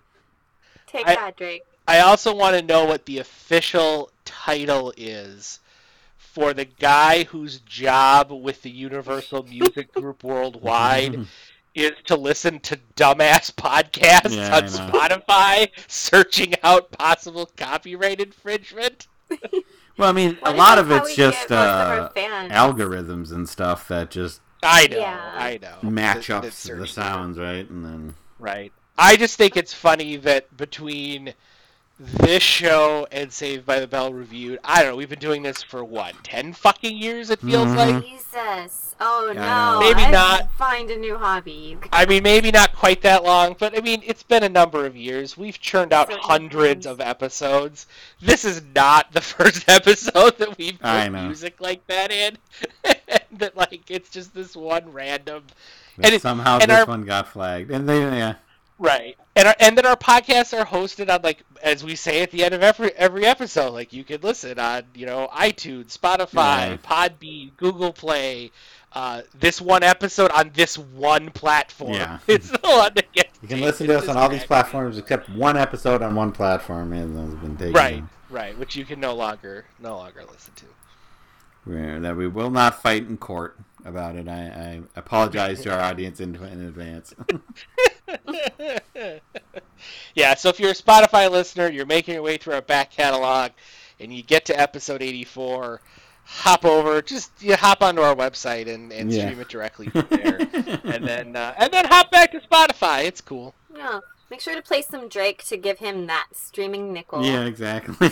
Take I- that, Drake. I also want to know what the official title is for the guy whose job with the Universal Music Group worldwide is to listen to dumbass podcasts Yeah, on. Spotify searching out possible copyright infringement. Well, I mean, a lot of it's just get most of our uh, algorithms and stuff that just I know, Yeah. I know. match up the the sounds, right? And then Right. I just think it's funny that between this show and Saved by the Bell reviewed, I don't know, we've been doing this for what, ten fucking years it feels Mhm. like? Jesus. Oh Yeah, no. Maybe I not. Find a new hobby. I mean maybe not quite that long, but I mean it's been a number of years. We've churned out Certain hundreds of episodes. This is not the first episode that we've I put music like that in. that like it's just this one random but And it- somehow and this our- one got flagged, and they yeah. Right. And our, and then our podcasts are hosted on like as we say at the end of every every episode, like you can listen on, you know, iTunes, Spotify, Yeah. Podbean, Google Play, uh, this one episode on this one platform. Yeah. It's the one that gets You can listen to us on all these platforms except one episode on one platform, and has been taken. Right, right, which you can no longer no longer listen to. Where- that we will not fight in court about it. I, I apologize to our audience in, in advance. yeah, so if you're a Spotify listener, you're making your way through our back catalog, and you get to episode 84, hop over, just you hop onto our website and, and Yeah. stream it directly from there, and then uh, and then hop back to Spotify. It's cool. Yeah. Make sure to play some Drake to give him that streaming nickel. yeah, exactly.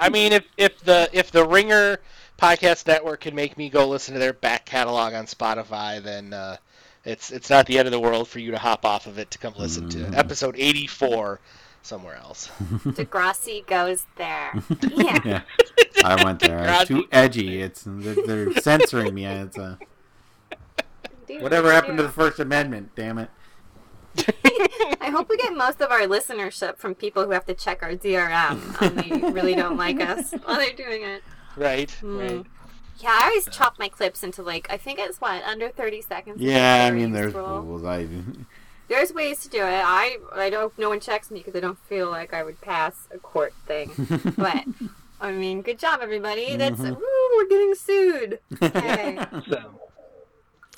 I mean, if if the if the Ringer podcast network can make me go listen to their back catalog on Spotify, then uh, it's it's not the end of the world for you to hop off of it to come listen to episode 84 somewhere else. Degrassi goes there. Yeah. yeah, I went there. It's too edgy. It's they're, they're censoring me. It's Dude, whatever they happened to the First Amendment? Damn it. I hope we get most of our listenership from people who have to check our DRM and they really don't like us while they're doing it. Right, Hmm. right. Yeah, I always chop my clips into like I think it's what under thirty seconds. Yeah, I mean, there's scroll. rules. I There's ways to do it. I I don't. No one checks me because I don't feel like I would pass a court thing. but I mean, good job, everybody. That's Mhm. woo, we're getting sued. Yay! So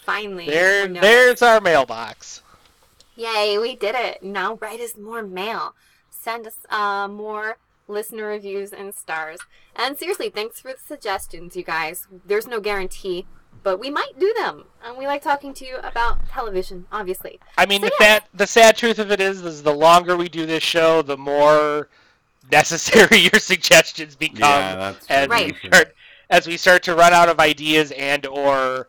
Finally, there, there's our mailbox. Yay, we did it. Now write us more mail. Send us uh, more listener reviews and stars. And seriously, thanks for the suggestions, you guys. There's no guarantee but we might do them. And we like talking to you about television, obviously. I mean, So, the yeah. sad the sad truth of it is, is the longer we do this show, the more necessary your suggestions become Yeah, that's as Right. we start as we start to run out of ideas and or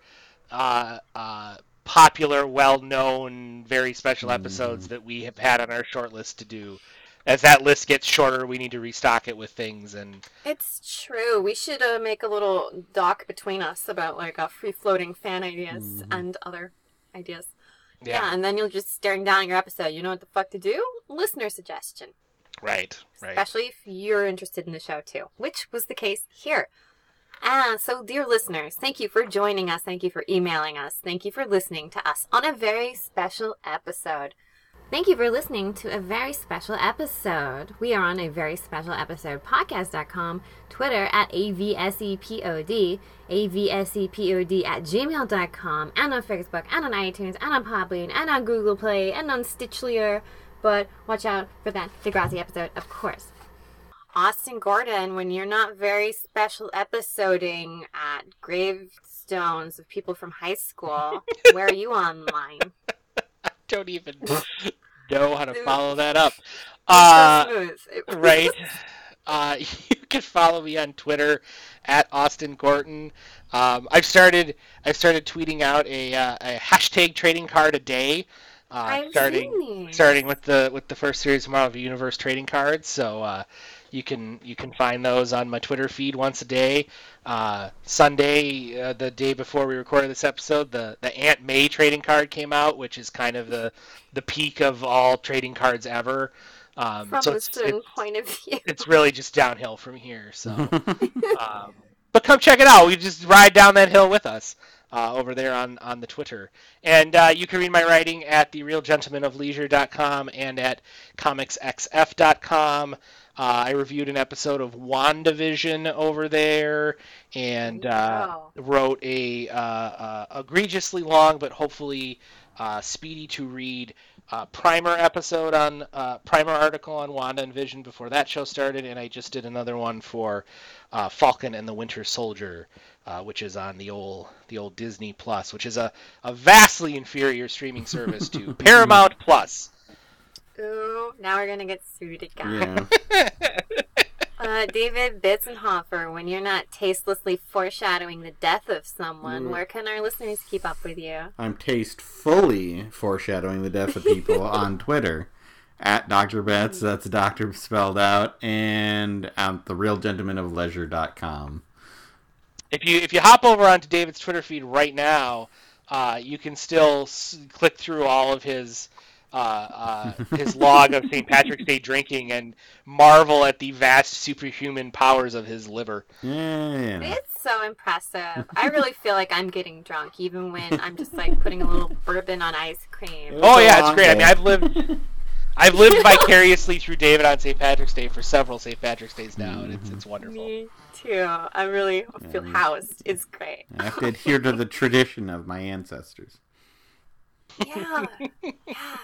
uh, uh, popular, well-known, very special Mm-hmm. episodes that we have had on our short list to do. As that list gets shorter, we need to restock it with things and It's true. We should uh, make a little doc between us about like uh, free floating fan ideas and other ideas. Yeah. yeah, and then you're just staring down your episode. You know what the fuck to do? Listener suggestion. right, right. especially if you're interested in the show too, which was the case here. Ah, so dear listeners, thank you for joining us. Thank you for emailing us. Thank you for listening to us on a very special episode. Thank you for listening to a very special episode. We are on a very special episode podcast.com, Twitter at AVSEPOD, AVSEPOD E at gmail.com, and on Facebook, and on iTunes, and on Podbean, and on Google Play, and on Stitcher. But watch out for that Degrassi episode, of course. Austin Gorton, when you're not very special episoding at gravestones of people from high school, where are you online? I Don't even know how to follow that up. Uh, so right? Uh, you can follow me on Twitter at Austin Gorton. Um, I've started I've started tweeting out a, uh, a hashtag trading card a day. Uh, starting starting with the with the first series of Marvel Universe trading cards. So uh, you can you can find those on my Twitter feed once a day. Uh, Sunday, uh, the day before we recorded this episode, the the Aunt May trading card came out, which is kind of the the peak of all trading cards ever. Um, From so a certain it's, point of view. it's really just downhill from here. So, um, but come check it out. We just ride down that hill with us uh, over there on, on the Twitter, and uh, you can read my writing at therealgentlemanofleisure.com and at comicsxf.com. Uh, I reviewed an episode of WandaVision over there, and uh, wrote a uh, uh, egregiously long but hopefully uh, speedy to read uh, primer episode on uh, primer article on Wanda and Vision before that show started, and I just did another one for uh, Falcon and the Winter Soldier, uh, which is on the old the old Disney Plus, which is a, a vastly inferior streaming service to Paramount Plus. Ooh, now we're gonna get sued again. yeah. Uh, David Bitzenhofer, when you're not tastelessly foreshadowing the death of someone, Mm. where can our listeners keep up with you? I'm tastefully foreshadowing the death of people on Twitter at Dr. Betts, that's Doctor spelled out, and at therealgentlemanofleisure.com. If you if you hop over onto David's Twitter feed right now, uh, you can still s- click through all of his uh, uh, his log of St. Patrick's Day drinking and marvel at the vast superhuman powers of his liver. Yeah. It's so impressive. I really feel like I'm getting drunk, even when I'm just like putting a little bourbon on ice cream. Oh yeah, it's long great. I mean. I've lived I've lived vicariously through David on St. Patrick's Day for several St. Patrick's Days now, and it's it's wonderful. Me too. I really feel Yeah. housed. It's great. I have to adhere to the tradition of my ancestors. Yeah. yeah.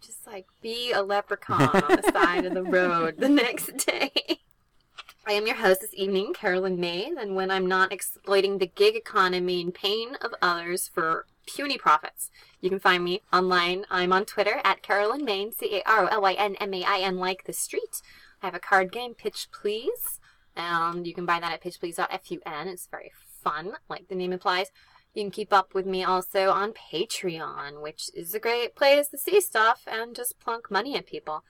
Just like be a leprechaun on the side of the road the next day. I am your host this evening, Carolyn Main, and when I'm not exploiting the gig economy and pain of others for puny profits. You can find me online. I'm on Twitter at Carolyn Main, C A R O L Y N M A I N, like the street. I have a card game, Pitch Please, and you can buy that at pitchplease.fun. It's very fun, like the name implies. You can keep up with me also on Patreon, which is a great place to see stuff and just plunk money at people.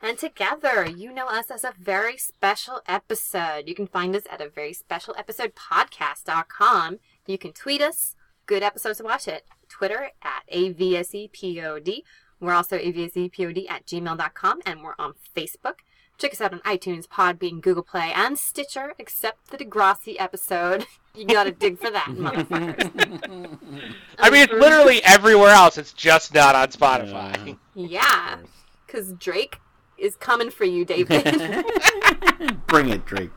And together, you know us as a very special episode. You can find us at a very special episode podcast.com. You can tweet us, good episodes to watch it. Twitter at AVSEPOD. We're also AVSEPOD at gmail.com and we're on Facebook. Check us out on iTunes, Podbean, Google Play, and Stitcher, except the Degrassi episode. You gotta dig for that, motherfuckers. I mean, it's literally everywhere else. It's just not on Spotify. Yeah, because Drake is coming for you, David. Bring it, Drake.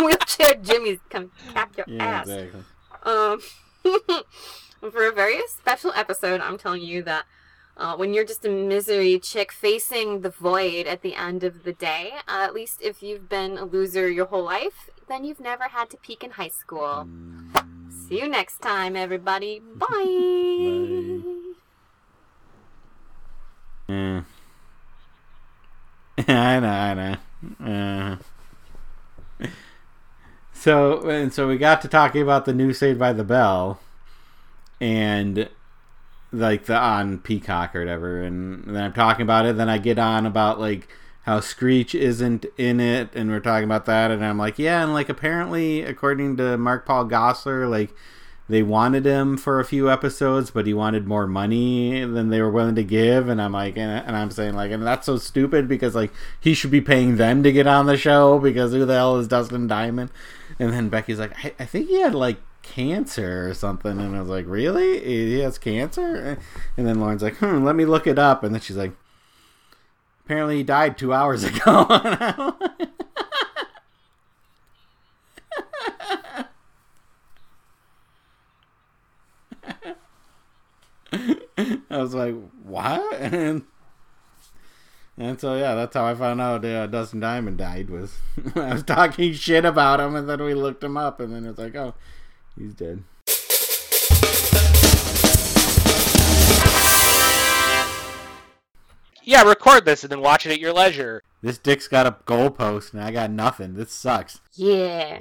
Wheelchair Jimmy's come cap your Yeah, ass. exactly. Um, for a very special episode, I'm telling you that uh, when you're just a misery chick facing the void at the end of the day, uh, at least if you've been a loser your whole life, then you've never had to peak in high school. Mm, See you next time, everybody. Bye. Yeah. I know, I know. Uh. So and so we got to talking about the new Saved by the Bell, and like the on Peacock or whatever, and then I'm talking about it. Then I get on about like how Screech isn't in it, and we're talking about that, and I'm like, yeah, and like apparently according to Mark Paul Gosselaar, like they wanted him for a few episodes, but he wanted more money than they were willing to give. And I'm like, and, and, I'm saying like, and that's so stupid because like he should be paying them to get on the show because who the hell is Dustin Diamond? And then Becky's like, I, I think he had like cancer or something. And I was like, really? He has cancer? And then Lauren's like, hmm, let me look it up. And then she's like, apparently he died two hours ago. I was like, what? And, and so yeah, that's how I found out uh, Dustin Diamond died. Was I was talking shit about him, and then we looked him up, and then it's like, oh, he's dead. Yeah, record this and then watch it at your leisure. This dick's got a goalpost, and I got nothing. This sucks. Yeah.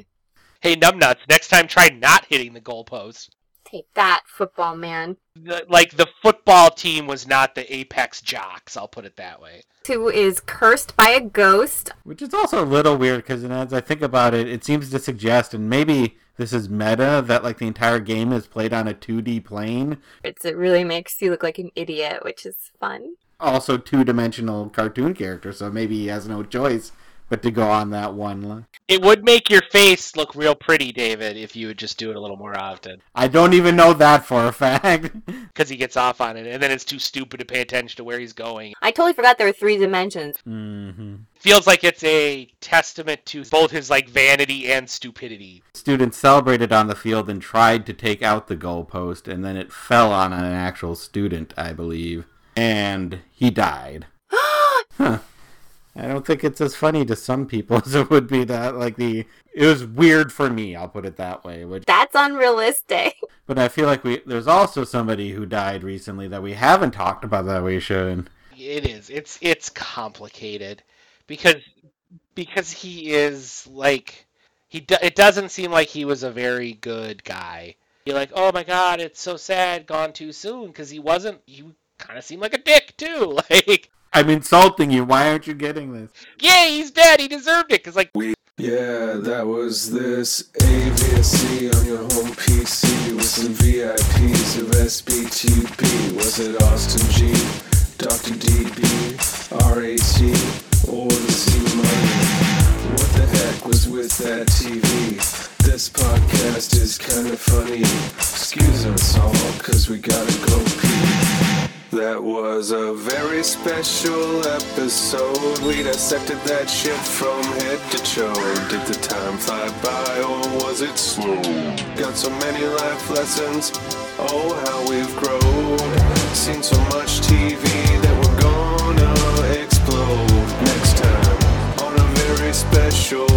Hey, numbnuts, next time try not hitting the goalpost. Take that, football man. The, like, the football team was not the apex jocks, I'll put it that way. Who is cursed by a ghost. Which is also a little weird, because as I think about it, it seems to suggest, and maybe this is meta, that like the entire game is played on a 2D plane. It's, it really makes you look like an idiot, which is fun. Also, two dimensional cartoon character, so maybe he has no choice but to go on that one line. It would make your face look real pretty, David, if you would just do it a little more often. I don't even know that for a fact. Because he gets off on it, and then it's too stupid to pay attention to where he's going. I totally forgot there were three dimensions. Mm-hmm. Feels like it's a testament to both his like vanity and stupidity. Students celebrated on the field and tried to take out the goalpost, and then it fell on an actual student, I believe, and he died. huh. I don't think it's as funny to some people as it would be that like the it was weird for me, I'll put it that way. Which, That's unrealistic. but I feel like we there's also somebody who died recently that we haven't talked about that we should. It is. It's it's complicated because because he is like he do, it doesn't seem like he was a very good guy. You're like, "Oh my god, it's so sad gone too soon" because he wasn't he kind of seemed like a dick too. Like I'm insulting you. Why aren't you getting this? Yeah, he's dead. He deserved it. Cause like we. Yeah, that was this AVSE on your home PC with some VIPs of SBTP. Was it Austin G, Dr. DB, RAT, or the C Money? What the heck was with that TV? This podcast is kinda funny. Excuse us all, cause we gotta go pee. That was a very special episode. We dissected that shit from head to toe. Did the time fly by or was it slow? Got so many life lessons. Oh, how we've grown. Seen so much TV that we're gonna explode next time on a very special